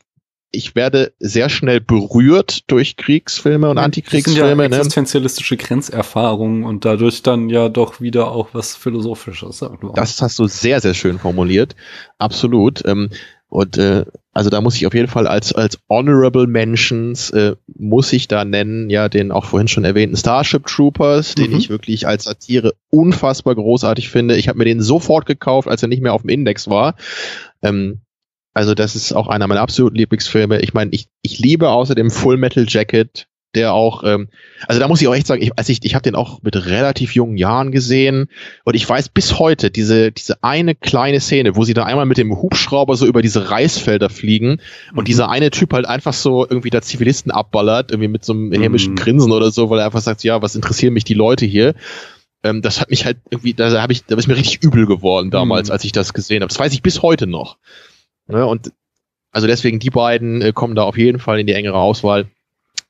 ich werde sehr schnell berührt durch Kriegsfilme und Antikriegsfilme. Das sind ja existenzialistische ne? Grenzerfahrungen und dadurch dann ja doch wieder auch was Philosophisches. Das hast du sehr, sehr schön formuliert. Absolut. Ähm, und äh, also da muss ich auf jeden Fall als als honorable Mentions äh, muss ich da nennen, ja, den auch vorhin schon erwähnten Starship Troopers, den mhm. ich wirklich als Satire unfassbar großartig finde. Ich habe mir den sofort gekauft, als er nicht mehr auf dem Index war. Ähm, also das ist auch einer meiner absoluten Lieblingsfilme. Ich meine, ich, ich liebe außerdem Full Metal Jacket der auch, ähm, also da muss ich auch echt sagen, ich, also ich, ich habe den auch mit relativ jungen Jahren gesehen und ich weiß bis heute diese diese eine kleine Szene, wo sie da einmal mit dem Hubschrauber so über diese Reisfelder fliegen und mhm. dieser eine Typ halt einfach so irgendwie da Zivilisten abballert, irgendwie mit so einem hämischen mhm. Grinsen oder so, weil er einfach sagt, ja, was interessieren mich die Leute hier? Ähm, das hat mich halt irgendwie, da habe ich, da ist mir richtig übel geworden damals, mhm. als ich das gesehen habe. Das weiß ich bis heute noch. Ja, ne, und also deswegen die beiden äh, kommen da auf jeden Fall in die engere Auswahl.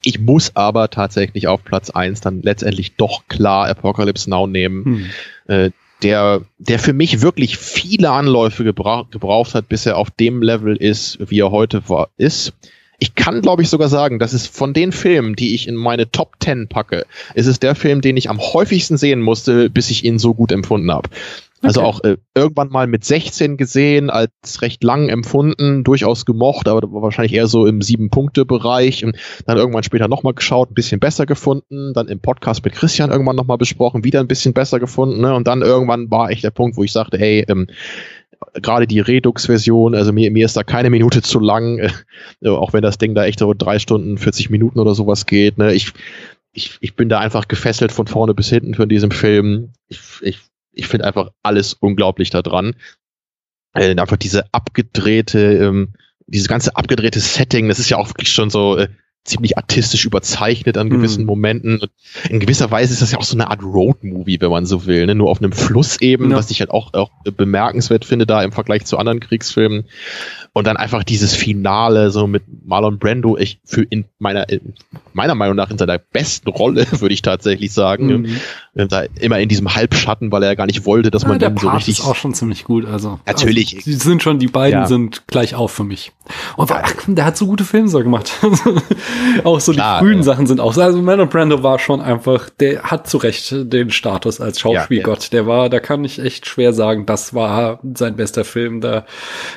Ich muss aber tatsächlich auf Platz eins dann letztendlich doch klar Apocalypse Now nehmen. Hm. Äh, der, der für mich wirklich viele Anläufe gebra gebraucht hat, bis er auf dem Level ist, wie er heute war, ist. Ich kann, glaube ich, sogar sagen, dass es von den Filmen, die ich in meine Top Ten packe, ist es der Film, den ich am häufigsten sehen musste, bis ich ihn so gut empfunden habe. Also okay. auch äh, irgendwann mal mit 16 gesehen, als recht lang empfunden, durchaus gemocht, aber wahrscheinlich eher so im Sieben-Punkte-Bereich. Und dann irgendwann später nochmal geschaut, ein bisschen besser gefunden, dann im Podcast mit Christian irgendwann nochmal besprochen, wieder ein bisschen besser gefunden. Ne? Und dann irgendwann war echt der Punkt, wo ich sagte, ey, ähm, gerade die Redux-Version, also mir, mir ist da keine Minute zu lang, äh, auch wenn das Ding da echt so drei Stunden, 40 Minuten oder sowas geht. Ne? Ich, ich, ich bin da einfach gefesselt von vorne bis hinten von diesem Film. Ich, ich ich finde einfach alles unglaublich da dran. Äh, einfach diese abgedrehte, ähm, dieses ganze abgedrehte Setting, das ist ja auch wirklich schon so äh, ziemlich artistisch überzeichnet an gewissen mhm. Momenten. Und in gewisser Weise ist das ja auch so eine Art Roadmovie, wenn man so will, ne? nur auf einem Fluss eben, ja. was ich halt auch, auch bemerkenswert finde da im Vergleich zu anderen Kriegsfilmen. Und dann einfach dieses Finale so mit Marlon Brando, ich für in meiner in meiner Meinung nach in seiner besten Rolle [LAUGHS] würde ich tatsächlich sagen, mhm. da immer in diesem Halbschatten, weil er ja gar nicht wollte, dass ja, man dann so richtig ist auch schon ziemlich gut, also natürlich. Also, die sind schon die beiden ja. sind gleich auf für mich. Und ach, der hat so gute Filme so gemacht. [LAUGHS] auch so Klar, die frühen. Sachen sind auch. Also Marlon Brando war schon einfach, der hat zu Recht den Status als Schauspielgott. Der war, da kann ich echt schwer sagen, das war sein bester Film. Da,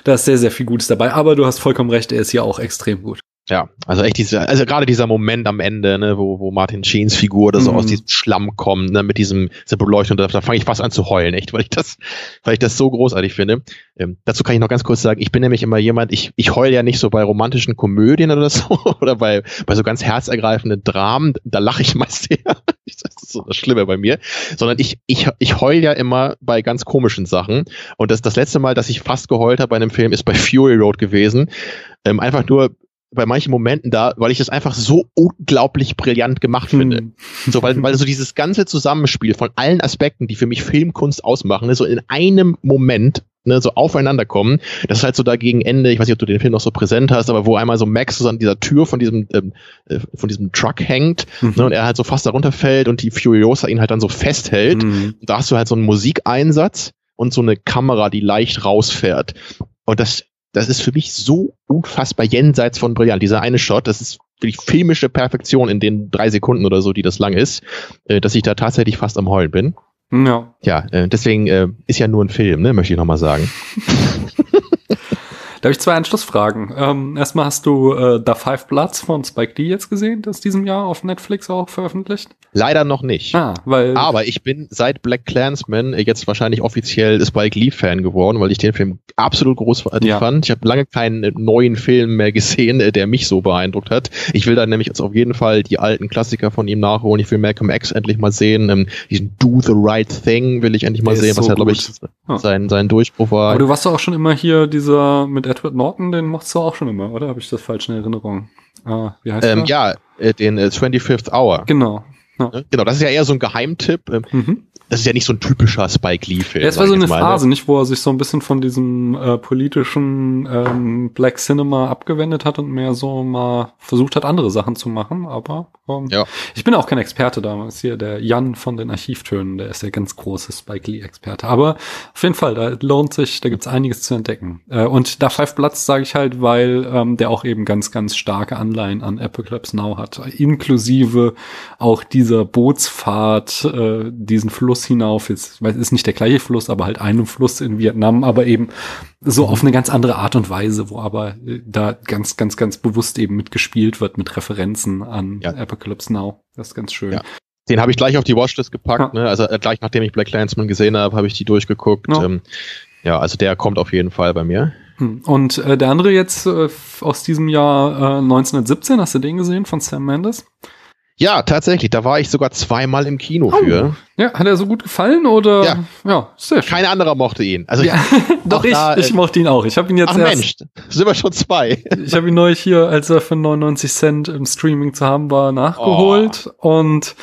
da ist sehr sehr viel Gutes dabei. Aber du hast vollkommen recht, er ist ja auch extrem gut. Ja, also echt dieser, also gerade dieser Moment am Ende, ne, wo, wo Martin Sheens Figur oder so mhm. aus diesem Schlamm kommt, ne, mit diesem, dieser Beleuchtung, da, da fange ich fast an zu heulen, echt, weil ich das, weil ich das so großartig finde. Ähm, dazu kann ich noch ganz kurz sagen, ich bin nämlich immer jemand, ich, ich heule ja nicht so bei romantischen Komödien oder so, [LAUGHS] oder bei, bei so ganz herzergreifenden Dramen, da lache ich meist eher. Das ist so das Schlimme bei mir, sondern ich, ich, ich heule ja immer bei ganz komischen Sachen. Und das, das letzte Mal, dass ich fast geheult habe bei einem Film, ist bei Fury Road gewesen. Ähm, einfach nur, bei manchen Momenten da, weil ich das einfach so unglaublich brillant gemacht hm. finde. So, weil, weil so dieses ganze Zusammenspiel von allen Aspekten, die für mich Filmkunst ausmachen, so in einem Moment ne, so aufeinander kommen. Das ist halt so da gegen Ende, ich weiß nicht, ob du den Film noch so präsent hast, aber wo einmal so Max so an dieser Tür von diesem, ähm, äh, von diesem Truck hängt mhm. ne, und er halt so fast darunter fällt und die Furiosa ihn halt dann so festhält. Mhm. Da hast du halt so einen Musikeinsatz und so eine Kamera, die leicht rausfährt. Und das, das ist für mich so unfassbar jenseits von brillant. Dieser eine Shot, das ist wirklich filmische Perfektion in den drei Sekunden oder so, die das lang ist, äh, dass ich da tatsächlich fast am Heulen bin. Ja. Ja, äh, deswegen äh, ist ja nur ein Film, ne, möchte ich nochmal sagen. [LAUGHS] Da habe ich zwei Anschlussfragen. Ähm, erstmal hast du äh, The Five Bloods von Spike Lee jetzt gesehen, das diesem Jahr auf Netflix auch veröffentlicht? Leider noch nicht. Ah, weil Aber ich bin seit Black Clansman jetzt wahrscheinlich offiziell Spike Lee Fan geworden, weil ich den Film absolut großartig ja. fand. Ich habe lange keinen neuen Film mehr gesehen, äh, der mich so beeindruckt hat. Ich will dann nämlich jetzt auf jeden Fall die alten Klassiker von ihm nachholen. Ich will Malcolm X endlich mal sehen. Ähm, diesen Do the Right Thing will ich endlich mal der sehen, was so ja, glaube ich, sein, sein Durchbruch war. Aber du warst doch auch schon immer hier dieser mit Edward Norton, den machst du auch schon immer, oder? Habe ich das falsch in Erinnerung? Ah, wie heißt ähm, der? Ja, äh, den äh, 25th Hour. Genau. Ja. Ne? Genau, das ist ja eher so ein Geheimtipp. Ähm, mhm das ist ja nicht so ein typischer Spike Lee-Film. Ja, es war so eine ne? Phase, nicht, wo er sich so ein bisschen von diesem äh, politischen ähm, Black Cinema abgewendet hat und mehr so mal versucht hat, andere Sachen zu machen. Aber ähm, ja. ich bin auch kein Experte damals. Hier der Jan von den Archivtönen, der ist der ganz große Spike Lee-Experte. Aber auf jeden Fall, da lohnt sich, da gibt's einiges zu entdecken. Äh, und da Five Platz sage ich halt, weil ähm, der auch eben ganz, ganz starke Anleihen an Apocalypse Now hat. Inklusive auch dieser Bootsfahrt, äh, diesen Fluss Fluss hinauf. Ist, weil es ist nicht der gleiche Fluss, aber halt einem Fluss in Vietnam, aber eben so auf eine ganz andere Art und Weise, wo aber äh, da ganz, ganz, ganz bewusst eben mitgespielt wird mit Referenzen an ja. Apocalypse Now. Das ist ganz schön. Ja. Den habe ich gleich auf die Watchlist gepackt. Ja. Ne? Also äh, gleich nachdem ich Black Clansman gesehen habe, habe ich die durchgeguckt. Ja. Ähm, ja, also der kommt auf jeden Fall bei mir. Hm. Und äh, der andere jetzt äh, aus diesem Jahr äh, 1917, hast du den gesehen von Sam Mendes? Ja, tatsächlich. Da war ich sogar zweimal im Kino oh. für. Ja, hat er so gut gefallen oder? Ja, ja sehr schön. Kein anderer mochte ihn. Also ja, [LAUGHS] doch ich, da, ich mochte ihn auch. Ich habe ihn jetzt ach erst. Mensch, sind wir schon zwei. ich habe ihn neulich hier, als er für 99 Cent im Streaming zu haben war, nachgeholt oh. und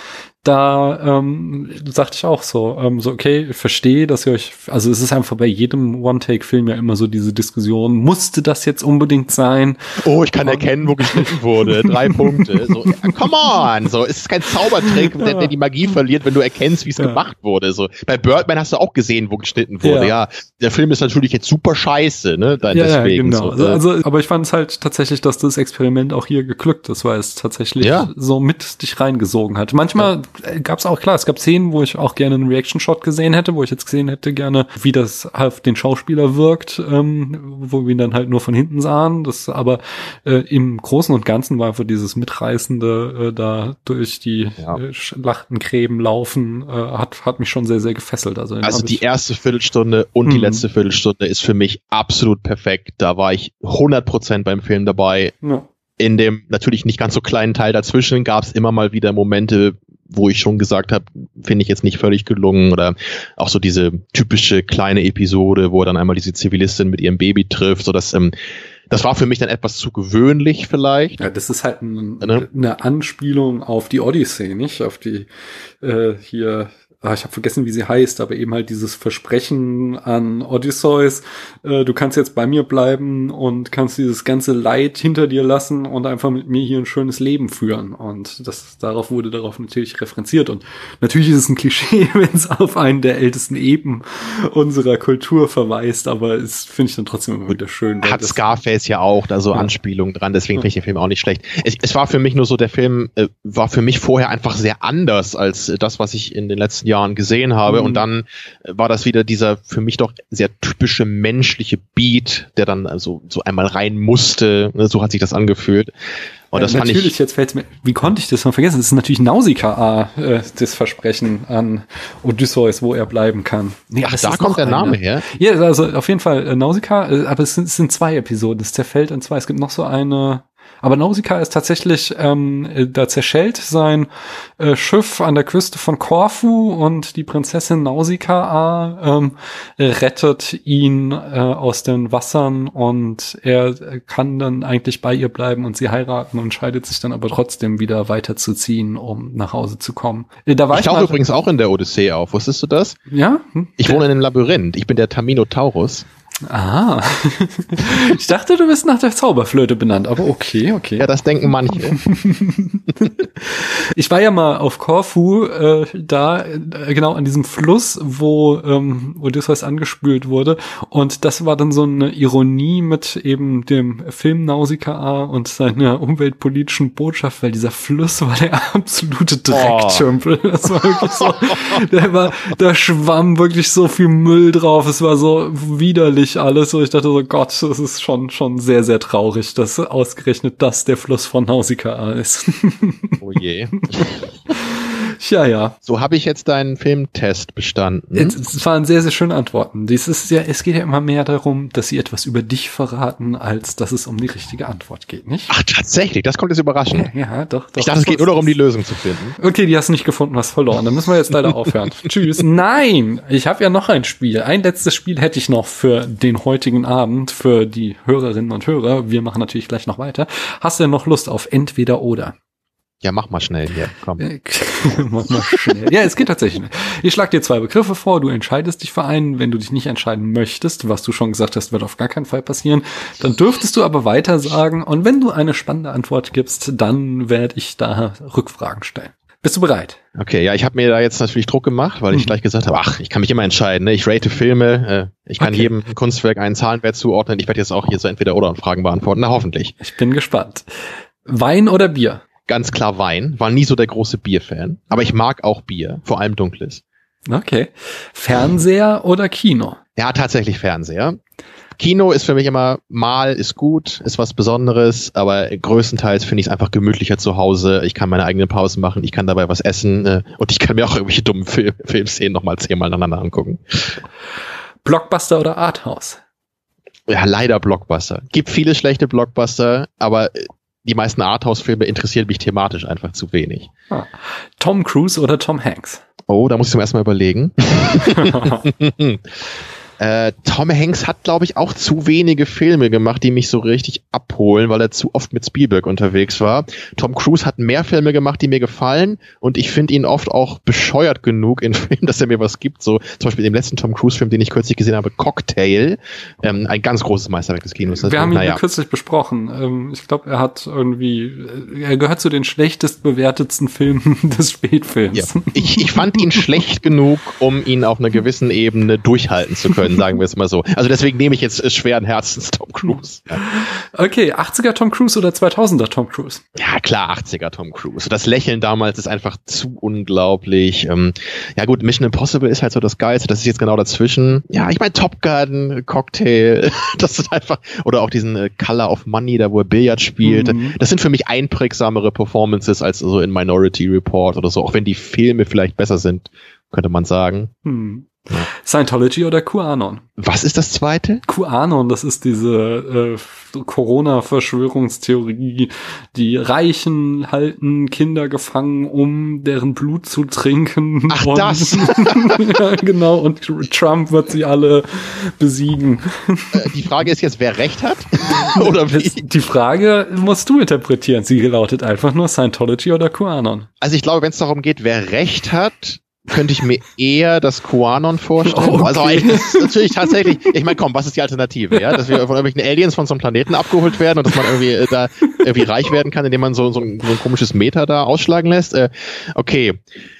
da ähm, sagte ich auch so, ähm, so okay, ich verstehe, dass ihr euch, also es ist einfach bei jedem One-Take-Film ja immer so diese Diskussion, musste das jetzt unbedingt sein? Oh, ich kann erkennen, wo geschnitten wurde. Drei Punkte. So, ja, come on! So, es ist kein Zaubertrick, [LAUGHS] der, der die Magie verliert, wenn du erkennst, wie es ja. gemacht wurde. So, bei Birdman hast du auch gesehen, wo geschnitten wurde. Ja, ja der Film ist natürlich jetzt super scheiße, ne? Da, ja, deswegen, ja, genau. So, also, also, aber ich fand es halt tatsächlich, dass das Experiment auch hier geglückt ist, weil es tatsächlich ja. so mit dich reingesogen hat. Manchmal gab es auch, klar, es gab Szenen, wo ich auch gerne einen Reaction-Shot gesehen hätte, wo ich jetzt gesehen hätte gerne, wie das auf den Schauspieler wirkt, ähm, wo wir ihn dann halt nur von hinten sahen. Das aber äh, im Großen und Ganzen war einfach dieses mitreißende äh, da durch die ja. äh, Lachtengräben laufen, äh, hat, hat mich schon sehr, sehr gefesselt. Also, also die erste Viertelstunde und die mhm. letzte Viertelstunde ist für mich absolut perfekt. Da war ich 100% beim Film dabei. Ja in dem natürlich nicht ganz so kleinen Teil dazwischen gab es immer mal wieder Momente, wo ich schon gesagt habe, finde ich jetzt nicht völlig gelungen oder auch so diese typische kleine Episode, wo er dann einmal diese Zivilistin mit ihrem Baby trifft, so dass ähm, das war für mich dann etwas zu gewöhnlich vielleicht. Ja, das ist halt ein, ne? eine Anspielung auf die Odyssey, nicht? Auf die äh, hier ich habe vergessen, wie sie heißt, aber eben halt dieses Versprechen an Odysseus, äh, du kannst jetzt bei mir bleiben und kannst dieses ganze Leid hinter dir lassen und einfach mit mir hier ein schönes Leben führen. Und das darauf wurde darauf natürlich referenziert. Und natürlich ist es ein Klischee, [LAUGHS] wenn es auf einen der ältesten Eben unserer Kultur verweist, aber es finde ich dann trotzdem immer wieder schön. Hat Scarface ja auch da so ja. Anspielungen dran, deswegen finde ich den Film auch nicht schlecht. Es, es, war für mich nur so, der Film äh, war für mich vorher einfach sehr anders als das, was ich in den letzten Jahren Jahren gesehen habe. Mhm. Und dann war das wieder dieser für mich doch sehr typische menschliche Beat, der dann also so einmal rein musste. Ne, so hat sich das angefühlt. Und das ja, fand natürlich, ich, jetzt fällt mir, wie konnte ich das mal vergessen? Das ist natürlich Nausicaa, äh, das Versprechen an Odysseus, wo er bleiben kann. Nee, Ach, da kommt der Name eine. her? Ja, also auf jeden Fall äh, Nausicaa, äh, aber es sind, es sind zwei Episoden, es zerfällt in zwei. Es gibt noch so eine, Aber Nausicaa ist tatsächlich, ähm, da zerschellt sein äh, Schiff an der Küste von Korfu und die Prinzessin Nausicaa ähm, rettet ihn äh, aus den Wassern und er kann dann eigentlich bei ihr bleiben und sie heiraten und scheidet sich dann aber trotzdem wieder weiterzuziehen, um nach Hause zu kommen. Äh, da war ich, ich tauche übrigens auch in der Odyssee auf. Wusstest du das? Ja? Hm? Ich wohne in einem Labyrinth. Ich bin der Taminotaurus. Ah. [LAUGHS] ich dachte, du bist nach der Zauberflöte benannt, aber okay, okay. Ja, das denken manche. [LAUGHS] ich war ja mal auf Korfu, äh, da äh, genau an diesem Fluss, wo ähm, Odysseus angespült wurde. Und das war dann so eine Ironie mit eben dem Film Nausicaa und seiner umweltpolitischen Botschaft, weil dieser Fluss war der absolute Drecktümpel. Oh. [LAUGHS] Das war wirklich so, der war, da schwamm wirklich so viel Müll drauf. Es war so widerlich ich alles, wo ich dachte so, Gott, das ist schon, schon sehr, sehr traurig, dass ausgerechnet das der Fluss von Nausicaa ist. oh je. [LAUGHS] Ja, ja. So habe ich jetzt deinen Filmtest bestanden. Es, es, waren sehr, sehr schöne Antworten. Dies ist ja, es geht ja immer mehr darum, dass sie etwas über dich verraten, als dass es um die richtige Antwort geht, nicht? Ach, tatsächlich, das kommt jetzt überraschend. Ja, ja doch, doch. Ich dachte, es geht nur darum, die Lösung zu finden. Okay, die hast du nicht gefunden, hast verloren. Dann müssen wir jetzt leider [LAUGHS] aufhören. Tschüss. Nein, ich habe ja noch ein Spiel. Ein letztes Spiel hätte ich noch für den heutigen Abend, für die Hörerinnen und Hörer. Wir machen natürlich gleich noch weiter. Hast du denn noch Lust auf entweder oder? Ja, mach mal schnell hier, komm. [LAUGHS] mach mal schnell. Ja, es geht tatsächlich. Ich schlag dir zwei Begriffe vor, du entscheidest dich für einen. Wenn du dich nicht entscheiden möchtest, was du schon gesagt hast, wird auf gar keinen Fall passieren, dann dürftest du aber weiter sagen. Und wenn du eine spannende Antwort gibst, dann werde ich da Rückfragen stellen. Bist du bereit? Okay, ja, ich habe mir da jetzt natürlich Druck gemacht, weil ich mhm. gleich gesagt habe, ach, ich kann mich immer entscheiden. Ne? Ich rate Filme, äh, ich kann okay. jedem Kunstwerk einen Zahlenwert zuordnen. Ich werde jetzt auch hier so entweder oder Fragen beantworten. Na, hoffentlich. Ich bin gespannt. Wein oder Bier? Ganz klar Wein, war nie so der große Bierfan, aber ich mag auch Bier, vor allem dunkles. Okay. Fernseher oder Kino? Ja, tatsächlich Fernseher. Kino ist für mich immer mal ist gut, ist was Besonderes, aber größtenteils finde ich es einfach gemütlicher zu Hause. Ich kann meine eigenen Pausen machen, ich kann dabei was essen äh, und ich kann mir auch irgendwelche dummen Film Filmszenen nochmal zehnmal aneinander angucken. Blockbuster oder Arthouse? Ja, leider Blockbuster. Gibt viele schlechte Blockbuster, aber die meisten Arthouse-Filme interessieren mich thematisch einfach zu wenig. Ah. Tom Cruise oder Tom Hanks? Oh, da muss ich zum ersten Mal überlegen. [LAUGHS] [LAUGHS] Äh, Tom Hanks hat, glaube ich, auch zu wenige Filme gemacht, die mich so richtig abholen, weil er zu oft mit Spielberg unterwegs war. Tom Cruise hat mehr Filme gemacht, die mir gefallen und ich finde ihn oft auch bescheuert genug in [LAUGHS] Filmen, dass er mir was gibt. So zum Beispiel im letzten Tom Cruise-Film, den ich kürzlich gesehen habe, Cocktail, ähm, ein ganz großes Meisterwerk des Kinos. Wir haben ihn naja. kürzlich besprochen. Ähm, ich glaube, er hat irgendwie, äh, er gehört zu den schlechtest bewertetsten Filmen [LAUGHS] des Spätfilms. Ja. Ich, ich fand ihn schlecht genug, um ihn auf einer gewissen Ebene durchhalten zu können können, sagen wir es mal so. Also deswegen nehme ich jetzt schweren Herzens Tom Cruise. Ja. Okay, 80er Tom Cruise oder 2000er Tom Cruise? Ja, klar, 80er Tom Cruise. Das Lächeln damals ist einfach zu unglaublich. Ähm, ja gut, Mission Impossible ist halt so das Geilste. Das ist jetzt genau dazwischen. Ja, ich meine Top Gun, Cocktail, [LAUGHS] das sind einfach, oder auch diesen äh, Color of Money, da wo er Billard spielt. Mhm. Das sind für mich einprägsamere Performances als so in Minority Report oder so, auch wenn die Filme vielleicht besser sind, könnte man sagen. Mhm. Scientology oder QAnon? Was ist das zweite? QAnon, das ist diese äh, Corona-Verschwörungstheorie. Die Reichen halten Kinder gefangen, um deren Blut zu trinken. Ach, und, das! [LAUGHS] ja, genau, und Trump wird sie alle besiegen. Äh, die Frage ist jetzt, wer recht hat? [LAUGHS] oder wie? Die Frage musst du interpretieren. Sie lautet einfach nur Scientology oder QAnon. Also ich glaube, wenn es darum geht, wer recht hat, könnte ich mir eher das QAnon vorstellen. Okay. Also eigentlich ist natürlich tatsächlich, ich meine, komm, was ist die Alternative? Ja, dass wir von irgendwelchen Aliens von so einem Planeten abgeholt werden und dass man irgendwie äh, da irgendwie reich werden kann, indem man so, so, ein, so ein komisches Meter da ausschlagen lässt. Äh, okay,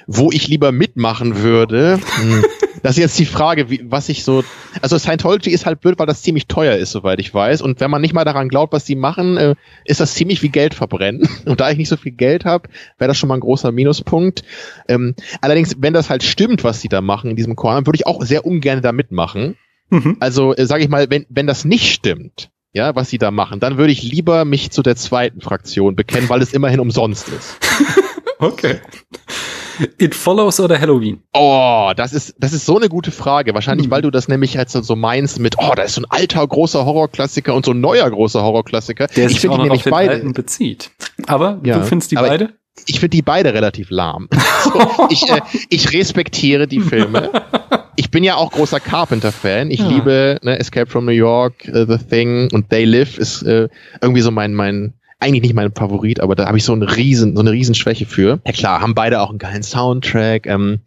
wo ich lieber mitmachen würde, hm, das ist jetzt die Frage, wie, was ich so, also Scientology ist halt blöd, weil das ziemlich teuer ist, soweit ich weiß. Und wenn man nicht mal daran glaubt, was die machen, äh, ist das ziemlich wie Geld verbrennen. [LAUGHS] Und da ich nicht so viel Geld habe, wäre das schon mal ein großer Minuspunkt. Ähm, allerdings, wenn das halt stimmt, was die da machen in diesem Chor, würde ich auch sehr ungern da mitmachen. Mhm. Also, äh, sage ich mal, wenn, wenn das nicht stimmt, ja, was sie da machen, dann würde ich lieber mich zu der zweiten Fraktion bekennen, weil es immerhin umsonst ist. [LAUGHS] okay. It Follows oder Halloween? Oh, das ist, das ist so eine gute Frage. Wahrscheinlich, hm. weil du das nämlich halt so, meinst mit, oh, da ist so ein alter großer Horrorklassiker und so ein neuer großer Horrorklassiker. Der ich noch auf den beide. bezieht. Aber ja, du findest die beide? Ich finde die beide relativ lahm. [LAUGHS] so, ich, äh, ich respektiere die Filme. Ich bin ja auch großer Carpenter-Fan. Ich ja. liebe ne, Escape from New York, uh, The Thing und They Live ist äh, irgendwie so mein, mein, eigentlich nicht mein Favorit, aber da habe ich so eine riesen, so eine riesen Schwäche für. Ja klar, haben beide auch einen geilen Soundtrack. Ähm,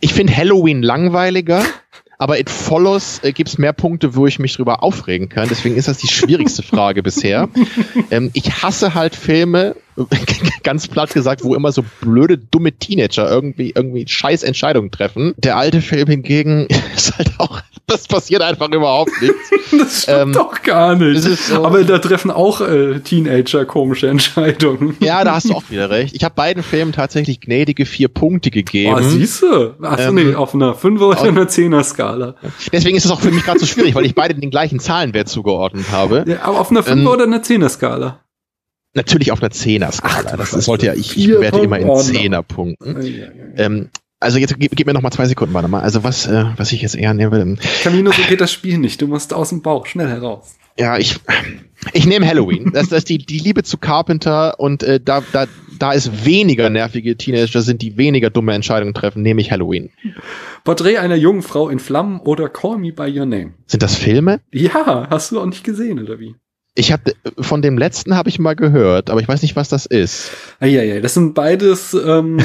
ich finde Halloween langweiliger. [LAUGHS] aber It Follows äh, gibt es mehr Punkte, wo ich mich drüber aufregen kann. Deswegen ist das die schwierigste Frage bisher. [LAUGHS] Ähm, ich hasse halt Filme, [LAUGHS] ganz platt gesagt, wo immer so blöde, dumme Teenager irgendwie, irgendwie scheiß Entscheidungen treffen. Der alte Film hingegen ist halt auch, das passiert einfach überhaupt nichts. [LAUGHS] das stimmt ähm, doch gar nicht. So Aber da treffen auch äh, Teenager komische Entscheidungen. Ja, da hast du auch wieder recht. Ich habe beiden Filmen tatsächlich gnädige vier Punkte gegeben. Oh, siehst du? Achso, ähm, nee, auf einer 5 oder einer 10er Skala. Deswegen ist es auch für mich gerade so schwierig, weil ich beide den gleichen Zahlenwert zugeordnet habe. Ja, aber auf einer 5 ähm, oder einer 10er Skala? Natürlich auf einer Zehner-Skala. Das, sollte ja, ich, ich bewerte immer in Zehnerpunkten. Ähm, also jetzt gib, gib mir noch mal zwei Sekunden, warte mal. Also was, äh, was ich jetzt eher nehme. Camino, so geht das Spiel nicht. Du musst aus dem Bauch schnell heraus. Ja, ich, ich nehme Halloween. Das, das ist die, die Liebe zu Carpenter und äh, da, da, da es weniger nervige Teenager sind, die weniger dumme Entscheidungen treffen, nehme ich Halloween. Porträt einer jungen Frau in Flammen oder Call Me By Your Name. Sind das Filme? Ja, hast du auch nicht gesehen, oder wie? Ich habe von dem letzten habe ich mal gehört, aber ich weiß nicht, was das ist. Ah, ja, ja, das sind beides ähm,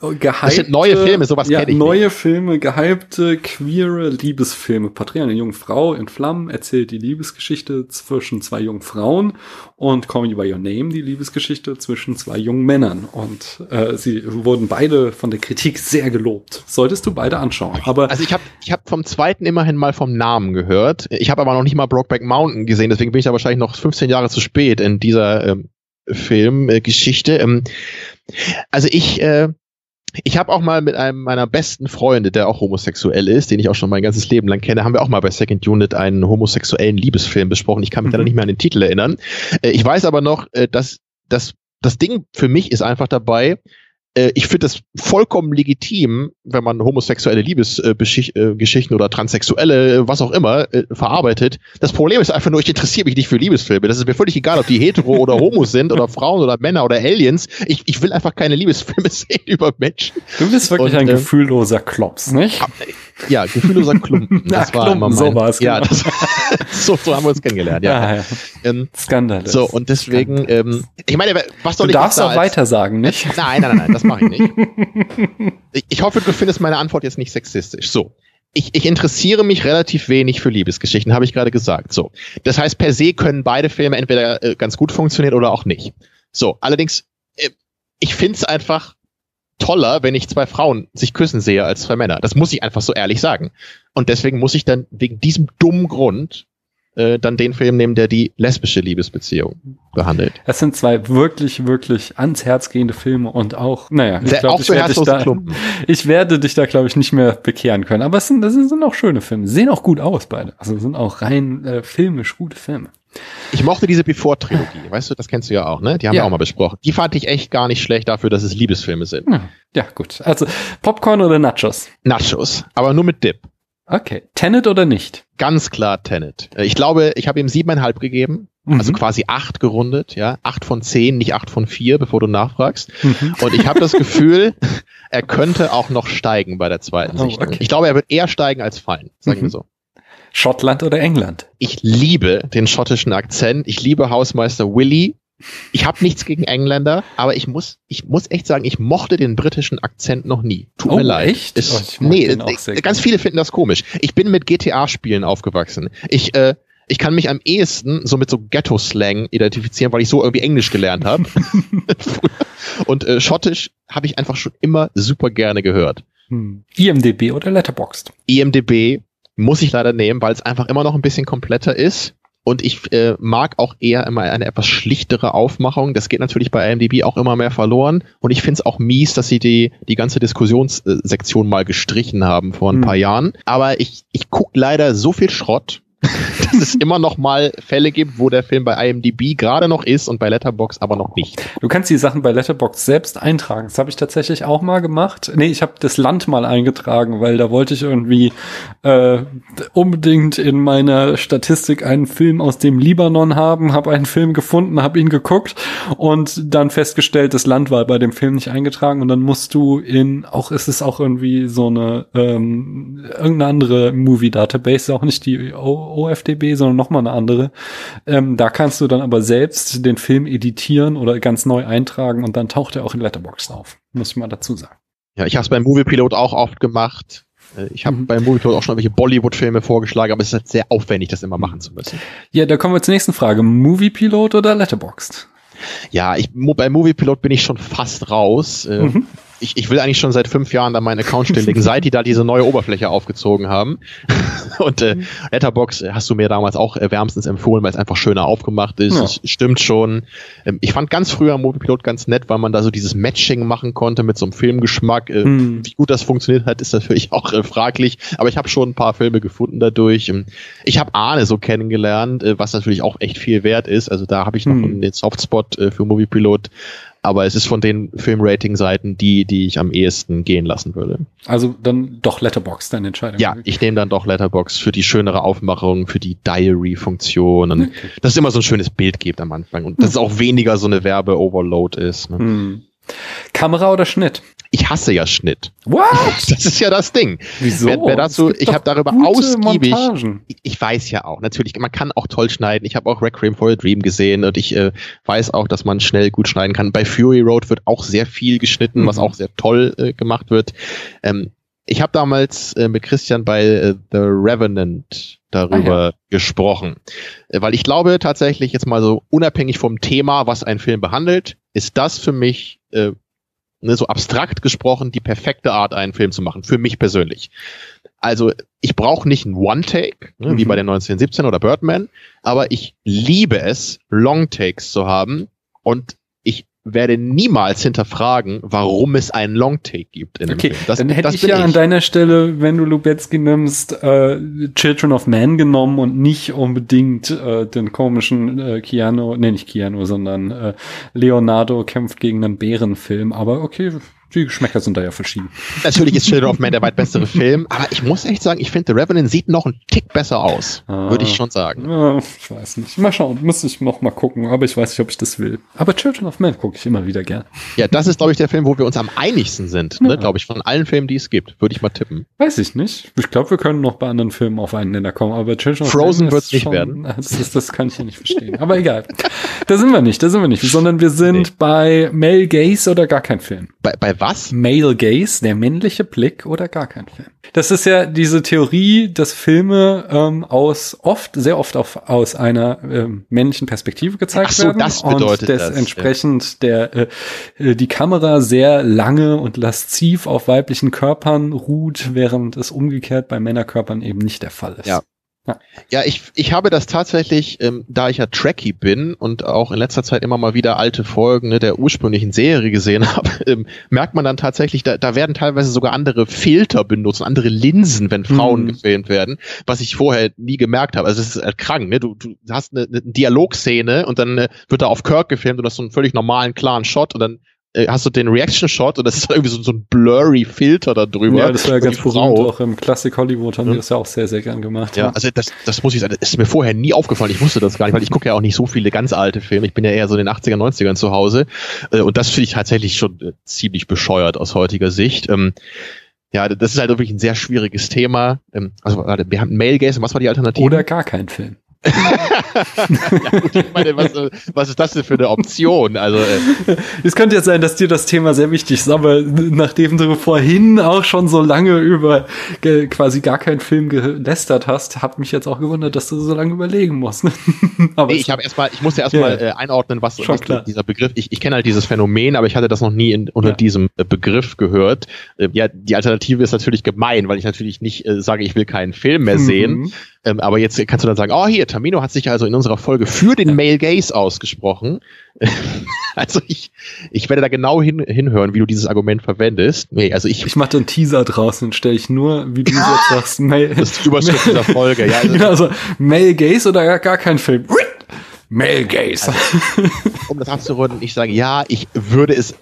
gehypte. [LAUGHS] Das sind neue Filme, sowas ja, kenne ich neue nicht. Filme, gehypte, queere Liebesfilme. Porträt einer jungen Frau in Flammen erzählt die Liebesgeschichte zwischen zwei jungen Frauen und Call Me by Your Name die Liebesgeschichte zwischen zwei jungen Männern. Und äh, sie wurden beide von der Kritik sehr gelobt. Solltest du beide anschauen. Aber also ich habe ich hab vom zweiten immerhin mal vom Namen gehört. Ich habe aber noch nicht mal Brokeback Mountain gesehen, deswegen bin ich aber wahrscheinlich noch 15 Jahre zu spät in dieser ähm, Filmgeschichte. Ähm, also ich, äh, ich habe auch mal mit einem meiner besten Freunde, der auch homosexuell ist, den ich auch schon mein ganzes Leben lang kenne, haben wir auch mal bei Second Unit einen homosexuellen Liebesfilm besprochen. Ich kann mich mhm. da nicht mehr an den Titel erinnern. Äh, ich weiß aber noch, äh, dass das das Ding für mich ist einfach dabei, ich finde das vollkommen legitim, wenn man homosexuelle Liebesgeschichten äh, oder transsexuelle, was auch immer, äh, verarbeitet. Das Problem ist einfach nur, ich interessiere mich nicht für Liebesfilme. Das ist mir völlig egal, ob die hetero [LAUGHS] oder homo sind oder Frauen oder Männer oder Aliens. Ich, ich will einfach keine Liebesfilme [LAUGHS] sehen über Menschen. Du bist wirklich Und, ein äh, gefühlloser Klops, nicht? Ja, gefühlloser Klumpen. [LAUGHS] Das Na, war Klumpen, immer mein, so war's, ja, genau. das, [LAUGHS] so, so haben wir uns kennengelernt. Ja. Ah, ja. Ähm, Skandal. So und deswegen, ähm, ich meine, was soll du ich darfst auch weiter sagen, nicht? Nein, nein, nein, das mache ich nicht. [LAUGHS] Ich, ich hoffe, du findest meine Antwort jetzt nicht sexistisch. So. Ich, ich interessiere mich relativ wenig für Liebesgeschichten, habe ich gerade gesagt. So. Das heißt, per se können beide Filme entweder äh, ganz gut funktionieren oder auch nicht. So. Allerdings, äh, ich finde es einfach toller, wenn ich zwei Frauen sich küssen sehe als zwei Männer. Das muss ich einfach so ehrlich sagen. Und deswegen muss ich dann wegen diesem dummen Grund äh, dann den Film nehmen, der die lesbische Liebesbeziehung behandelt. Es sind zwei wirklich, wirklich ans Herz gehende Filme und auch, naja, ich glaube, ich, werde dich da, [LAUGHS] ich werde dich da, glaube ich, nicht mehr bekehren können. Aber es sind, das sind auch schöne Filme. Sehen auch gut aus, beide. Also sind auch rein äh, filmisch gute Filme. Ich mochte diese Before-Trilogie, weißt du, das kennst du ja auch, ne? Die haben ja. wir auch mal besprochen. Die fand ich echt gar nicht schlecht dafür, dass es Liebesfilme sind. Ja, ja gut. Also Popcorn oder Nachos? Nachos, aber nur mit Dip. Okay. Tenet oder nicht? Ganz klar Tenet. Äh, ich glaube, ich habe ihm siebeneinhalb gegeben. Mhm. Also quasi acht gerundet, ja. Acht von zehn, nicht acht von vier, bevor du nachfragst. Mhm. Und ich habe das Gefühl, [LAUGHS] er könnte auch noch steigen bei der zweiten oh, Sichtung. Okay. Ich glaube, er wird eher steigen als fallen, sagen mhm. wir so. Schottland oder England? Ich liebe den schottischen Akzent. Ich liebe Hausmeister Willy. Ich habe nichts gegen Engländer, aber ich muss, ich muss echt sagen, ich mochte den britischen Akzent noch nie. Tut oh, mir leid. Echt? Ist, oh, nee, ganz viele finden das komisch. Ich bin mit GTA-Spielen aufgewachsen. Ich, äh, ich kann mich am ehesten so mit so Ghetto-Slang identifizieren, weil ich so irgendwie Englisch gelernt habe. [LAUGHS] Und äh, Schottisch habe ich einfach schon immer super gerne gehört. Hm. IMDB oder Letterboxd? IMDB muss ich leider nehmen, weil es einfach immer noch ein bisschen kompletter ist. Und ich äh, mag auch eher immer eine etwas schlichtere Aufmachung. Das geht natürlich bei IMDb auch immer mehr verloren. Und ich finde es auch mies, dass sie die, die ganze Diskussionssektion mal gestrichen haben vor ein hm. paar Jahren. Aber ich, ich guck leider so viel Schrott, [LAUGHS] dass es immer noch mal Fälle gibt, wo der Film bei IMDb gerade noch ist und bei Letterbox aber noch nicht. Du kannst die Sachen bei Letterbox selbst eintragen. Das habe ich tatsächlich auch mal gemacht. Nee, ich habe das Land mal eingetragen, weil da wollte ich irgendwie äh, unbedingt in meiner Statistik einen Film aus dem Libanon haben, habe einen Film gefunden, habe ihn geguckt und dann festgestellt, das Land war bei dem Film nicht eingetragen und dann musst du in auch ist es auch irgendwie so eine ähm, irgendeine andere Movie Database, auch nicht die o OFDB, sondern noch mal eine andere. Ähm, da kannst du dann aber selbst den Film editieren oder ganz neu eintragen und dann taucht er auch in Letterboxd auf. Muss ich mal dazu sagen. Ja, ich habe es beim Moviepilot auch oft gemacht. Äh, Ich habe mhm. beim Moviepilot auch schon welche Bollywood-Filme vorgeschlagen, aber es ist halt sehr aufwendig, das immer machen zu müssen. Ja, da kommen wir zur nächsten Frage. Moviepilot oder Letterboxd? Ja, ich, bei Moviepilot bin ich schon fast raus. Äh, mhm ich, ich will eigentlich schon seit fünf Jahren da meinen Account stilllegen, [LAUGHS] seit die da diese neue Oberfläche aufgezogen haben. [LAUGHS] Und äh, mhm. Letterbox hast du mir damals auch äh, wärmstens empfohlen, weil es einfach schöner aufgemacht ist. Ja. Es stimmt schon. Ähm, ich fand ganz früher Moviepilot ganz nett, weil man da so dieses Matching machen konnte mit so einem Filmgeschmack. Äh, hm. Wie gut das funktioniert hat, ist natürlich [LAUGHS] auch äh, fraglich. Aber ich habe schon ein paar Filme gefunden dadurch. Ähm, ich habe Arne so kennengelernt, äh, was natürlich auch echt viel wert ist. Also da habe ich noch hm. den Softspot äh, für Moviepilot aber es ist von den Filmrating-Seiten die, die ich am ehesten gehen lassen würde. Also dann doch Letterbox deine Entscheidung. Ja, ich nehme dann doch Letterbox für die schönere Aufmachung, für die Diary-Funktion und okay. dass es immer so ein schönes Bild gibt am Anfang und dass es auch weniger so eine Werbe-Overload ist. Ne? Hm. Kamera oder Schnitt? Ich hasse ja Schnitt. What? [LAUGHS] Das ist ja das Ding. Wieso? Wer, wer dazu, ich habe darüber ausgiebig. Ich, ich, weiß ja auch, natürlich, man kann auch toll schneiden. Ich habe auch Requiem for a Dream gesehen und ich äh, weiß auch, dass man schnell gut schneiden kann. Bei Fury Road wird auch sehr viel geschnitten, mhm. was auch sehr toll äh, gemacht wird. Ähm, ich habe damals äh, mit Christian bei äh, The Revenant darüber ah, ja. gesprochen. Äh, weil ich glaube tatsächlich jetzt mal so unabhängig vom Thema, was ein Film behandelt, ist das für mich äh, ne, so abstrakt gesprochen die perfekte Art, einen Film zu machen, für mich persönlich. Also ich brauche nicht ein One-Take, ne, mhm. wie bei den 1917 oder Birdman, aber ich liebe es, Long-Takes zu haben und werde niemals hinterfragen, warum es einen Longtake gibt in dem okay, Film. Das, dann hätte das ich ja ich. an deiner Stelle, wenn du Lubetzky nimmst, äh, Children of Man genommen und nicht unbedingt äh, den komischen äh, Keanu, nee, nicht Keanu, sondern äh, Leonardo kämpft gegen einen Bärenfilm. Aber okay, die Geschmäcker sind da ja verschieden. Natürlich ist Children of Man der [LAUGHS] weit bessere Film, aber ich muss echt sagen, ich finde The Revenant sieht noch einen Tick besser aus. Ah, würde ich schon sagen. Ja, ich weiß nicht. Mal schauen, müsste ich noch mal gucken, aber ich weiß nicht, ob ich das will. Aber Children of Man gucke ich immer wieder gern. Ja, das ist, glaube ich, der Film, wo wir uns am einigsten sind, ne, ja. ne, glaube ich, von allen Filmen, die es gibt. Würde ich mal tippen. Weiß ich nicht. Ich glaube, wir können noch bei anderen Filmen auf einen Nenner kommen, aber Children of Frozen wird es nicht werden. [LAUGHS] Das, ist, das kann ich ja nicht verstehen. aber egal. Da sind wir nicht, da sind wir nicht, sondern wir sind nee. bei Male Gaze oder gar kein Film. Bei, bei was? Male Gaze, der männliche Blick oder gar kein Film. Das ist ja diese Theorie, dass Filme ähm, aus oft, sehr oft auf, aus einer ähm, männlichen Perspektive gezeigt Ach so, werden. Das bedeutet und das, entsprechend ja. der äh, die Kamera sehr lange und lasziv auf weiblichen Körpern ruht, während es umgekehrt bei Männerkörpern eben nicht der Fall ist. Ja, ja, ja ich, ich habe das tatsächlich, ähm, da ich ja Tracky bin und auch in letzter Zeit immer mal wieder alte Folgen ne, der ursprünglichen Serie gesehen [LAUGHS] habe, ähm, merkt man dann tatsächlich, da, da werden teilweise sogar andere Filter benutzt, andere Linsen, wenn Frauen mhm. gefilmt werden, was ich vorher nie gemerkt habe. Also es ist halt krank, ne? Du, du hast eine, eine Dialogszene und dann äh, wird da auf Kirk gefilmt und das so einen völlig normalen, klaren Shot und dann hast du den Reaction-Shot und das ist irgendwie so, so ein blurry Filter da drüber. Ja, das war ja ganz berühmt, auch im Classic Hollywood haben ja. die das ja auch sehr, sehr gern gemacht. Ja, ja, also das, das muss ich sagen, das ist mir vorher nie aufgefallen, ich wusste das gar nicht, weil ich gucke ja auch nicht so viele ganz alte Filme, ich bin ja eher so in den 80er, 90ern zu Hause äh, und das finde ich tatsächlich schon äh, ziemlich bescheuert aus heutiger Sicht. Ähm, ja, das ist halt wirklich ein sehr schwieriges Thema. Ähm, also, warte, wir haben Male Gaze und was war die Alternative? Oder gar kein Film ja, gut, ich meine, was, was, ist das denn für eine Option? Also, äh. [LAUGHS] Es könnte jetzt sein, dass dir das Thema sehr wichtig ist, aber nachdem du vorhin auch schon so lange über quasi gar keinen Film gelästert hast, hat mich jetzt auch gewundert, dass du so lange überlegen musst. [LAUGHS] aber nee, ich habe erstmal, ich musste erstmal ja, äh, einordnen, was, was dieser Begriff. Ich, ich kenne halt dieses Phänomen, aber ich hatte das noch nie in, unter ja. diesem äh, Begriff gehört. Äh, ja, die Alternative ist natürlich gemein, weil ich natürlich nicht äh, sage, ich will keinen Film mehr sehen. Mhm. Ähm, aber jetzt kannst du dann sagen, oh hier, Tamino hat sich also in unserer Folge für den Male Gaze ausgesprochen. [LAUGHS] also ich, ich werde da genau hin, hinhören, wie du dieses Argument verwendest. Nee, also ich. Ich mache einen Teaser draußen stelle ich nur, wie du jetzt [LAUGHS] sagst, Male. Das ist die Überschrift dieser Folge, ja. Also, genau, also Male Gaze oder gar, gar kein Film. Male Gaze. Also, um das abzurunden, ich sage ja, ich würde es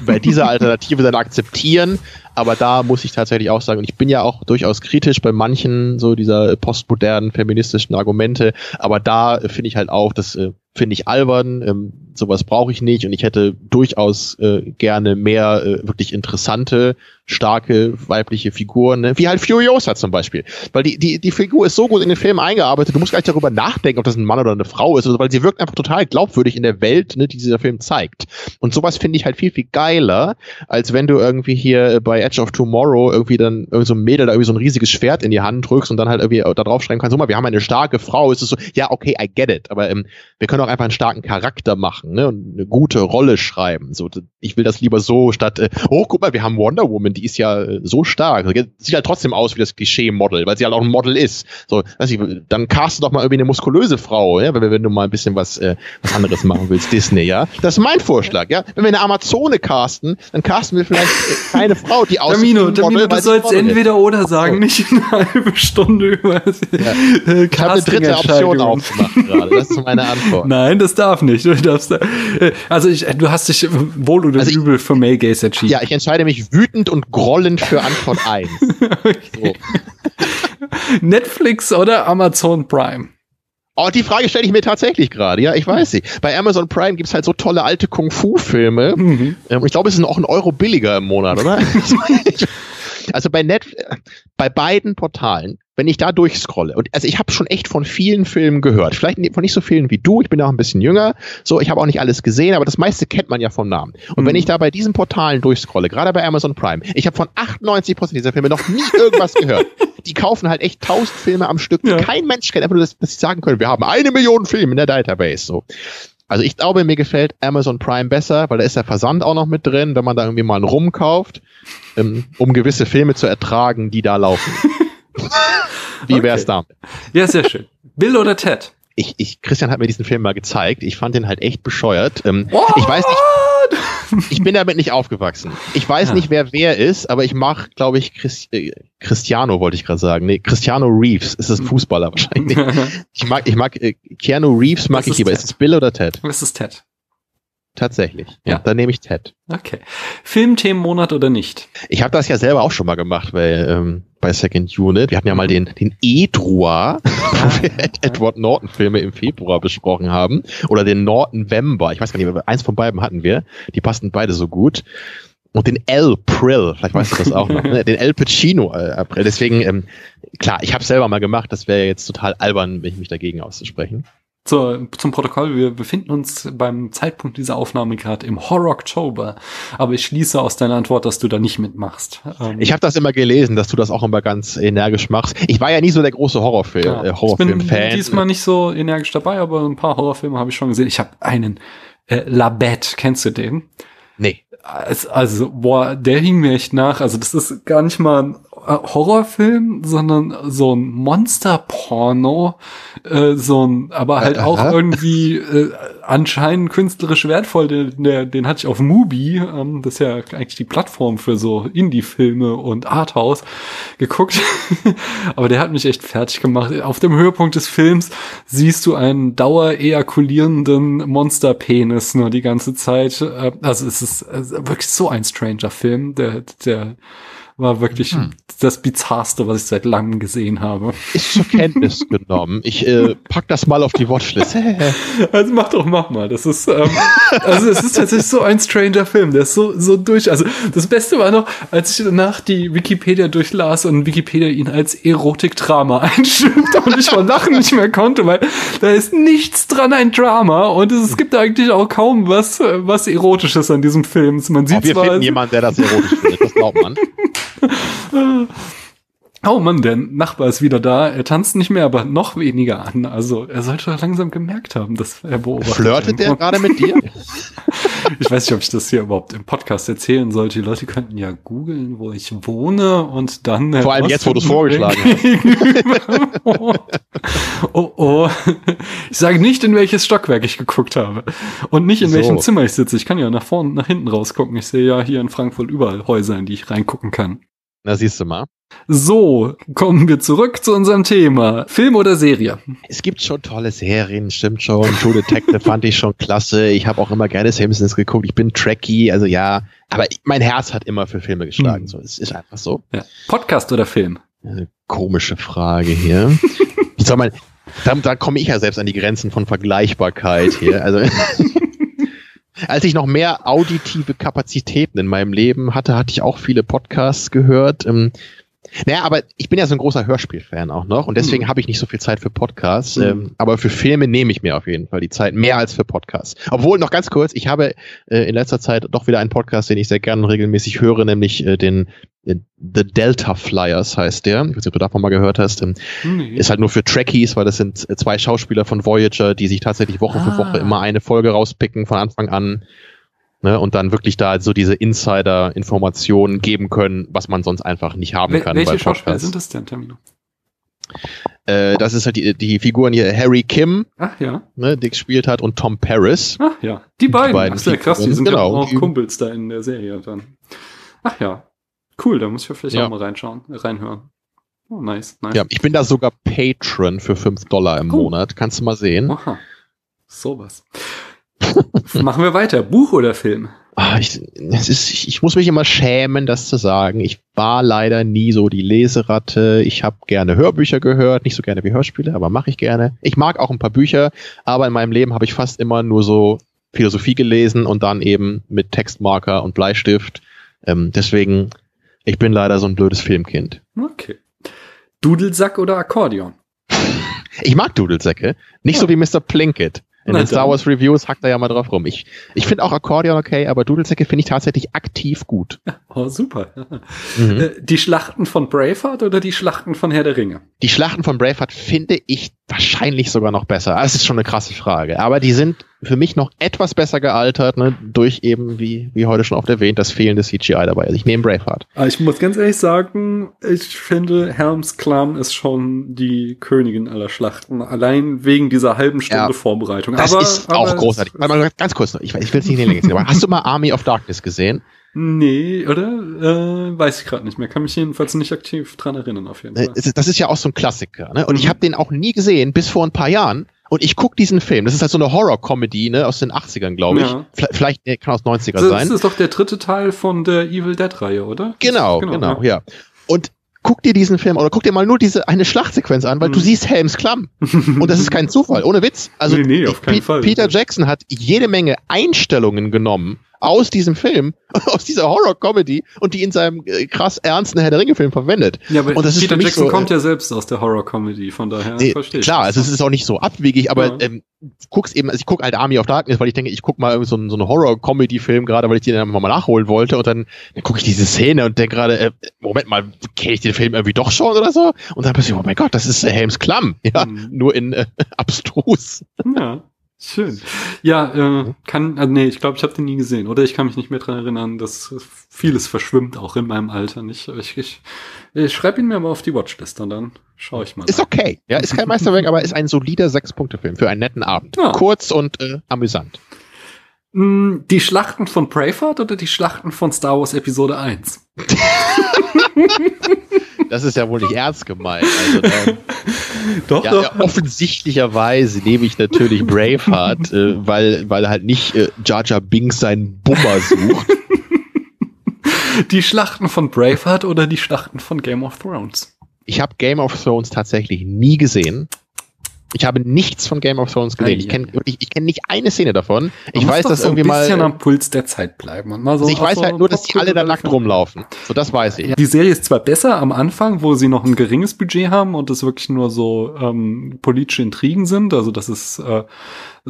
bei dieser Alternative dann akzeptieren, aber da muss ich tatsächlich auch sagen, ich bin ja auch durchaus kritisch bei manchen so dieser postmodernen feministischen Argumente, aber da finde ich halt auch, dass äh, finde ich albern, ähm, sowas brauche ich nicht und ich hätte durchaus äh, gerne mehr äh, wirklich interessante, starke weibliche Figuren, ne? wie halt Furiosa zum Beispiel. Weil die, die, die Figur ist so gut in den Film eingearbeitet, du musst gar nicht darüber nachdenken, ob das ein Mann oder eine Frau ist, weil sie wirkt einfach total glaubwürdig in der Welt, ne, die dieser Film zeigt. Und sowas finde ich halt viel, viel geiler, als wenn du irgendwie hier bei Edge of Tomorrow irgendwie dann irgendwie so ein Mädel da irgendwie so ein riesiges Schwert in die Hand drückst und dann halt irgendwie da drauf schreiben kannst, guck mal, wir haben eine starke Frau, ist es so, ja, okay, I get it, aber ähm, wir können auch einfach einen starken Charakter machen, ne, und eine gute Rolle schreiben. So, ich will das lieber so statt, äh, oh, guck mal, wir haben Wonder Woman, die ist ja äh, so stark. Sieht halt trotzdem aus wie das Klischee-Model, weil sie halt auch ein Model ist. So, weiß ich, dann cast du doch mal irgendwie eine muskulöse Frau, ja, wenn, wenn du mal ein bisschen was, äh, was anderes machen willst, Disney, ja. Das ist mein Vorschlag, ja. Wenn wir eine Amazone casten, dann casten wir vielleicht äh, keine Frau, die aussieht Tamino, Tamino, du sollst entweder oder sagen, oh. nicht eine halbe Stunde über ja. äh, Ich habe eine dritte Option aufgemacht gerade. Das ist meine Antwort. Nein, das darf nicht. Du darfst, äh, also ich, du hast dich wohl oder also übel für Male Gaze entschieden. Ja, ich entscheide mich wütend und grollend für Antwort 1. [LAUGHS] okay. so. Netflix oder Amazon Prime? Oh, die Frage stelle ich mir tatsächlich gerade, ja, ich weiß sie. Bei Amazon Prime gibt's halt so tolle alte Kung-Fu-Filme. Mhm. Ähm, ich glaube, es sind auch ein Euro billiger im Monat, oder? [LAUGHS] also bei Net, bei beiden Portalen wenn ich da durchscrolle, und also ich habe schon echt von vielen Filmen gehört, vielleicht von nicht so vielen wie du, ich bin auch ein bisschen jünger, so, ich habe auch nicht alles gesehen, aber das meiste kennt man ja vom Namen. Und mhm. wenn ich da bei diesen Portalen durchscrolle, gerade bei Amazon Prime, ich habe von 98% dieser Filme noch nie irgendwas gehört. [LAUGHS] Die kaufen halt echt tausend Filme am Stück, die ja. kein Mensch kennt, einfach nur, dass, dass sie sagen können, wir haben eine Million Filme in der Database, so. Also ich glaube, mir gefällt Amazon Prime besser, weil da ist der Versand auch noch mit drin, wenn man da irgendwie mal einen Rum kauft, ähm, um gewisse Filme zu ertragen, die da laufen. [LAUGHS] Wie wär's okay. da? Ja, sehr schön. Bill oder Ted? Ich, ich, Christian hat mir diesen Film mal gezeigt. Ich fand den halt echt bescheuert. Ähm, ich weiß nicht. Ich bin damit nicht aufgewachsen. Ich weiß ja. nicht, wer wer ist, aber ich mag, glaube ich, Chris, äh, Cristiano wollte ich gerade sagen. Nee, Cristiano Reeves ist das Fußballer wahrscheinlich. [LAUGHS] ich mag, ich mag äh, Keanu Reeves mag das ich lieber. Ted. Ist es Bill oder Ted? Das ist Ted. Tatsächlich. Ja, dann nehme ich Ted. Okay. Filmthemenmonat oder nicht? Ich habe das ja selber auch schon mal gemacht bei, ähm, bei Second Unit. Wir hatten ja mal den, den E-Droit, wo wir Edward Norton Filme im Februar besprochen haben. Oder den Norton Vember. Ich weiß gar nicht, eins von beiden hatten wir. Die passten beide so gut. Und den El Prill, vielleicht weißt du das auch noch, ne? [LAUGHS] den El Pacino äh, April. Deswegen, ähm, klar, ich habe selber mal gemacht, das wäre jetzt total albern, wenn ich mich dagegen auszusprechen. Zur, zum Protokoll, wir befinden uns beim Zeitpunkt dieser Aufnahme gerade im Horror Oktober, aber ich schließe aus deiner Antwort, dass du da nicht mitmachst. Ähm ich habe das immer gelesen, dass du das auch immer ganz energisch machst. Ich war ja nie so der große Horrorfilm, ja, äh, Horrorfilm-Fan. Ich bin diesmal nicht so energisch dabei, aber ein paar Horrorfilme habe ich schon gesehen. Ich habe einen, äh, La Bête, kennst du den? Nee. Also, boah, der hing mir echt nach. Also, das ist gar nicht mal ein Horrorfilm, sondern so ein Monsterporno, äh, so ein, aber halt auch irgendwie äh, anscheinend künstlerisch wertvoll. Den, der, den hatte ich auf Mubi, ähm, das ist ja eigentlich die Plattform für so Indie-Filme und Arthouse, geguckt. [LAUGHS] aber der hat mich echt fertig gemacht. Auf dem Höhepunkt des Films siehst du einen dauerejakulierenden Monsterpenis nur die ganze Zeit. Äh, also es ist also wirklich so ein stranger Film, der, der war wirklich hm. das Bizarrste, was ich seit langem gesehen habe. Ist zur Kenntnis [LAUGHS] genommen. Ich äh, pack das mal auf die Watchlist. [LAUGHS] also mach doch, mach mal. Das ist, ähm, also es ist tatsächlich so ein stranger Film. Der ist so, so durch. Also das Beste war noch, als ich danach die Wikipedia durchlas und Wikipedia ihn als Erotikdrama [LAUGHS] einstimmte und ich vor Lachen nicht mehr konnte, weil da ist nichts dran ein Drama und es, es gibt eigentlich auch kaum was, was Erotisches an diesem Film. Man sieht Aber wir zwar, finden jemanden, der das erotisch findet, das glaubt man. Oh Mann, der Nachbar ist wieder da. Er tanzt nicht mehr, aber noch weniger an. Also er sollte langsam gemerkt haben, dass er beobachtet. Flirtet der gerade mit dir? [LAUGHS] ich weiß nicht, ob ich das hier überhaupt im Podcast erzählen sollte. Die Leute könnten ja googeln, wo ich wohne und dann. Vor allem jetzt, wo du es vorgeschlagen [LAUGHS] hast. Oh oh. Ich sage nicht, in welches Stockwerk ich geguckt habe. Und nicht in So. welchem Zimmer ich sitze. Ich kann ja nach vorne und nach hinten rausgucken. Ich sehe ja hier in Frankfurt überall Häuser, in die ich reingucken kann. Na, siehst du mal. So, kommen wir zurück zu unserem Thema. Film oder Serie? Es gibt schon tolle Serien, stimmt schon. True Detective fand ich schon klasse. Ich habe auch immer gerne Simpsons geguckt. Ich bin Trekkie, also ja. Aber mein Herz hat immer für Filme geschlagen. Hm. So, es ist einfach so. Ja. Podcast oder Film? Eine komische Frage hier. Wie soll man, da, da komme ich ja selbst an die Grenzen von Vergleichbarkeit hier. Also, als ich noch mehr auditive Kapazitäten in meinem Leben hatte, hatte ich auch viele Podcasts gehört. Ähm, naja, aber ich bin ja so ein großer Hörspielfan auch noch und deswegen Hm. habe ich nicht so viel Zeit für Podcasts. Hm. Ähm, aber für Filme nehme ich mir auf jeden Fall die Zeit, mehr als für Podcasts. Obwohl, noch ganz kurz, ich habe äh, in letzter Zeit doch wieder einen Podcast, den ich sehr gerne regelmäßig höre, nämlich äh, den äh, The Delta Flyers heißt der. Ich weiß nicht, ob du davon mal gehört hast. Ähm, ist halt nur für Trekkies, weil das sind äh, zwei Schauspieler von Voyager, die sich tatsächlich Woche für Ah. Woche immer eine Folge rauspicken von Anfang an. Ne, und dann wirklich da so diese Insider-Informationen geben können, was man sonst einfach nicht haben Wel kann. welche Schauspieler sind das denn, Termino? Äh, das ist halt die, die Figuren hier Harry Kim, Ach ja. ne, die gespielt hat, und Tom Paris. Ach ja. Die beiden. beiden Ach sehr krass, die Figuren, sind genau. ja auch Die- Kumpels da in der Serie dann. Ach ja. Cool, da muss ich ja vielleicht Ja. auch mal reinschauen, reinhören. Oh, nice, nice. Ja, ich bin da sogar Patron für 5 Dollar im Oh. Monat. Kannst du mal sehen. Aha. Sowas. [LAUGHS] Machen wir weiter. Buch oder Film? Ah, ich, ist, ich, ich muss mich immer schämen, das zu sagen. Ich war leider nie so die Leseratte. Ich habe gerne Hörbücher gehört, nicht so gerne wie Hörspiele, aber mache ich gerne. Ich mag auch ein paar Bücher, aber in meinem Leben habe ich fast immer nur so Philosophie gelesen und dann eben mit Textmarker und Bleistift. Ähm, deswegen, ich bin leider so ein blödes Filmkind. Okay. Dudelsack oder Akkordeon? Ich mag Dudelsäcke, nicht Ja. so wie Mr. Plinkett. In den Star. Wars Reviews hackt er ja mal drauf rum. Ich, ich finde auch Akkordeon okay, aber Dudelsäcke finde ich tatsächlich aktiv gut. [LAUGHS] Oh, super. Mhm. Äh, Die Schlachten von Braveheart oder die Schlachten von Herr der Ringe? Die Schlachten von Braveheart finde ich wahrscheinlich sogar noch besser. Das ist schon eine krasse Frage. Aber die sind für mich noch etwas besser gealtert, ne, durch eben, wie, wie heute schon oft erwähnt, das fehlende CGI dabei. Also ich nehme Braveheart. Aber ich muss ganz ehrlich sagen, ich finde, Helms Klamm ist schon die Königin aller Schlachten. Allein wegen dieser halben Stunde Ja. Vorbereitung. Das aber, ist aber auch großartig. Warte mal, ganz kurz noch. Ich, ich will es nicht in die Länge ziehen, aber hast du mal Army of Darkness gesehen? Nee, oder? Äh, weiß ich gerade nicht mehr. Kann mich jedenfalls nicht aktiv dran erinnern, auf jeden Äh, Fall. Das ist ja auch so ein Klassiker. Ne? Und ich Mhm. habe den auch nie gesehen, bis vor ein paar Jahren. Und ich guck diesen Film. Das ist halt so eine Horror-Comedy ne, aus den 80ern, glaube ich. Ja. Vielleicht nee, kann aus 90er Das, sein. das ist doch der dritte Teil von der Evil Dead-Reihe, oder? Genau, genau, ja. Und guck dir diesen Film oder guck dir mal nur diese eine Schlachtsequenz an, weil Mhm. du siehst Helms Klamm. Und das ist kein [LAUGHS] Zufall, ohne Witz. Also Nee, nee, auf keinen Fall. Peter Jackson hat jede Menge Einstellungen genommen aus diesem Film, [LAUGHS] aus dieser Horror-Comedy und die in seinem äh, krass ernsten Herr der Ringe-Film verwendet. Ja, aber Und das ist Peter mich Jackson so, kommt äh, ja selbst aus der Horror-Comedy, von daher Nee, verstehe ich. klar, also es ist auch nicht so abwegig, aber Ja. ähm, guckst eben, also ich gucke halt Army of Darkness, weil ich denke, ich guck mal irgendwie so einen, so einen Horror-Comedy-Film, gerade weil ich den dann mal nachholen wollte und dann, dann gucke ich diese Szene und denke gerade, äh, Moment mal, kenne ich den Film irgendwie doch schon oder so? Und dann plötzlich, oh mein Gott, das ist äh, Helms Klamm, [LAUGHS] ja, Mhm. nur in äh, [LAUGHS] abstrus. Ja, schön. Ja, äh, kann, also nee, ich glaube, ich habe den nie gesehen. Oder ich kann mich nicht mehr dran erinnern, dass vieles verschwimmt, auch in meinem Alter nicht. Ich, ich, ich schreibe ihn mir aber auf die Watchlist und dann schaue ich mal. Ist rein. okay, ja, ist kein Meisterwerk, aber ist ein solider Sechs-Punkte-Film für einen netten Abend. Ja. Kurz und äh, amüsant. Mm, Die Schlachten von Braveheart oder die Schlachten von Star Wars Episode 1? [LAUGHS] Das ist ja wohl nicht ernst gemeint. Also, ähm, [LAUGHS] Doch, Ja, ja, offensichtlicherweise nehme ich natürlich Braveheart, äh, weil, weil halt nicht äh, Jar Jar Binks seinen Bummer sucht. [LAUGHS] Die Schlachten von Braveheart oder die Schlachten von Game of Thrones? Ich habe Game of Thrones tatsächlich nie gesehen. Ich habe nichts von Game of Thrones gesehen. Ich kenne ei, wirklich, ich kenne nicht eine Szene davon. Ich Man muss weiß, dass so irgendwie ein bisschen mal. am Puls der Zeit bleiben. Und mal so Also ich weiß so halt nur, dass die alle da nackt rumlaufen. So, das weiß ich. Ja, die Serie ist zwar besser am Anfang, wo sie noch ein geringes Budget haben und es wirklich nur so ähm, politische Intrigen sind. Also das ist äh,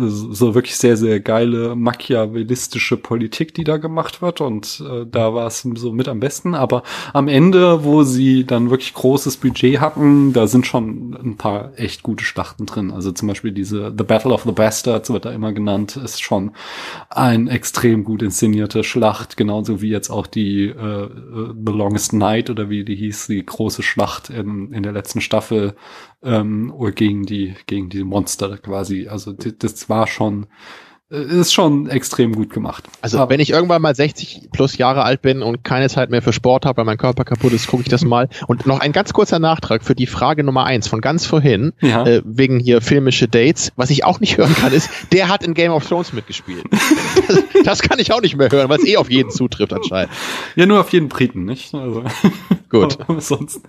so wirklich sehr, sehr geile machiavellistische Politik, die da gemacht wird. Und äh, da war es so mit am besten. Aber am Ende, wo sie dann wirklich großes Budget hatten, da sind schon ein paar echt gute Schlachten drin. Also zum Beispiel diese The Battle of the Bastards wird da immer genannt, ist schon ein extrem gut inszenierte Schlacht, genauso wie jetzt auch die äh, The Longest Night oder wie die hieß, die große Schlacht in, in der letzten Staffel ähm, gegen die gegen die Monster quasi. Also das war schon äh, ist schon extrem gut gemacht. Also Aber wenn ich irgendwann mal 60 plus Jahre alt bin und keine Zeit mehr für Sport habe, weil mein Körper kaputt ist, gucke ich das [LAUGHS] mal. Und noch ein ganz kurzer Nachtrag für die Frage Nummer eins von ganz vorhin, ja. äh, wegen hier filmische Dates. Was ich auch nicht hören kann, ist, der hat in Game of Thrones mitgespielt. [LAUGHS] das, das kann ich auch nicht mehr hören, weil es eh auf jeden zutrifft anscheinend. Ja, nur auf jeden Briten, nicht? Also. [LAUGHS] Gut. sonst.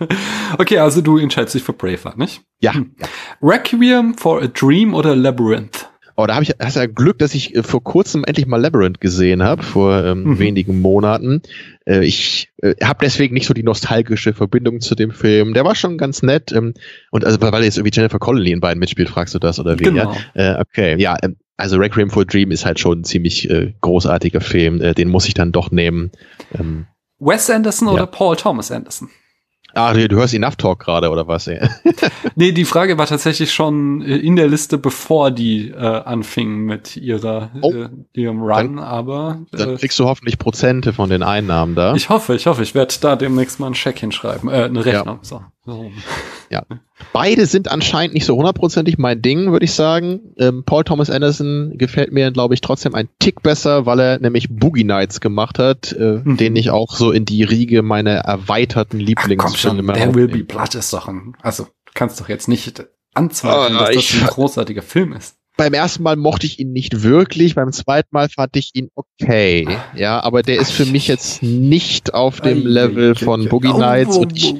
Okay, also du entscheidest dich für Braveheart, nicht? Ja. Hm. Requiem for a Dream oder Labyrinth? Oh, da habe ich hast ja Glück, dass ich äh, vor kurzem endlich mal Labyrinth gesehen habe, vor ähm, mhm. wenigen Monaten. Äh, ich äh, habe deswegen nicht so die nostalgische Verbindung zu dem Film. Der war schon ganz nett. Ähm, und also weil jetzt irgendwie Jennifer Connelly in beiden mitspielt, fragst du das oder wie? Genau. Ja? Äh, okay, ja. Ähm, also Requiem for a Dream ist halt schon ein ziemlich äh, großartiger Film. Äh, den muss ich dann doch nehmen. Ähm, Wes Anderson ja. oder Paul Thomas Anderson? Ah, du, hörst Enough Talk gerade oder was? [LAUGHS] nee, die Frage war tatsächlich schon äh, in der Liste, bevor die äh, anfingen mit ihrer oh, äh, ihrem Run, dann, aber äh, dann kriegst du hoffentlich Prozente von den Einnahmen da. Ich hoffe, ich hoffe, ich werde da demnächst mal einen Scheck hinschreiben, äh, eine Rechnung. Ja. So. so. Ja. Beide sind anscheinend nicht so hundertprozentig mein Ding, würde ich sagen. Ähm, Paul Thomas Anderson gefällt mir, glaube ich, trotzdem ein Tick besser, weil er nämlich Boogie Nights gemacht hat, äh, mhm. den ich auch so in die Riege meiner erweiterten Lieblingsfilme There Will Be Blood ist doch ein, also du kannst doch jetzt nicht anzweifeln, oh, dass das ein großartiger Film ist beim ersten Mal mochte ich ihn nicht wirklich, beim zweiten Mal fand ich ihn okay. Ja, aber der ist für mich jetzt nicht auf dem Level von Boogie Nights und ich,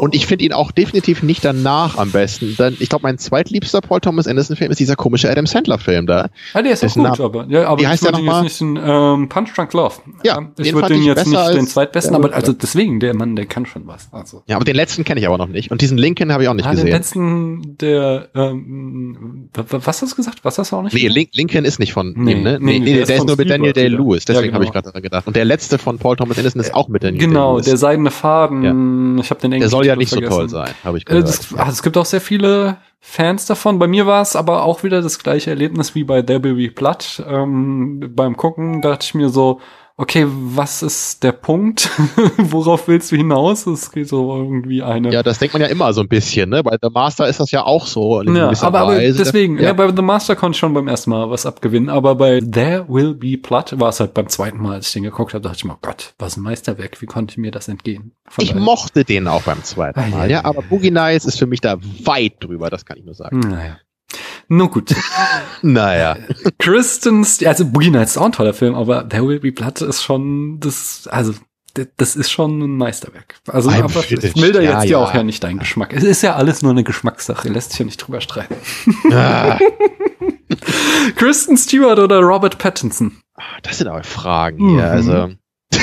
und ich finde ihn auch definitiv nicht danach am besten. Denn ich glaube, mein zweitliebster Paul Thomas Anderson Film ist dieser komische Adam Sandler Film da. Ja, der ist auch gut, aber, ja, aber wie heißt der nochmal? Jetzt nicht ein, ähm, Punch Drunk Love. Ja, ich würde den jetzt nicht den zweitbesten, aber also deswegen, der Mann, der kann schon was. Also. Ja, aber den letzten kenne ich aber noch nicht. Und diesen Lincoln habe ich auch nicht ah, gesehen. Den letzten, der, ähm, was hast du gesagt? Was hast du auch nicht? Nee, Lincoln ist nicht von nee, ihm, ne? Nee, nee, nee der, der ist, nur mit Daniel Day-Lewis. Deswegen ja, genau. habe ich gerade daran gedacht. Und der letzte von Paul Thomas Anderson ist auch mit Daniel Genau, der seidene Faden. Ja. Ich habe den soll ja nicht so toll sein habe ich äh, gehört. Das, also es gibt auch sehr viele Fans davon. Bei mir war es aber auch wieder das gleiche Erlebnis wie bei There Will Be Blood. Ähm, beim Gucken dachte ich mir so, okay, was ist der Punkt? [LAUGHS] Worauf willst du hinaus? Es geht so irgendwie eine. Ja, das denkt man ja immer so ein bisschen, ne? Bei The Master ist das ja auch so. ja, aber, aber deswegen, ja. ja. bei The Master konnte ich schon beim ersten Mal was abgewinnen, aber bei There Will Be Blood war es halt beim zweiten Mal, als ich den geguckt habe, dachte ich mir, oh Gott, was ein Meisterwerk, wie konnte mir das entgehen? Von ich daher. mochte den auch beim zweiten Mal, ah, ja, ja, aber Boogie Nights ist für mich da weit drüber, das kann ich nur sagen. Naja. Nun gut. [LAUGHS] naja. Kristens, also Boogie Nights ist auch ein toller Film, aber There Will Be Blood ist schon, das, also, das ist schon ein Meisterwerk. Also, I'm aber ich milder ja, jetzt ja auch ja nicht dein Geschmack. Es ist ja alles nur eine Geschmackssache, lässt sich ja nicht drüber streiten. Ah. [LAUGHS] Kristen Stewart oder Robert Pattinson? Ah, das sind aber Fragen hier, mhm. also.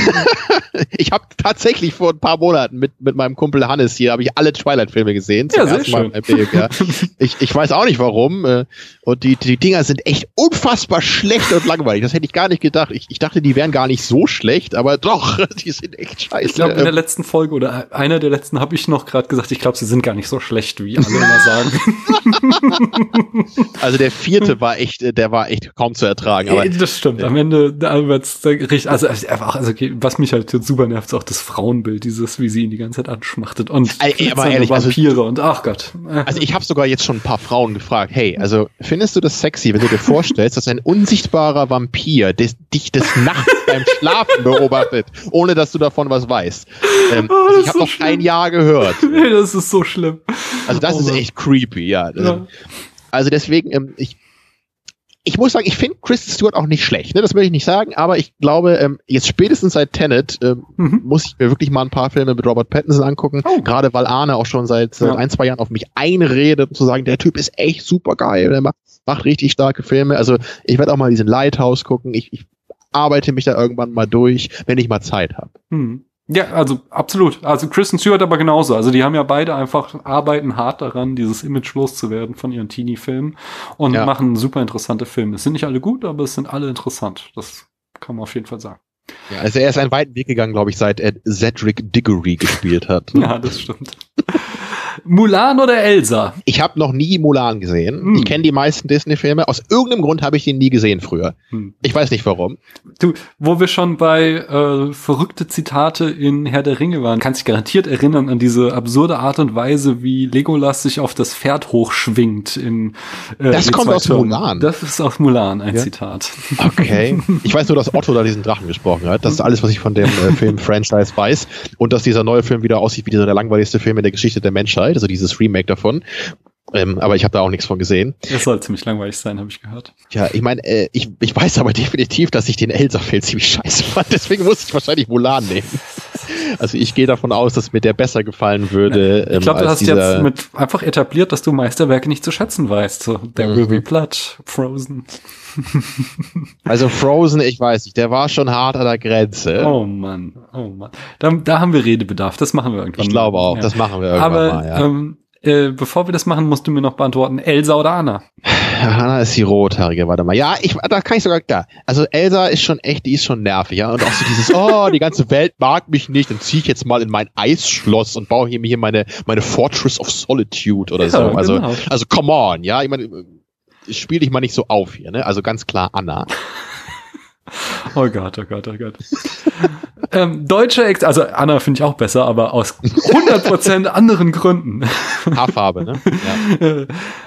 [LAUGHS] ich habe tatsächlich vor ein paar Monaten mit, mit meinem Kumpel Hannes hier, habe ich alle Twilight-Filme gesehen. Zum ja, sehr schön. Leben, ja. [LAUGHS] ich, ich weiß auch nicht warum. Äh, und die, die Dinger sind echt unfassbar schlecht und langweilig. Das hätte ich gar nicht gedacht. Ich, ich dachte, die wären gar nicht so schlecht, aber doch, [LAUGHS] die sind echt scheiße. Ich glaube, in der letzten Folge oder einer der letzten habe ich noch gerade gesagt, ich glaube, sie sind gar nicht so schlecht, wie alle immer sagen. also der vierte war echt, der war echt kaum zu ertragen. Aber, das stimmt. Am Ende, da wird's richtig, also einfach, also was mich halt jetzt super nervt, ist auch das Frauenbild, dieses, wie sie ihn die ganze Zeit anschmachtet und Ey, aber ehrlich, also Vampire also, und ach Gott. Also ich habe sogar jetzt schon ein paar Frauen gefragt, hey, also findest du das sexy, wenn du dir vorstellst, dass ein unsichtbarer Vampir des, dich des Nachts beim Schlafen beobachtet, ohne dass du davon was weißt? Ähm, oh, also ich habe so noch schlimm. ein Jahr gehört. Nee, das ist so schlimm. Also das oh, ist echt creepy, ja. ja. Also deswegen, ähm, ich ich muss sagen, ich finde Kristen Stewart auch nicht schlecht, ne? das möchte ich nicht sagen, aber ich glaube, ähm, jetzt spätestens seit Tenet ähm, mhm. muss ich mir wirklich mal ein paar Filme mit Robert Pattinson angucken, oh. gerade weil Arne auch schon seit, seit ja. ein, zwei Jahren auf mich einredet, zu sagen, der Typ ist echt super geil, der macht, macht richtig starke Filme, also ich werde auch mal diesen Lighthouse gucken, ich, ich arbeite mich da irgendwann mal durch, wenn ich mal Zeit habe. Mhm. Ja, also absolut. Also Kristen Stewart aber genauso. Also die haben ja beide einfach arbeiten hart daran, dieses Image loszuwerden von ihren Teenie-Filmen und Ja. machen super interessante Filme. Es sind nicht alle gut, aber es sind alle interessant. Das kann man auf jeden Fall sagen. Ja, also er ist einen weiten Weg gegangen, glaube ich, seit er Cedric Diggory gespielt hat. [LAUGHS] Ja, das stimmt. Mulan oder Elsa? Ich habe noch nie Mulan gesehen. Hm. Ich kenne die meisten Disney-Filme. Aus irgendeinem Grund habe ich den nie gesehen früher. Hm. Ich weiß nicht warum. Du, wo wir schon bei äh, verrückte Zitate in Herr der Ringe waren, kannst dich garantiert erinnern an diese absurde Art und Weise, wie Legolas sich auf das Pferd hochschwingt in äh, Das die kommt aus Türme. Mulan. Das ist aus Mulan ein Ja. Zitat. Okay. [LAUGHS] Ich weiß nur, dass Otto da diesen Drachen gesprochen hat. Das ist alles, was ich von dem äh, Film-Franchise weiß. Und dass dieser neue Film wieder aussieht wie dieser der langweiligste Film in der Geschichte der Menschheit. Also dieses Remake davon. Ähm, aber ich habe da auch nichts von gesehen. Das soll ziemlich langweilig sein, habe ich gehört. Ja, ich meine, äh, ich, ich weiß aber definitiv, dass ich den Elsa-Film ziemlich scheiße fand. Deswegen muss ich wahrscheinlich Mulan nehmen. Also ich gehe davon aus, dass mir der besser gefallen würde. Ich glaube, ähm, du hast jetzt mit einfach etabliert, dass du Meisterwerke nicht zu schätzen weißt. So, der Mhm. will be blood, Frozen. [LAUGHS] Also Frozen, ich weiß nicht, der war schon hart an der Grenze. Oh Mann, oh Mann. Da, da haben wir Redebedarf. Das machen wir irgendwann. ich glaube auch, Ja. das machen wir irgendwann Aber mal, ja. ähm, äh, bevor wir das machen, musst du mir noch beantworten, Elsa oder Anna? [LAUGHS] Hanna ist die rothaarige, warte mal. Ja, ich, da kann ich sogar, da. Also Elsa ist schon echt, die ist schon nervig, ja. Und auch so dieses, oh, die ganze Welt mag mich nicht, dann ziehe ich jetzt mal in mein Eisschloss und baue hier, hier meine, meine Fortress of Solitude oder Ja, so. Also, genau. also come on, ja. Ich meine, spiel dich mal nicht so auf hier, ne? Also ganz klar Anna. [LAUGHS] Oh Gott, oh Gott, oh Gott. ähm, deutsche Ex, also Anna finde ich auch besser, aber aus 100% [LAUGHS] anderen Gründen. Haarfarbe, ne?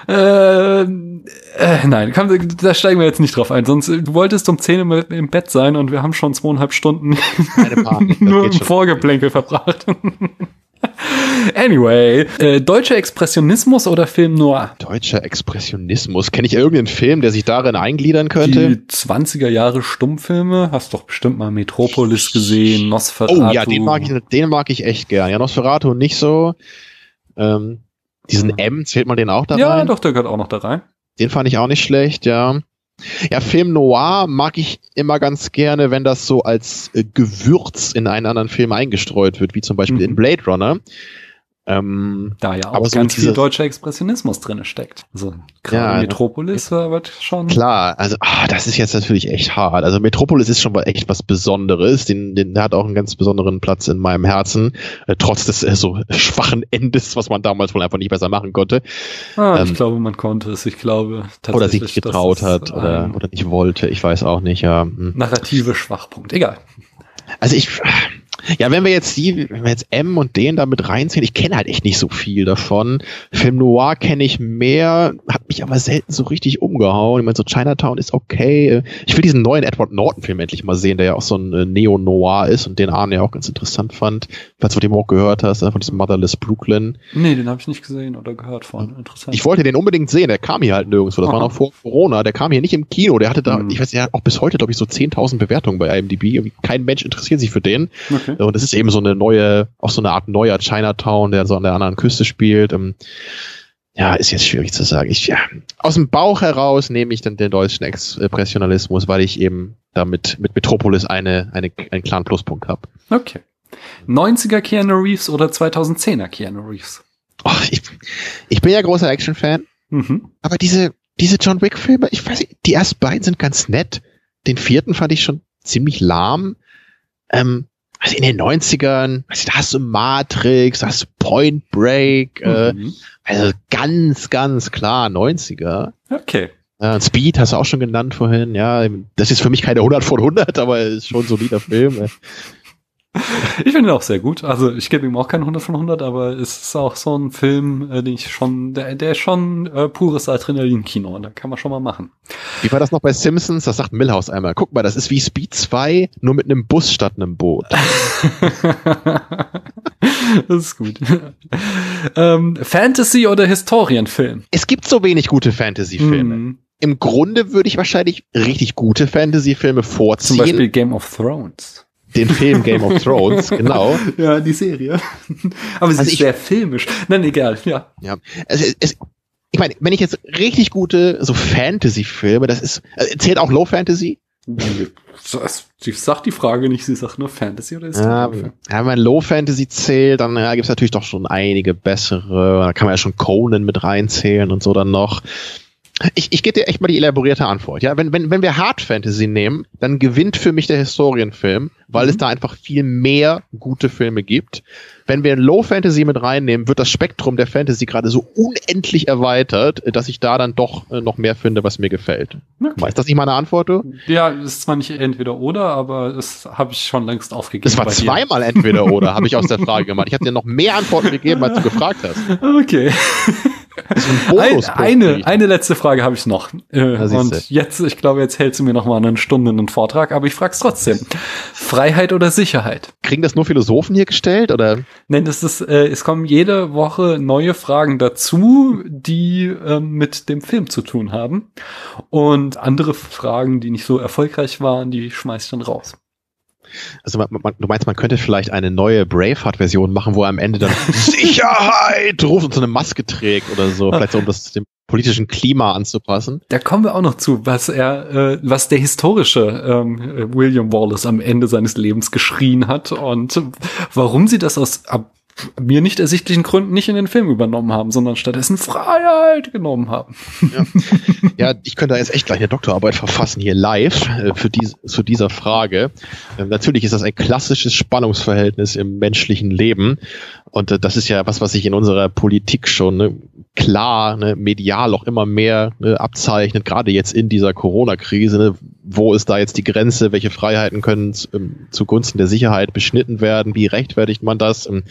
Ja. [LAUGHS] äh, äh, nein, komm, da steigen wir jetzt nicht drauf ein. Sonst, du wolltest um 10 Uhr im Bett sein und wir haben schon zweieinhalb Stunden Panik, [LAUGHS] nur im. Vorgeplänkel verbracht. Anyway, äh, deutscher Expressionismus oder Film Noir? Deutscher Expressionismus. Kenne ich irgendeinen Film, der sich darin eingliedern könnte? Die 20er Jahre Stummfilme, hast doch bestimmt mal Metropolis gesehen, Nosferatu. Oh ja, den mag ich, den mag ich echt gern. Ja, Nosferatu nicht so. Ähm, diesen Mhm. M, zählt man den auch da Ja, rein? doch, der gehört auch noch da rein. Den fand ich auch nicht schlecht, ja. Ja, Film Noir mag ich immer ganz gerne, wenn das so als äh, Gewürz in einen anderen Film eingestreut wird, wie zum Beispiel Mhm. in Blade Runner. Ähm, Da ja auch Aber so ganz viel deutscher Expressionismus drinne steckt. Also gerade Ja, Metropolis äh, wird schon. Klar, also ah, das ist jetzt natürlich echt hart. Also Metropolis ist schon mal echt was Besonderes. Den, den der hat auch einen ganz besonderen Platz in meinem Herzen, äh, trotz des äh, so schwachen Endes, was man damals wohl einfach nicht besser machen konnte. Ah, ich ähm, glaube, man konnte es. Ich glaube tatsächlich. Oder sich nicht getraut hat oder, oder nicht wollte. Ich weiß auch nicht, ja. Hm. Narrative Schwachpunkt. Egal. Also ich, ja, wenn wir jetzt die, wenn wir jetzt M und den da mit reinziehen, ich kenne halt echt nicht so viel davon. Film Noir kenne ich mehr, hat mich aber selten so richtig umgehauen. Ich meine, so Chinatown ist okay. Ich will diesen neuen Edward Norton-Film endlich mal sehen, der ja auch so ein äh, Neo-Noir ist und den Arne ja auch ganz interessant fand. Falls du den auch gehört hast, von diesem Motherless Brooklyn. Nee, den habe ich nicht gesehen oder gehört von. Interessant. Ich wollte den unbedingt sehen, der kam hier halt nirgendwo. Das war Aha. noch vor Corona, der kam hier nicht im Kino. Der hatte da, Mhm. ich weiß, hat auch bis heute, glaube ich, so 10.000 Bewertungen bei IMDb. Kein Mensch interessiert sich für den. okay. Und es ist eben so eine neue, auch so eine Art neuer Chinatown, der so an der anderen Küste spielt. Ähm, Ja, ist jetzt schwierig zu sagen. Ich, ja, aus dem Bauch heraus nehme ich dann den deutschen Expressionalismus, weil ich eben damit mit Metropolis eine, eine, einen klaren Pluspunkt habe. Okay. 90er Keanu Reeves oder 2010er Keanu Reeves? Oh, ich, ich bin ja großer Action-Fan, Mhm. aber diese, diese John Wick-Filme, ich weiß nicht, die ersten beiden sind ganz nett. Den vierten fand ich schon ziemlich lahm. Ähm, also in den 90ern, also da hast du Matrix, da hast du Point Break, äh, Mhm. also ganz, ganz klar 90er. Okay. Und Speed hast du auch schon genannt vorhin, ja. Das ist für mich keine 100 von 100, aber ist schon ein solider Film. [LAUGHS] Ich finde ihn auch sehr gut. Also ich gebe ihm auch keinen 100 von 100, aber es ist auch so ein Film, äh, den ich schon, der, der ist schon äh, pures Adrenalin-Kino. Da kann man schon mal machen. Wie war das noch bei Simpsons? Das sagt Millhouse einmal. Guck mal, das ist wie Speed 2, nur mit einem Bus statt einem Boot. [LAUGHS] das ist gut. [LAUGHS] ähm, Fantasy oder Historienfilm? Es gibt so wenig gute Fantasy-Filme. Mhm. Im Grunde würde ich wahrscheinlich richtig gute Fantasy-Filme Zum vorziehen. Beispiel Game of Thrones. Den Film Game of Thrones, [LAUGHS] genau. Ja, die Serie. [LAUGHS] Aber sie Also ist ich- sehr filmisch. Nein, egal, ja. Ja. Also es, ich meine, wenn ich jetzt richtig gute so Fantasy-Filme, das ist, äh, zählt auch Low Fantasy? Sie sagt die Frage nicht, sie sagt nur Fantasy oder ist ja, ja, wenn Low Fantasy zählt, dann ja, gibt es natürlich doch schon einige bessere. Da kann man ja schon Conan mit reinzählen und so dann noch. Ich, ich gebe dir echt mal die elaborierte Antwort. Ja, wenn, wenn, wenn wir Hard Fantasy nehmen, dann gewinnt für mich der Historienfilm, weil mhm. es da einfach viel mehr gute Filme gibt. Wenn wir Low Fantasy mit reinnehmen, wird das Spektrum der Fantasy gerade so unendlich erweitert, dass ich da dann doch äh, noch mehr finde, was mir gefällt. Okay. Ist das nicht meine Antwort, du? Ja, ist zwar nicht entweder oder, aber das habe ich schon längst aufgegeben. Das war zweimal entweder oder, habe ich aus der Frage gemacht. Ich habe dir noch mehr Antworten gegeben, als du gefragt hast. [LAUGHS] Okay. Ein eine, eine letzte Frage habe ich noch. Äh, und jetzt, ich glaube, jetzt hältst du mir noch mal eine Stunde einen Vortrag, aber ich frage es trotzdem. Freiheit oder Sicherheit? Kriegen das nur Philosophen hier gestellt oder? Nein, das ist, äh, es kommen jede Woche neue Fragen dazu, die äh, mit dem Film zu tun haben. Und andere Fragen, die nicht so erfolgreich waren, die schmeiß ich dann raus. Also man, man, du meinst, man könnte vielleicht eine neue Braveheart-Version machen, wo er am Ende dann [LAUGHS] Sicherheit ruft und so eine Maske trägt oder so, vielleicht so um das dem politischen Klima anzupassen. Da kommen wir auch noch zu, was er, äh, was der historische ähm, William Wallace am Ende seines Lebens geschrien hat und warum sie das aus ab mir nicht ersichtlichen Gründen nicht in den Film übernommen haben, sondern stattdessen Freiheit genommen haben. Ja, ja ich könnte da jetzt echt gleich eine Doktorarbeit verfassen hier live äh, für dies, zu dieser Frage. Äh, natürlich ist das ein klassisches Spannungsverhältnis im menschlichen Leben und äh, das ist ja was, was sich in unserer Politik schon ne, klar, ne, medial auch immer mehr ne, abzeichnet, gerade jetzt in dieser Corona-Krise. Wo ist da jetzt die Grenze? Welche Freiheiten können ähm, zugunsten der Sicherheit beschnitten werden? Wie rechtfertigt man das? Ähm,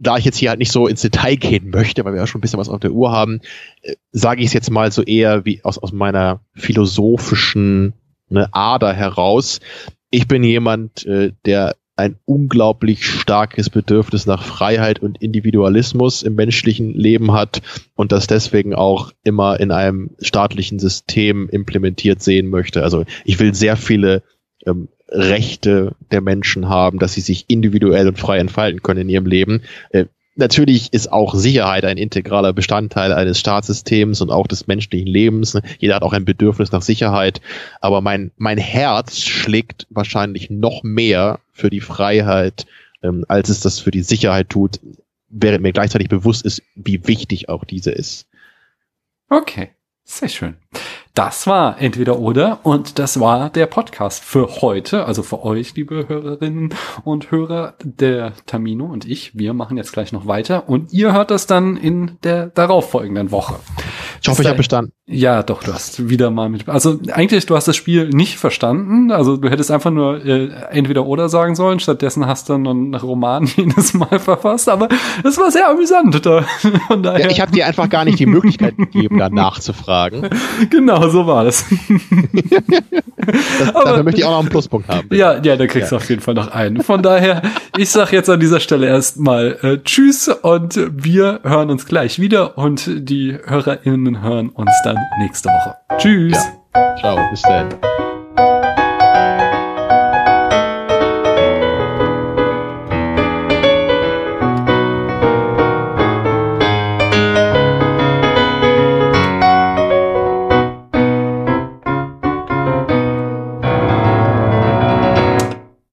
da ich jetzt hier halt nicht so ins Detail gehen möchte, weil wir ja schon ein bisschen was auf der Uhr haben, äh, sage ich es jetzt mal so eher wie aus, aus meiner philosophischen ne, Ader heraus. Ich bin jemand, äh, der ein unglaublich starkes Bedürfnis nach Freiheit und Individualismus im menschlichen Leben hat und das deswegen auch immer in einem staatlichen System implementiert sehen möchte. Also ich will sehr viele ähm, Rechte der Menschen haben, dass sie sich individuell und frei entfalten können in ihrem Leben. Äh, natürlich ist auch Sicherheit ein integraler Bestandteil eines Staatssystems und auch des menschlichen Lebens. Jeder hat auch ein Bedürfnis nach Sicherheit. Aber mein, mein Herz schlägt wahrscheinlich noch mehr für die Freiheit, ähm, als es das für die Sicherheit tut, während mir gleichzeitig bewusst ist, wie wichtig auch diese ist. Okay, sehr schön. Das war entweder oder und das war der Podcast für heute, also für euch, liebe Hörerinnen und Hörer. Der Tamino und ich, wir machen jetzt gleich noch weiter und ihr hört das dann in der darauffolgenden Woche. Ich hoffe, ich habe bestanden. Ja, doch, du hast wieder mal mit. Also eigentlich, du hast das Spiel nicht verstanden. Also du hättest einfach nur äh, entweder oder sagen sollen. Stattdessen hast du einen Roman [LAUGHS] jedes Mal verfasst. Aber es war sehr amüsant. Da, [LAUGHS] von daher. Ja, ich habe dir einfach gar nicht die Möglichkeit gegeben, da nachzufragen. [LAUGHS] Genau, so war das. das aber, dafür möchte ich auch noch einen Pluspunkt haben. Bitte. Ja, ja, da kriegst ja. du auf jeden Fall noch einen. Von daher, ich sag jetzt an dieser Stelle erstmal äh, Tschüss und wir hören uns gleich wieder und die HörerInnen hören uns dann nächste Woche. Tschüss. Ja. Ciao, bis dann.